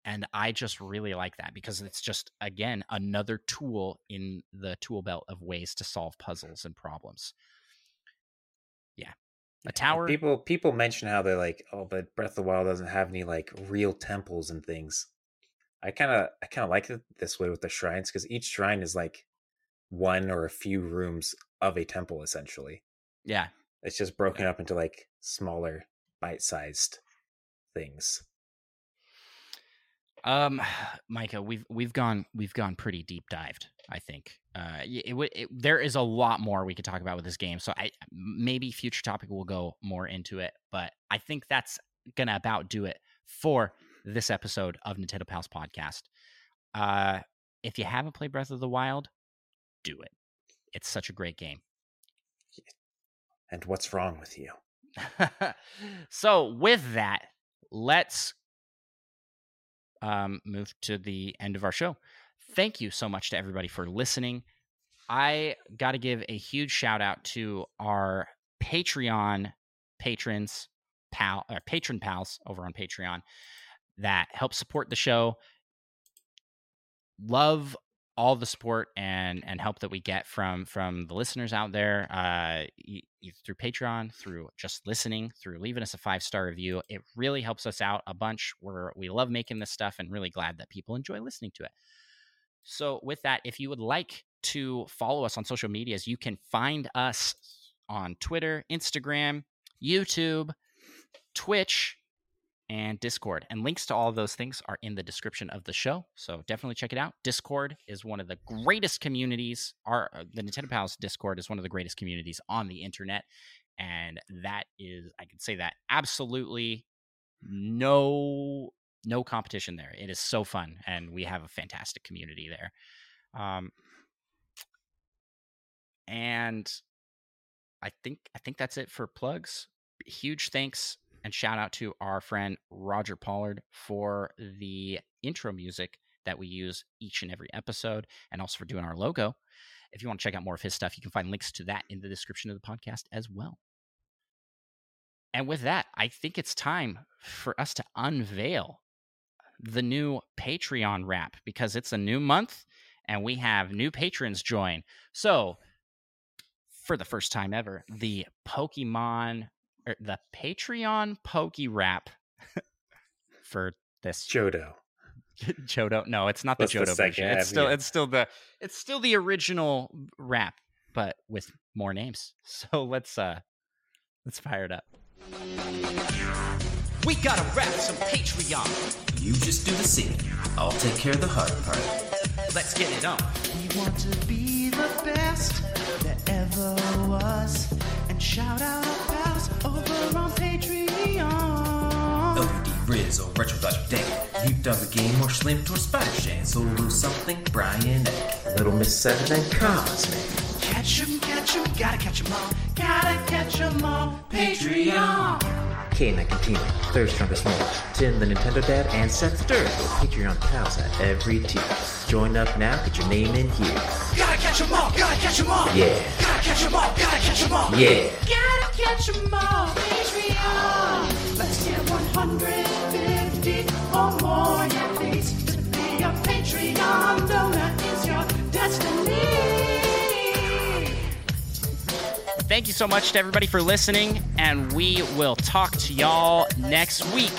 And I just really like that because it's just, again, another tool in the tool belt of ways to solve puzzles and problems. Yeah. A tower. People people mention how they're like, oh, but Breath of the Wild doesn't have any like real temples and things. I kind of I kind of like it this way with the shrines because each shrine is like one or a few rooms of a temple essentially. Yeah. It's just broken up into like smaller bite-sized things. Um, Micah, we've we've gone we've gone pretty deep dived. I think uh, it, it, it, there is a lot more we could talk about with this game. So I maybe future topic will go more into it, but I think that's gonna about do it for this episode of Nintendo Pals podcast. Uh, if you haven't played Breath of the Wild, do it. It's such a great game. And what's wrong with you? so with that, let's um, move to the end of our show. Thank you so much to everybody for listening. I got to give a huge shout out to our Patreon patrons, pal, or uh, patron pals over on Patreon that help support the show. Love all the support and and help that we get from from the listeners out there uh through patreon through just listening through leaving us a five star review. It really helps us out a bunch. We're we love making this stuff and really glad that people enjoy listening to it. So, with that, if you would like to follow us on social medias, you can find us on Twitter, Instagram, YouTube, Twitch, and Discord. And links to all of those things are in the description of the show. So definitely check it out. Discord is one of the greatest communities. Our uh, the Nintendo Pals Discord is one of the greatest communities on the internet. And that is, I can say that absolutely no no competition there. It is so fun, and we have a fantastic community there. Um, and I think I think that's it for plugs. Huge thanks and shout out to our friend Roger Pollard for the intro music that we use each and every episode, and also for doing our logo. If you want to check out more of his stuff, you can find links to that in the description of the podcast as well. And with that, I think it's time for us to unveil the new Patreon wrap because it's a new month and we have new patrons join. So, for the first time ever, the Pokemon or er, the Patreon Poke Wrap for this Johto. Johto. No, it's not the What's Johto the version. It's still it's still the it's still the original wrap, but with more names. So let's uh let's fire it up. We gotta wrap some Patreon. You just do the singing. I'll take care of the hard part. Let's get it on. We want to be the best that ever was. And shout out Riz, or Retro Dodger Deck. You dog a game or Schlimp or Spider Shan. Solo something, Brian Eck. Little Miss Seven and Cosmic. Catch 'em, catch 'em, gotta catch 'em all. Gotta catch 'em all. Patreon. Kane and Katina, third strongest one, Tim the Nintendo Dad, and Seth Sturz with Patreon pals at every tier. Join up now, get your name in here. Gotta catch 'em all, gotta catch 'em all. Yeah. Gotta catch 'em all, gotta catch 'em all. Yeah. Gotta catch 'em all, Patreon. Let's get 150 or more, please. To be a Patreon donor is your destiny. Thank you so much to everybody for listening, and we will talk to y'all next week.